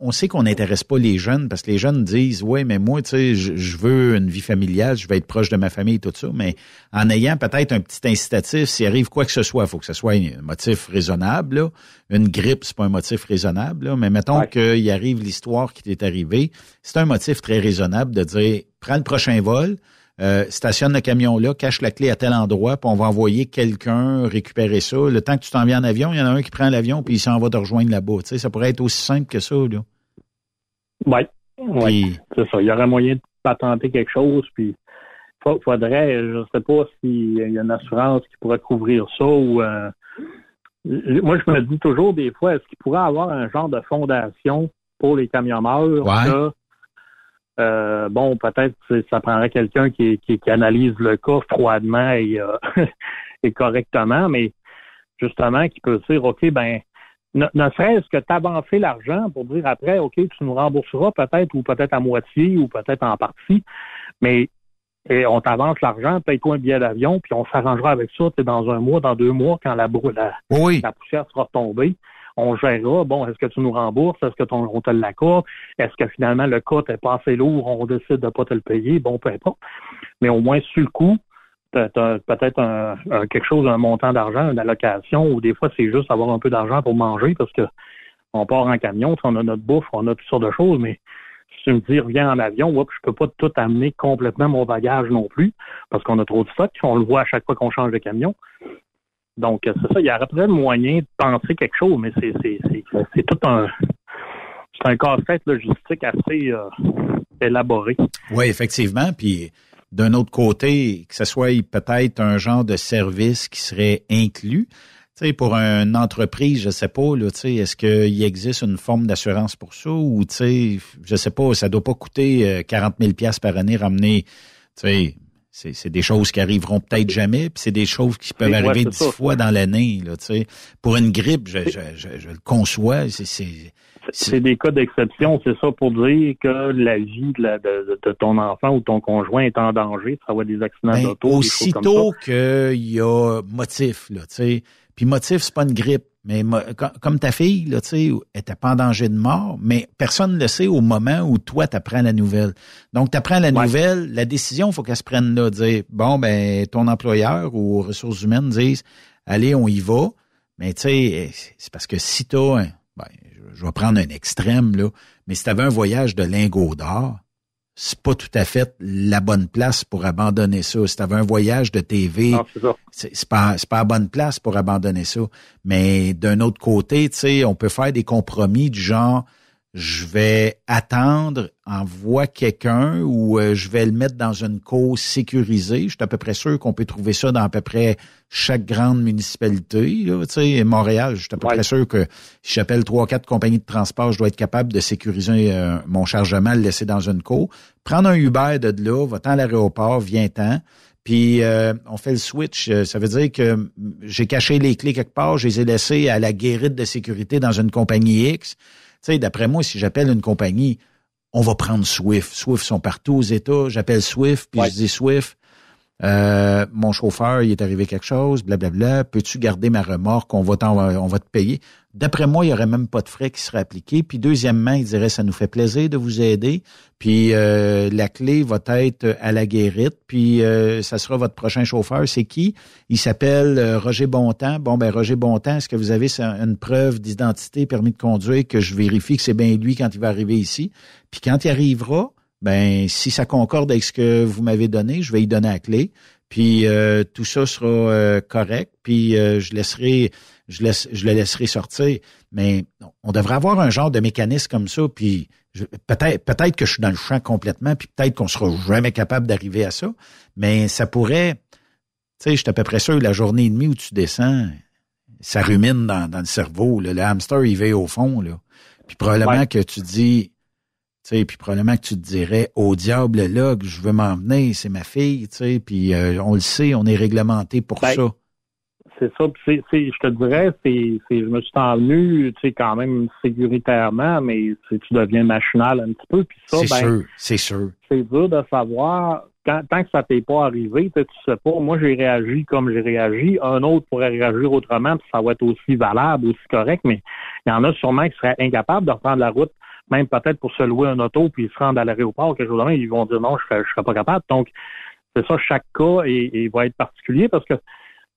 on, sait qu'on n'intéresse pas les jeunes, parce que les jeunes disent, oui, mais moi, tu sais, je, veux une vie familiale, je veux être proche de ma famille, tout ça, mais en ayant peut-être un petit incitatif, s'il arrive quoi que ce soit, il faut que ce soit un motif raisonnable. Là. Une grippe, c'est pas un motif raisonnable, là, mais mettons qu'il arrive l'histoire qui t'est arrivée, c'est un motif très raisonnable de dire, prends le prochain vol, euh, stationne le camion là, cache la clé à tel endroit, puis on va envoyer quelqu'un récupérer ça. Le temps que tu t'en viens en avion, il y en a un qui prend l'avion, puis il s'en va te rejoindre là-bas. Tu sais, ça pourrait être aussi simple que ça. Là. Oui, oui. c'est ça. Il y aurait moyen de patenter quelque chose, puis il faudrait, je ne sais pas s'il y a une assurance qui pourrait couvrir ça ou... Euh, moi, je me dis toujours des fois, est-ce qu'il pourrait avoir un genre de fondation pour les camionneurs ouais. Euh, bon, peut-être ça prendrait quelqu'un qui, qui, analyse le cas froidement et, euh, <laughs> et correctement, mais justement qui peut dire, OK, ben, ne, serait-ce que t'avancer l'argent pour dire après, OK, tu nous rembourseras peut-être ou peut-être à moitié ou peut-être en partie, mais et on t'avance l'argent, paye-toi un billet d'avion, puis on s'arrangera avec ça dans un mois, dans deux mois, quand la, la, la poussière sera retombée on gérera. Bon, est-ce que tu nous rembourses? Est-ce que ton, on te l'accorde? Est-ce que finalement le cas n'est pas assez lourd? On décide de pas te le payer? Bon, peu importe. Mais au moins, sur le coup, peut-être quelque chose, un montant d'argent, une allocation, ou des fois, c'est juste avoir un peu d'argent pour manger parce que on part en camion, on a notre bouffe, on a toutes sortes de choses, mais si tu me dis reviens en avion, je peux pas tout amener complètement mon bagage non plus, parce qu'on a trop de stock, on le voit à chaque fois qu'on change de camion. Donc, c'est ça, il y aurait peut-être moyen de penser quelque chose, mais c'est tout un c'est un casse-tête logistique assez euh, élaboré. Oui, effectivement. Puis d'un autre côté, que ce soit peut-être un genre de service qui serait inclus. Tu sais, pour une entreprise, je sais pas, là, tu sais, est-ce qu'il existe une forme d'assurance pour ça? Ou, tu sais, je sais pas, ça doit pas coûter 40 000 par année ramener, tu sais, c'est des choses qui arriveront peut-être jamais, puis c'est des choses qui peuvent arriver dix fois dans l'année. Là, Pour une grippe, je, je, je, le conçois. C'est des cas d'exception, c'est ça pour dire que la vie de, de, ton enfant ou ton conjoint est en danger, ça va des accidents ben, d'auto. Aussitôt qu'il y a motif, là, tu sais. Puis motif, c'est pas une grippe. Mais comme ta fille, là, tu sais, était pas en danger de mort, mais personne ne le sait au moment où toi, tu apprends la nouvelle. Donc, tu apprends la nouvelle, la décision, il faut qu'elle se prenne là, dire, bon, ben, ton employeur ou ressources humaines disent, allez, on y va. Mais tu sais, c'est parce que si tu ben, je vais prendre un extrême, là, mais si tu avais un voyage de lingots d'or, c'est pas tout à fait la bonne place pour abandonner ça. Si tu avais un voyage de TV, c'est pas c'est pas la bonne place pour abandonner ça. Mais d'un autre côté, tu sais, on peut faire des compromis du genre je vais attendre, envoie quelqu'un ou euh, je vais le mettre dans une cause sécurisée. Je suis à peu près sûr qu'on peut trouver ça dans à peu près chaque grande municipalité. Là, Montréal, je suis à peu près sûr que si j'appelle trois, quatre compagnies de transport, je dois être capable de sécuriser euh, mon chargement, le laisser dans une co. Prendre un Uber de là, va-t'en à l'aéroport, viens-t'en. Puis euh, on fait le switch. Ça veut dire que j'ai caché les clés quelque part, je les ai laissées à la guérite de sécurité dans une compagnie X. Tu sais, d'après moi, si j'appelle une compagnie, on va prendre Swift. Swift sont partout aux États. J'appelle Swift, puis je dis Swift. Euh, mon chauffeur, il est arrivé quelque chose, blablabla. Peux-tu garder ma remorque? On va, on va te payer. D'après moi, il n'y aurait même pas de frais qui seraient appliqués. Puis deuxièmement, il dirait, ça nous fait plaisir de vous aider. Puis euh, la clé va être à la guérite. Puis euh, ça sera votre prochain chauffeur. C'est qui? Il s'appelle Roger Bontemps. Bon, ben Roger Bontemps, est-ce que vous avez une preuve d'identité, permis de conduire, que je vérifie que c'est bien lui quand il va arriver ici? Puis quand il arrivera, ben si ça concorde avec ce que vous m'avez donné, je vais y donner la clé. Puis euh, tout ça sera euh, correct. Puis euh, je laisserai, je laisse, je le laisserai sortir. Mais on devrait avoir un genre de mécanisme comme ça. Puis peut-être, peut-être que je suis dans le champ complètement. Puis peut-être qu'on sera jamais capable d'arriver à ça. Mais ça pourrait, tu sais, je suis à peu près sûr la journée et demie où tu descends, ça rumine dans, dans le cerveau. Le hamster il va au fond là. Puis probablement que tu dis tu sais, puis probablement que tu te dirais au diable là que je veux m'emmener, c'est ma fille, tu sais, puis euh, on le sait, on est réglementé pour ben, ça. C'est ça, puis c'est, je te dirais, c'est, je me suis envenu, tu sais, quand même sécuritairement, mais tu deviens machinal un petit peu, puis ça, c'est ben, sûr, c'est sûr. C'est dur de savoir quand, tant que ça t'est pas arrivé, tu sais pas, moi j'ai réagi comme j'ai réagi, un autre pourrait réagir autrement, puis ça va être aussi valable, aussi correct, mais il y en a sûrement qui seraient incapables de reprendre la route, même peut-être pour se louer un auto, puis se rendre à l'aéroport, quelque chose de même, ils vont dire non, je je serais pas capable. Donc, c'est ça, chaque cas et, va être particulier parce que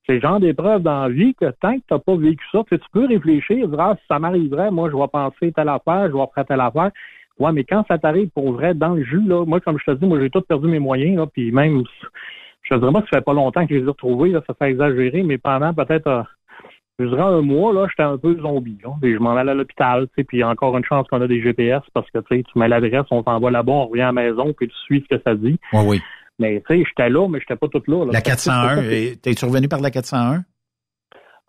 c'est le genre d'épreuve dans la vie que tant que tu n'as pas vécu ça, tu peux réfléchir, dire ah, si ça m'arriverait, moi je vais penser telle affaire, je vais faire telle affaire. Ouais, mais quand ça t'arrive pour vrai dans le jus, là, moi, comme je te dis, moi j'ai tout perdu mes moyens, là, puis même je te dirais moi que ça fait pas longtemps que je les ai retrouvés, là, ça fait exagérer, mais pendant peut-être euh, je un mois, là, j'étais un peu zombie. Là, et je m'en allais à l'hôpital, tu sais, puis encore une chance qu'on a des GPS parce que tu sais, tu mets l'adresse, on t'envoie là-bas, on revient à la maison, puis tu suis ce que ça dit. Oui, oui. Mais tu sais, j'étais là, mais j'étais pas toute là. La 401, t'es-tu revenu par la 401?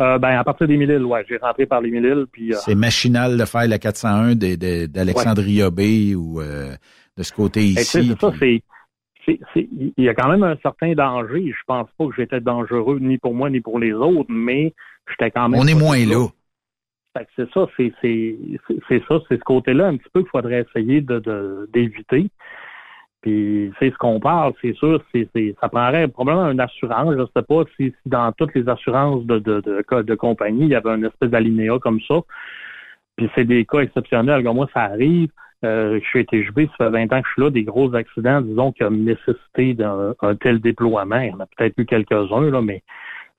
Euh, ben, à partir des Mille-Îles, ouais. J'ai rentré par les Mille-Îles, puis... Euh, C'est machinal de faire la 401 d'Alexandria Bay ou euh, de ce côté ici. C'est ça, c'est... Il y a quand même un certain danger. Je pense pas que j'étais dangereux ni pour moi ni pour les autres, mais j'étais quand même... On est moins là. C'est ça, c'est ça, c'est ce côté-là un petit peu qu'il faudrait essayer de d'éviter. Puis c'est ce qu'on parle, c'est sûr, c'est, ça prendrait probablement une assurance. Je ne sais pas si, dans toutes les assurances de, de, de, de compagnie, il y avait un espèce d'alinéa comme ça. Puis c'est des cas exceptionnels. Comme moi, ça arrive. Euh, je suis TGB, ça fait 20 ans que je suis là, des gros accidents, disons, qui ont nécessité d'un un tel déploiement. Il y en a peut-être eu quelques-uns, là, mais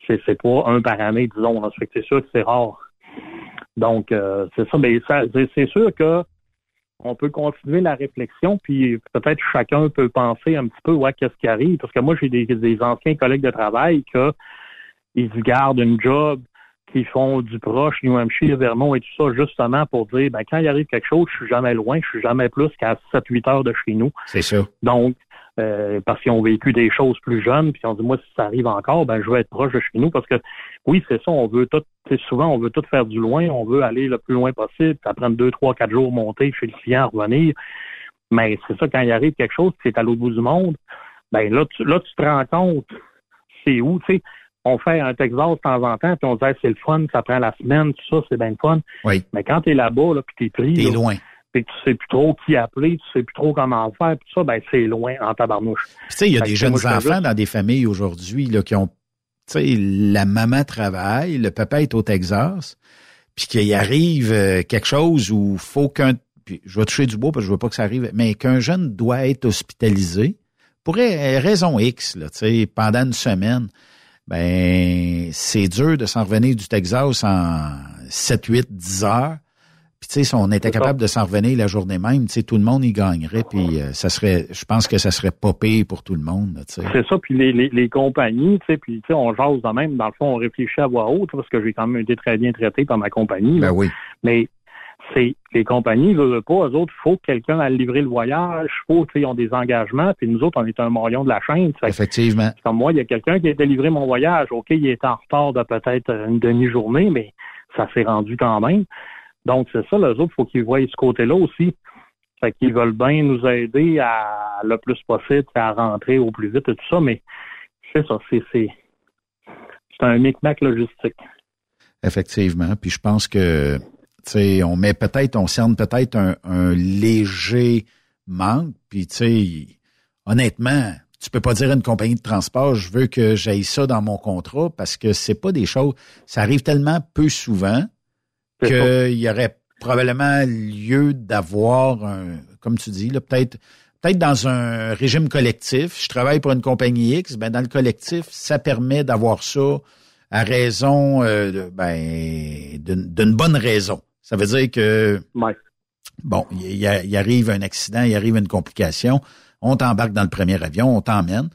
c'est, pas un par année, disons. c'est sûr que c'est rare. Donc, euh, c'est ça. Mais c'est sûr que on peut continuer la réflexion, puis peut-être chacun peut penser un petit peu, ouais, qu'est-ce qui arrive? Parce que moi, j'ai des, anciens collègues de travail que ils gardent une job, qui font du proche, New Hampshire, Vermont et tout ça, justement pour dire, ben, quand il arrive quelque chose, je suis jamais loin, je suis jamais plus qu'à 7-8 heures de chez nous. C'est ça. Donc, euh, parce qu'ils ont vécu des choses plus jeunes, puis on dit moi si ça arrive encore, ben je veux être proche de chez nous parce que oui c'est ça, on veut tout, souvent on veut tout faire du loin, on veut aller le plus loin possible, ça prend deux, trois, quatre jours monter chez le client, revenir, mais c'est ça quand il arrive quelque chose, c'est à l'autre bout du monde, ben là tu, là tu te rends compte c'est où, tu sais, on fait un Texas de temps en temps, puis on dit c'est le fun, ça prend la semaine, tout ça, c'est bien le fun. Oui. Mais quand tu es là-bas, là, puis t'es pris. T'es loin puis tu sais plus trop qui appeler, tu sais plus trop comment faire, tout ça, ben c'est loin en tabarnouche. Tu sais, il y a des jeunes enfants dans des familles aujourd'hui là qui ont, tu sais, la maman travaille, le papa est au Texas, puis qu'il arrive euh, quelque chose où faut qu'un, puis je vais toucher du bois parce que je veux pas que ça arrive, mais qu'un jeune doit être hospitalisé pour raison X, là, tu sais, pendant une semaine. Ben, c'est dur de s'en revenir du Texas en 7, 8, 10 heures puis tu sais, si on était capable de s'en revenir la journée même, tu sais, tout le monde y gagnerait. Puis euh, ça serait, je pense que ça serait pas pire pour tout le monde. C'est ça. Puis les, les, les compagnies, tu sais, puis tu sais, on jase de même. Dans le fond, on réfléchit à voix haute parce que j'ai quand même été très bien traité par ma compagnie. Ben oui. Mais c'est les compagnies ne veulent pas, eux autres, il faut que quelqu'un aille livrer le voyage, faut, tu sais, ils ont des engagements, puis nous autres, on est un maillon de la chaîne. Effectivement. Comme moi, il y a quelqu'un qui a délivré mon voyage. OK, il est en retard de peut-être une demi-journée, mais ça s'est rendu quand même. Donc, c'est ça, les autres, il faut qu'ils voient ce côté-là aussi. Fait qu'ils veulent bien nous aider à le plus possible, à rentrer au plus vite et tout ça, mais c'est ça, c'est, c'est, un micmac logistique. Effectivement. Puis je pense que, sais, on met peut-être, on cerne peut-être un, léger manque. Puis, tu sais, honnêtement, tu peux pas dire à une compagnie de transport, je veux que j'aille ça dans mon contrat parce que c'est pas des choses, ça arrive tellement peu souvent qu'il y aurait probablement lieu d'avoir un, comme tu dis, peut-être peut-être dans un régime collectif. Je travaille pour une compagnie X, ben dans le collectif, ça permet d'avoir ça à raison euh, ben, d'une bonne raison. Ça veut dire que bon, il, arrive un accident, il arrive une complication, on t'embarque dans le premier avion, on t'emmène.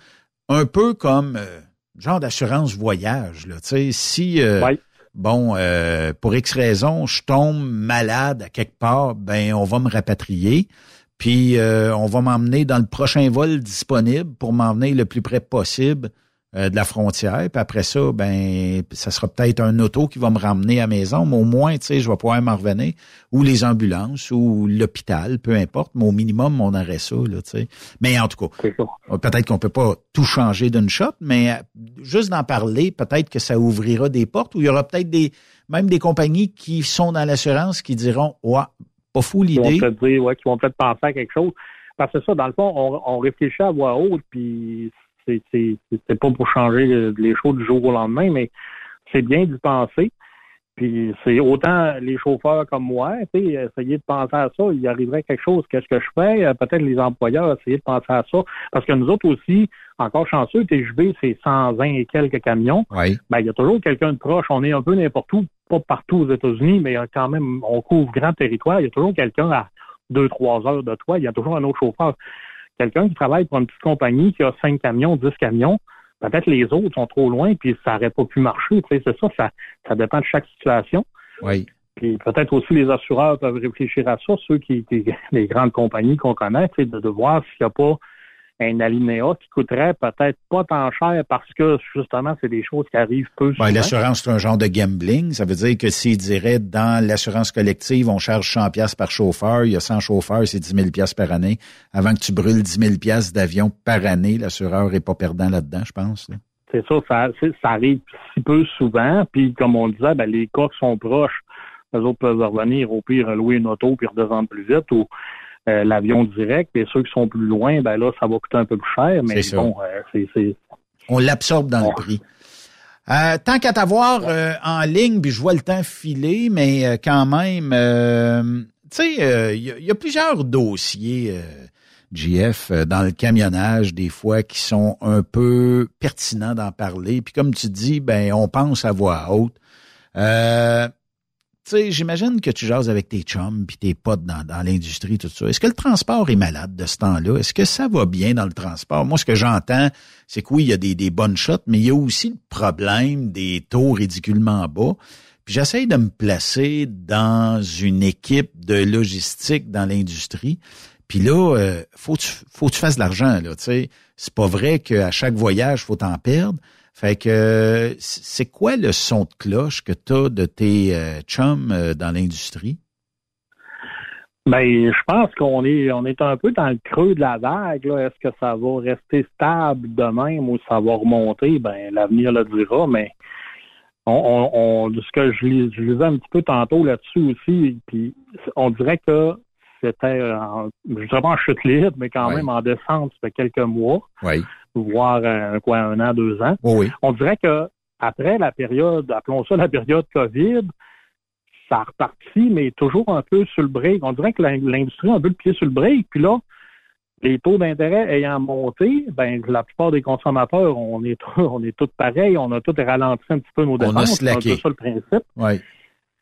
Un peu comme euh, genre d'assurance voyage. Là, si euh, bon, euh, pour X raison, je tombe malade à quelque part, ben on va me rapatrier. Puis on va m'emmener dans le prochain vol disponible pour m'emmener le plus près possible euh, de la frontière. Puis après ça, ben ça sera peut-être un auto qui va me ramener à maison, mais au moins, tu sais, je vais pouvoir m'en revenir. Ou les ambulances, ou l'hôpital, peu importe. Mais au minimum, on aurait ça, là, tu sais. Mais en tout cas, peut-être qu'on peut pas tout changer d'une shot, mais juste d'en parler, peut-être que ça ouvrira des portes, ou il y aura peut-être des même des compagnies qui sont dans l'assurance qui diront Ouais, pas fou l'idée. Qui vont peut-être dire, ouais, qui vont peut-être penser à quelque chose. Parce que ça, dans le fond, on, on réfléchit à voix haute, puis c'est c'est pas pour changer les choses du jour au lendemain, mais c'est bien d'y penser. Puis c'est autant les chauffeurs comme moi, essayer de penser à ça, il arriverait quelque chose, qu'est-ce que je fais? Euh, peut-être les employeurs essayer de penser à ça. Parce que nous autres aussi, encore chanceux, TJB, c'est 120 et quelques camions. Oui. Ben, il y a toujours quelqu'un de proche. On est un peu n'importe où, pas partout aux États-Unis, mais quand même, on couvre grand territoire. Il y a toujours quelqu'un à deux, trois heures de toi. Il y a toujours un autre chauffeur. Quelqu'un qui travaille pour une petite compagnie qui a cinq camions, dix camions, peut-être les autres sont trop loin, puis ça n'aurait pas pu marcher. C'est ça, ça, ça dépend de chaque situation. Oui. Puis peut-être aussi les assureurs peuvent réfléchir à ça, ceux qui, les grandes compagnies qu'on connaît, de, de voir s'il n'y a pas un alinéa qui coûterait peut-être pas tant cher parce que justement, c'est des choses qui arrivent peu souvent. l'assurance, c'est un genre de gambling. Ça veut dire que s'il dirait dans l'assurance collective, on charge 100 pièces par chauffeur, il y a 100 chauffeurs, c'est 10 000 pièces par année. Avant que tu brûles 10 000 pièces d'avion par année, l'assureur n'est pas perdant là-dedans, je pense. C'est ça, ça, ça, arrive si peu souvent. Puis comme on le disait, ben, les cas qui sont proches, les autres peuvent revenir au pire louer une auto puis redescendre plus vite ou euh, l'avion direct. Et ceux qui sont plus loin, ben là, ça va coûter un peu plus cher, mais bon, euh, c'est. On l'absorbe dans le prix. Euh, tant qu'à t'avoir en ligne, puis je vois le temps filer, mais quand même, tu sais, il y, a plusieurs dossiers, GF, dans le camionnage, des fois, qui sont un peu pertinents d'en parler. Puis comme tu dis, ben, on pense à voix haute. Euh, tu j'imagine que tu jases avec tes chums puis tes potes dans, l'industrie, tout ça. Est-ce que le transport est malade de ce temps-là? Est-ce que ça va bien dans le transport? Moi, ce que j'entends, c'est que oui, il y a des, bonnes shots, mais il y a aussi le problème des taux ridiculement bas. Puis j'essaye de me placer dans une équipe de logistique dans l'industrie. Puis là, euh, faut tu faut que tu fasses de l'argent là. Tu c'est pas vrai qu'à chaque voyage faut t'en perdre. Fait que c'est quoi le son de cloche que tu as de tes euh, chums euh, dans l'industrie? Ben, je pense qu'on est on est un peu dans le creux de la vague. Est-ce que ça va rester stable de même ou ça va remonter? Ben, l'avenir le dira, mais on, on, ce que je, lis, je lisais un petit peu tantôt là-dessus aussi, puis on dirait que c'était, je dirais pas en chute libre, mais quand même en descente, ça fait quelques mois. Oui voire un, quoi, un an, deux ans. On dirait que après la période, appelons ça la période COVID, ça a reparti, mais toujours un peu sur le break. On dirait que l'industrie a un peu le pied sur le break. Puis là, les taux d'intérêt ayant monté, ben la plupart des consommateurs, on est <laughs> on est tous pareils, on a tous ralenti un petit peu nos dépenses. C'est un peu ça le principe. Oui.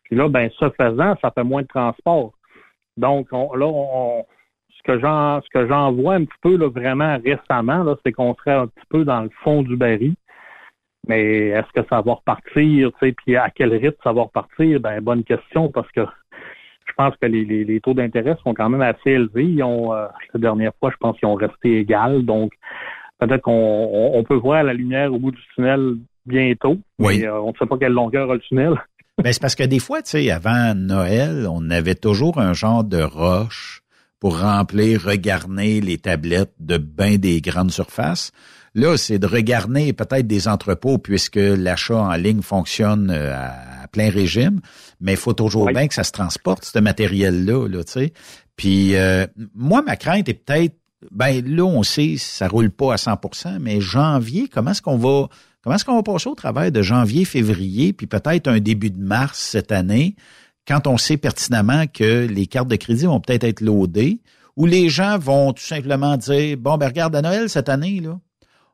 Puis là, ben ça faisant, ça fait moins de transport. Donc on, là, on, ce que j'en ce que j'en vois un petit peu là, vraiment récemment, là, c'est qu'on serait un petit peu dans le fond du baril. Mais est-ce que ça va repartir, puis à quel rythme ça va repartir? Ben bonne question parce que je pense que les, les, taux d'intérêt sont quand même assez élevés. Ils ont euh, la dernière fois, je pense qu'ils ont resté égales. Donc peut-être qu'on on, peut voir la lumière au bout du tunnel bientôt. Oui. Mais, euh, on ne sait pas quelle longueur a le tunnel. <laughs> Ben, c'est parce que des fois, tu sais, avant Noël, on avait toujours un genre de roche pour remplir, regarner les tablettes de bain des grandes surfaces. Là, c'est de regarder peut-être des entrepôts puisque l'achat en ligne fonctionne euh, à plein régime, mais il faut toujours bien que ça se transporte, ce matériel-là, là, tu sais. Puis euh, moi, ma crainte est peut-être, ben là, on sait, ça roule pas à 100%, mais janvier, comment est-ce qu'on va, comment est-ce qu'on va passer au travail de janvier, février, puis peut-être un début de mars cette année? Quand on sait pertinemment que les cartes de crédit vont peut-être être loadées, ou les gens vont tout simplement dire, bon, ben regarde, à Noël cette année, là,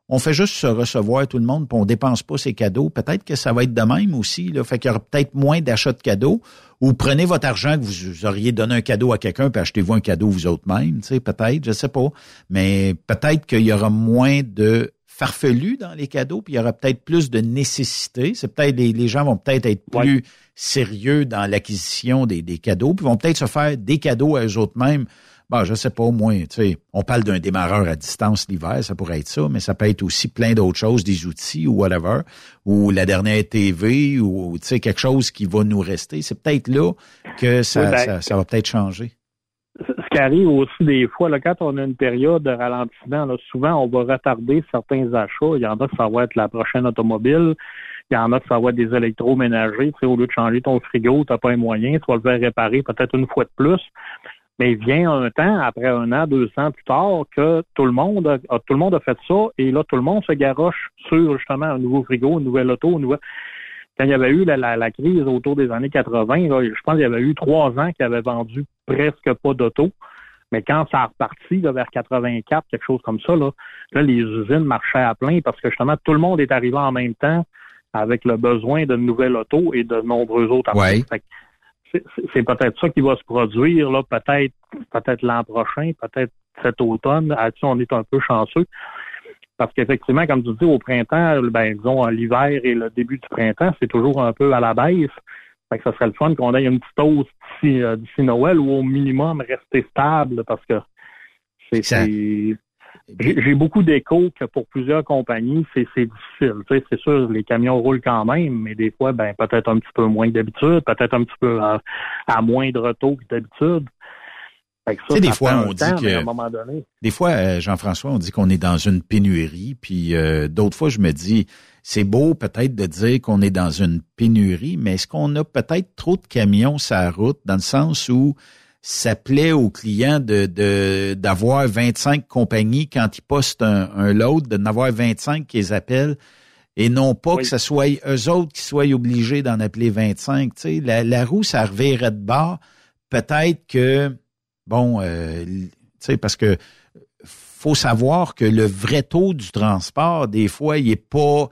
on fait juste se recevoir tout le monde, puis on dépense pas ces cadeaux. Peut-être que ça va être de même aussi. Là. Fait qu'il y aura peut-être moins d'achats de cadeaux. Ou prenez votre argent que vous auriez donné un cadeau à quelqu'un, puis achetez-vous un cadeau vous autres même. Tu sais, peut-être, je sais pas. Mais peut-être qu'il y aura moins de farfelus dans les cadeaux, puis il y aura peut-être plus de nécessité. C'est peut-être les, gens vont peut-être être plus sérieux dans l'acquisition des, cadeaux, puis vont peut-être se faire des cadeaux à eux autres mêmes. Bon, je sais pas, au moins, tu sais, on parle d'un démarreur à distance l'hiver, ça pourrait être ça, mais ça peut être aussi plein d'autres choses, des outils ou whatever, ou la dernière TV, ou tu sais, quelque chose qui va nous rester. C'est peut-être là que ça, ben, ça, va peut-être changer qui arrive aussi des fois, là, quand on a une période de ralentissement, souvent on va retarder certains achats. Il y en a que ça va être la prochaine automobile. Il y en a que ça va être des électroménagers. Au lieu de changer ton frigo, tu n'as pas un moyen, tu vas le faire réparer peut-être une fois de plus. Mais il vient un temps, après un an, deux ans plus tard, que tout le monde a, tout le monde a fait ça, et là, tout le monde se garoche sur justement un nouveau frigo, une nouvelle auto, une nouvelle. Quand il y avait eu la, crise autour des années 80, je pense qu'il y avait eu trois ans qui avaient vendu presque pas d'auto. Mais quand ça a reparti vers 84, quelque chose comme ça, là, là, les usines marchaient à plein parce que justement, tout le monde est arrivé en même temps avec le besoin de nouvelles autos et de nombreux autres ouais. C'est peut-être ça qui va se produire, là, peut-être peut-être l'an prochain, peut-être cet automne. Là-dessus, on est un peu chanceux. Parce qu'effectivement, comme tu dis, au printemps, ben, disons, l'hiver et le début du printemps, c'est toujours un peu à la baisse. Fait que ça serait le fun qu'on ait une petite hausse d'ici, euh, d'ici Noël ou au minimum rester stable parce que c'est, j'ai beaucoup d'échos que pour plusieurs compagnies, c'est, c'est difficile. Tu sais, c'est sûr, les camions roulent quand même, mais des fois, ben peut-être un petit peu moins que d'habitude, peut-être un petit peu à, moindre taux que d'habitude. Tu sais, des fois, on dit que. Des fois, Jean-François, on dit qu'on est dans une pénurie, puis euh, d'autres fois, je me dis, c'est beau peut-être de dire qu'on est dans une pénurie, mais est-ce qu'on a peut-être trop de camions sur la route dans le sens où ça plaît aux clients de d'avoir 25 compagnies quand ils postent un, un load, de n'avoir 25 qui les appellent et non pas que ce soit eux autres qui soient obligés d'en appeler 25. Tu sais, la, la roue, ça revirait de bord. Peut-être que, bon, euh, tu sais, parce que faut savoir que le vrai taux du transport, des fois, il est pas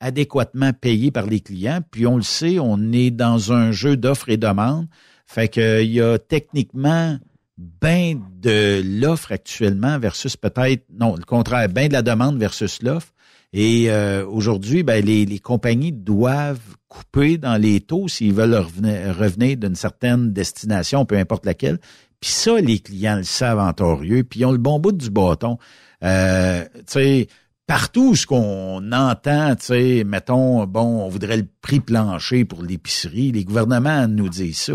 adéquatement payé par les clients. Puis on le sait, on est dans un jeu d'offres et demandes. Fait qu'il y a techniquement bien de l'offre actuellement versus peut-être, non, le contraire, bien de la demande versus l'offre. Et euh, aujourd'hui, ben, les, les, compagnies doivent couper dans les taux s'ils veulent revenir d'une certaine destination, peu importe laquelle. Puis ça, les clients le savent en torieux, puis ils ont le bon bout du bâton. Euh, tu partout ce qu'on entend, tu sais, mettons, bon, on voudrait le prix plancher pour l'épicerie, les gouvernements nous disent ça.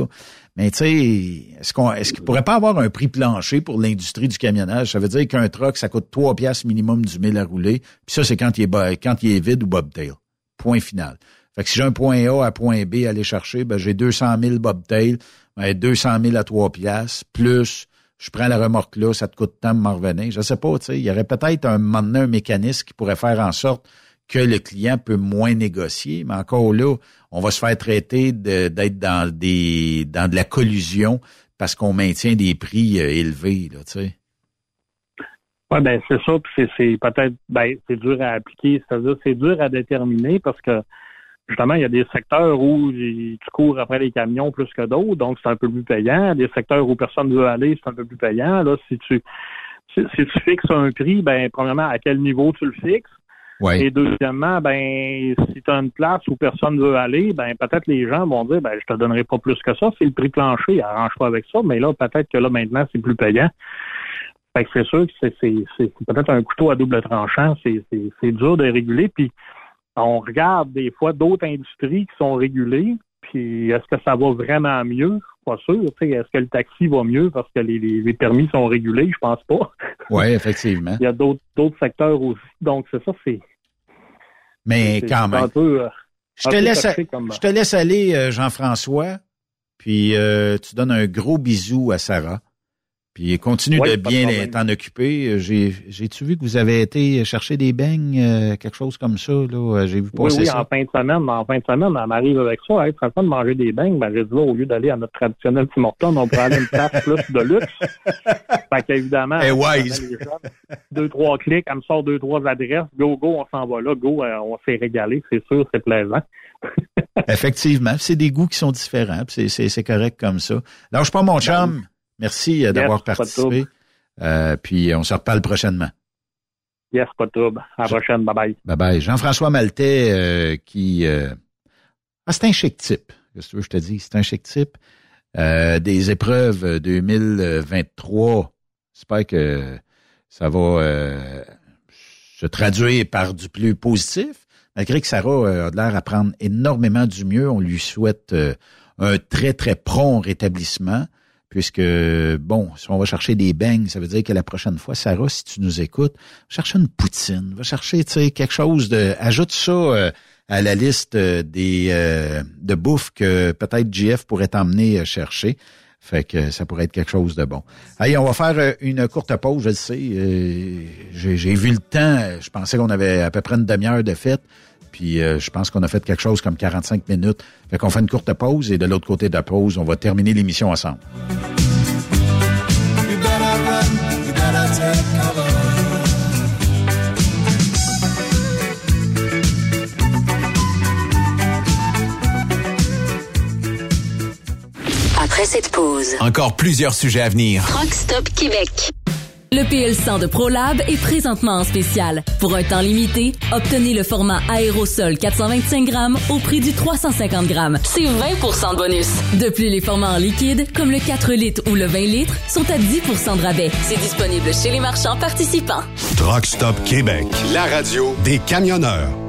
Mais tu est-ce qu'on est-ce qu'il pourrait pas avoir un prix plancher pour l'industrie du camionnage? Ça veut dire qu'un truck, ça coûte 3 piastres minimum du mille à rouler. Puis ça, c'est quand il est quand il est vide ou bobtail. Point final. Fait que si j'ai un point A à point B à aller chercher, ben j'ai 200 000 bobtail, ben 200 000 à 3 piastres, plus je prends la remorque là, ça te coûte tant de m'en revenir. Je sais pas, tu sais, il y aurait peut-être un un mécanisme qui pourrait faire en sorte que le client peut moins négocier, mais encore là, on va se faire traiter d'être dans des dans de la collusion parce qu'on maintient des prix euh, élevés, là, tu sais. Oui, ben c'est ça, puis c'est peut-être ben c'est dur à appliquer, c'est-à-dire c'est dur à déterminer parce que justement, il y a des secteurs où tu cours après les camions plus que d'autres, donc c'est un peu plus payant. Des secteurs où personne ne veut aller, c'est un peu plus payant. Là, si tu si, tu fixes un prix, ben premièrement, à quel niveau tu le fixes? Et deuxièmement, ben si tu as une place où personne ne veut aller, ben peut-être les gens vont dire ben je te donnerai pas plus que ça, c'est le prix plancher, arrange pas avec ça, mais là, peut-être que là, maintenant, c'est plus payant. Fait que c'est sûr que c'est, c'est peut-être un couteau à double tranchant, c'est, c'est dur de réguler. Puis on regarde des fois d'autres industries qui sont régulées, puis est-ce que ça va vraiment mieux? Je suis pas sûr. Est-ce que le taxi va mieux parce que les, permis sont régulés? Je pense pas. <laughs> Oui, effectivement. Il y a d'autres secteurs aussi. Donc, c'est ça, c'est. Mais quand même. Euh, je, te laisse, je te laisse aller, euh, Jean-François, puis euh, tu donnes un gros bisou à Sarah. Puis continue de bien t'en occuper. J'ai, j'ai-tu vu que vous avez été chercher des beignes, euh, quelque chose comme ça, là? J'ai vu passer oui, oui, en fin de semaine, en fin de semaine, elle m'arrive avec ça. Hey, train de manger des beignes. Ben, j'ai dit, là, au lieu d'aller à notre traditionnel Tim Hortons, on pourrait aller une place <laughs> plus de luxe. fait qu'évidemment, hey, wise. deux, trois clics, elle me sort deux, trois adresses. Go, go, on s'en va là. Go, euh, on s'est régalé. C'est sûr, c'est plaisant. Effectivement, c'est des goûts qui sont différents. C'est correct comme ça. Lâche pas mon ben chum. Merci euh, d'avoir participé. Euh, puis on se reparle prochainement. Yes, pas de trouble. À la prochaine. Bye bye. Bye bye. Jean-François Maltais euh, qui. Euh... Ah, c'est un chic type. Qu'est-ce que tu veux que je te dis? C'est un chic type. Euh, des épreuves 2023. J'espère que ça va se traduire par du plus positif. Malgré que Sarah a l'air à prendre énormément du mieux, on lui souhaite un très, très prompt rétablissement puisque, bon, si on va chercher des beignes, ça veut dire que la prochaine fois, Sarah, si tu nous écoutes, cherche une poutine, va chercher, tu sais, quelque chose de, ajoute ça euh, à la liste euh, des euh, de bouffe que peut-être JF pourrait t'emmener chercher. Fait que ça pourrait être quelque chose de bon. Allez, on va faire euh, une courte pause, je le sais. Euh, J'ai vu le temps. Je pensais qu'on avait à peu près une demi-heure de fête. Puis euh, je pense qu'on a fait quelque chose comme 45 minutes. Fait qu'on fait une courte pause et de l'autre côté de la pause, on va terminer l'émission ensemble. Après cette pause, Encore plusieurs sujets à venir. Truck Stop Québec. Le PL100 de ProLab est présentement en spécial. Pour un temps limité, obtenez le format aérosol 425 grammes au prix du 350 grammes. C'est 20% de bonus. De plus, les formats en liquide, comme le 4 litres ou le 20 litres, sont à 10% de rabais. C'est disponible chez les marchands participants. Truck Stop Québec, la radio des camionneurs.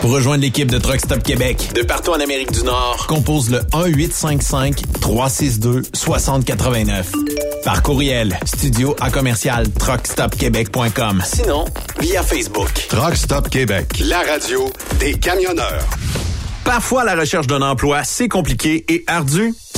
Pour rejoindre l'équipe de Truck Stop Québec, de partout en Amérique du Nord, compose le 1-855-362-6089. Par courriel, studio à commercial truckstopquebec.com. Sinon, via Facebook. Truck Stop Québec, la radio des camionneurs. Parfois, la recherche d'un emploi, c'est compliqué et ardu.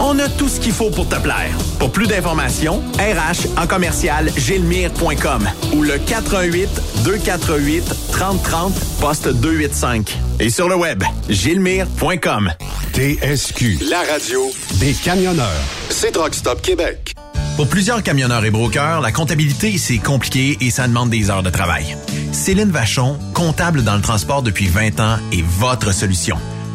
On a tout ce qu'il faut pour te plaire. Pour plus d'informations, RH en commercial gilmire.com ou le 418 248 3030 poste 285. Et sur le web, gilmire.com. TSQ, la radio des camionneurs. C'est Truck Stop Québec. Pour plusieurs camionneurs et brokers, la comptabilité, c'est compliqué et ça demande des heures de travail. Céline Vachon, comptable dans le transport depuis 20 ans, est votre solution.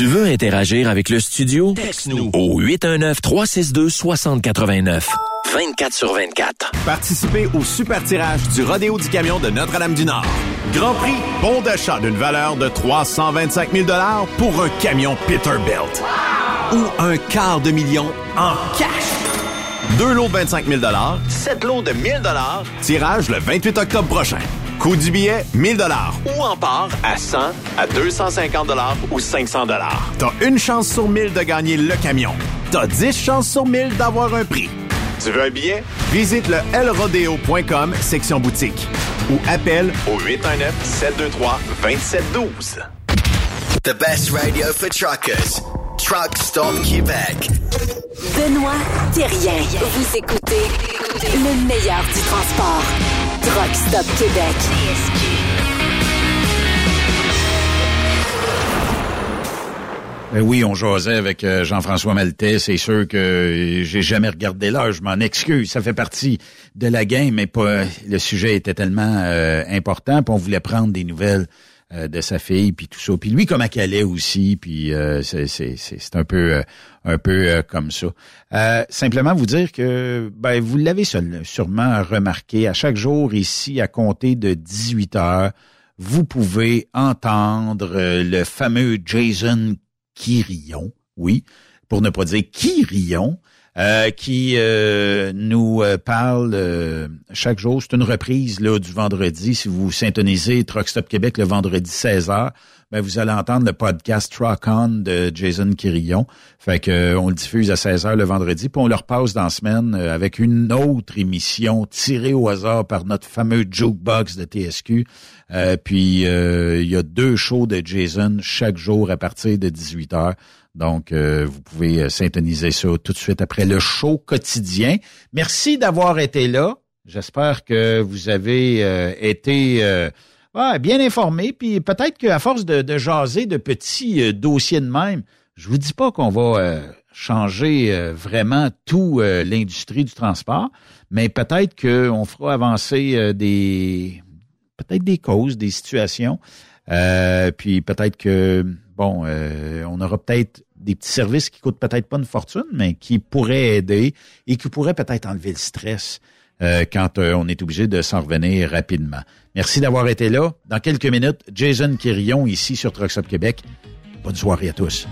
Tu veux interagir avec le studio? Texte-nous au 819-362-6089. 24 sur 24. Participez au super tirage du Rodéo du Camion de Notre-Dame-du-Nord. Grand prix, bon d'achat d'une valeur de 325 000 pour un camion Peterbilt. Ou un quart de million en cash. Deux lots de 25 000 sept lots de 1000 tirage le 28 octobre prochain. Coût du billet, 1000 Ou en part à 100, à 250 ou 500 T'as une chance sur 1000 de gagner le camion. T'as 10 chances sur 1000 d'avoir un prix. Tu veux un billet? Visite le lrodeo.com, section boutique. Ou appelle au 819-723-2712. The best radio for truckers. Truck Stop Québec. Benoît Thérien. Vous écoutez le meilleur du transport. Truck Stop Québec. Ben oui, on jasait avec euh, Jean-François Maltais. C'est sûr que euh, j'ai jamais regardé l'heure. Je m'en excuse. Ça fait partie de la game, mais pas. Le sujet était tellement euh, important. Puis on voulait prendre des nouvelles de sa fille, puis tout ça. Puis lui, comme à Calais aussi. Puis c'est c'est un peu un peu comme ça. simplement vous dire que ben vous l'avez sûrement remarqué. À chaque jour ici, à compter de 18 heures, vous pouvez entendre le fameux Jason Quirillon, oui, pour ne pas dire Quirillon, euh, qui euh, nous euh, parle chaque jour. C'est une reprise là du vendredi. Si vous syntonisez Truck Stop Québec le vendredi 16h, ben, vous allez entendre le podcast Rock On de Jason Quirillon. Fait que on le diffuse à 16h le vendredi, puis on le repasse dans la semaine avec une autre émission tirée au hasard par notre fameux jukebox de TSQ. Puis il y a deux shows de Jason chaque jour à partir de 18h. Donc, vous pouvez syntoniser ça tout de suite après le show quotidien. Merci d'avoir été là. J'espère que vous avez été bien informé. Puis peut-être qu'à force de, de, jaser de petits dossiers de même, je vous dis pas qu'on va euh, changer euh, vraiment tout euh, l'industrie du transport, mais peut-être qu'on fera avancer des peut-être des causes, des situations. puis peut-être que bon, on aura peut-être des petits services qui coûtent peut-être pas une fortune, mais qui pourraient aider et qui pourraient peut-être enlever le stress quand on est obligé de s'en revenir rapidement. Merci d'avoir été là. Dans quelques minutes, Jason Quirion ici sur Trucks Québec. Bonne soirée à tous.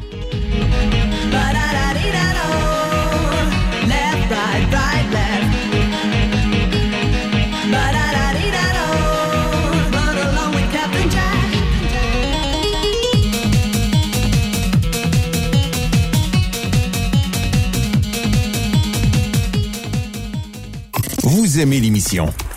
Aimez l'émission?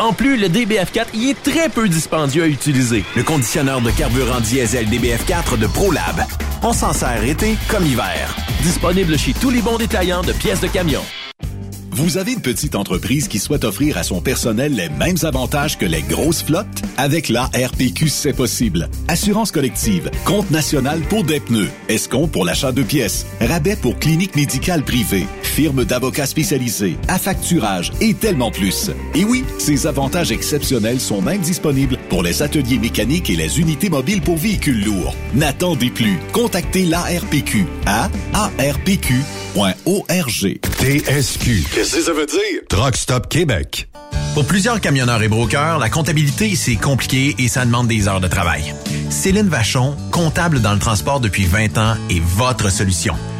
En plus, le DBF4 y est très peu dispendieux à utiliser. Le conditionneur de carburant diesel DBF4 de ProLab. On s'en sert été comme hiver. Disponible chez tous les bons détaillants de pièces de camion. Vous avez une petite entreprise qui souhaite offrir à son personnel les mêmes avantages que les grosses flottes? Avec la RPQ, c'est possible. Assurance collective, compte national pour des pneus, escompte pour l'achat de pièces, rabais pour clinique médicale privée, firme d'avocats spécialisés, affacturage et tellement plus. Et oui, ces avantages exceptionnels sont même disponibles pour les ateliers mécaniques et les unités mobiles pour véhicules lourds. N'attendez plus. Contactez l'ARPQ à arpq.org. TSQ. Qu'est-ce que ça veut dire? Truck Stop Québec. Pour plusieurs camionneurs et brokers, la comptabilité, c'est compliqué et ça demande des heures de travail. Céline Vachon, comptable dans le transport depuis 20 ans, est votre solution.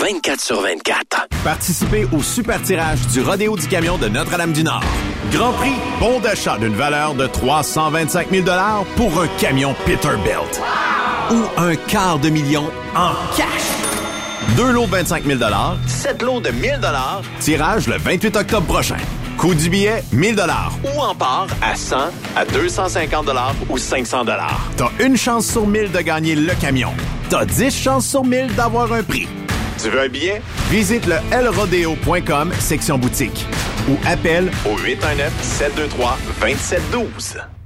24 sur 24. Participez au super tirage du Rodéo du Camion de Notre-Dame-du-Nord. Grand prix, bon d'achat d'une valeur de 325 000 pour un camion Peterbilt. Ou un quart de million en cash. Deux lots de 25 000 sept lots de 1000 tirage le 28 octobre prochain. Coût du billet, 1000 Ou en part à 100, à 250 ou 500 T'as une chance sur 1000 de gagner le camion. T'as 10 chances sur 1000 d'avoir un prix. Tu veux un billet? Visite le lrodeo.com, section boutique. Ou appelle au 819-723-2712.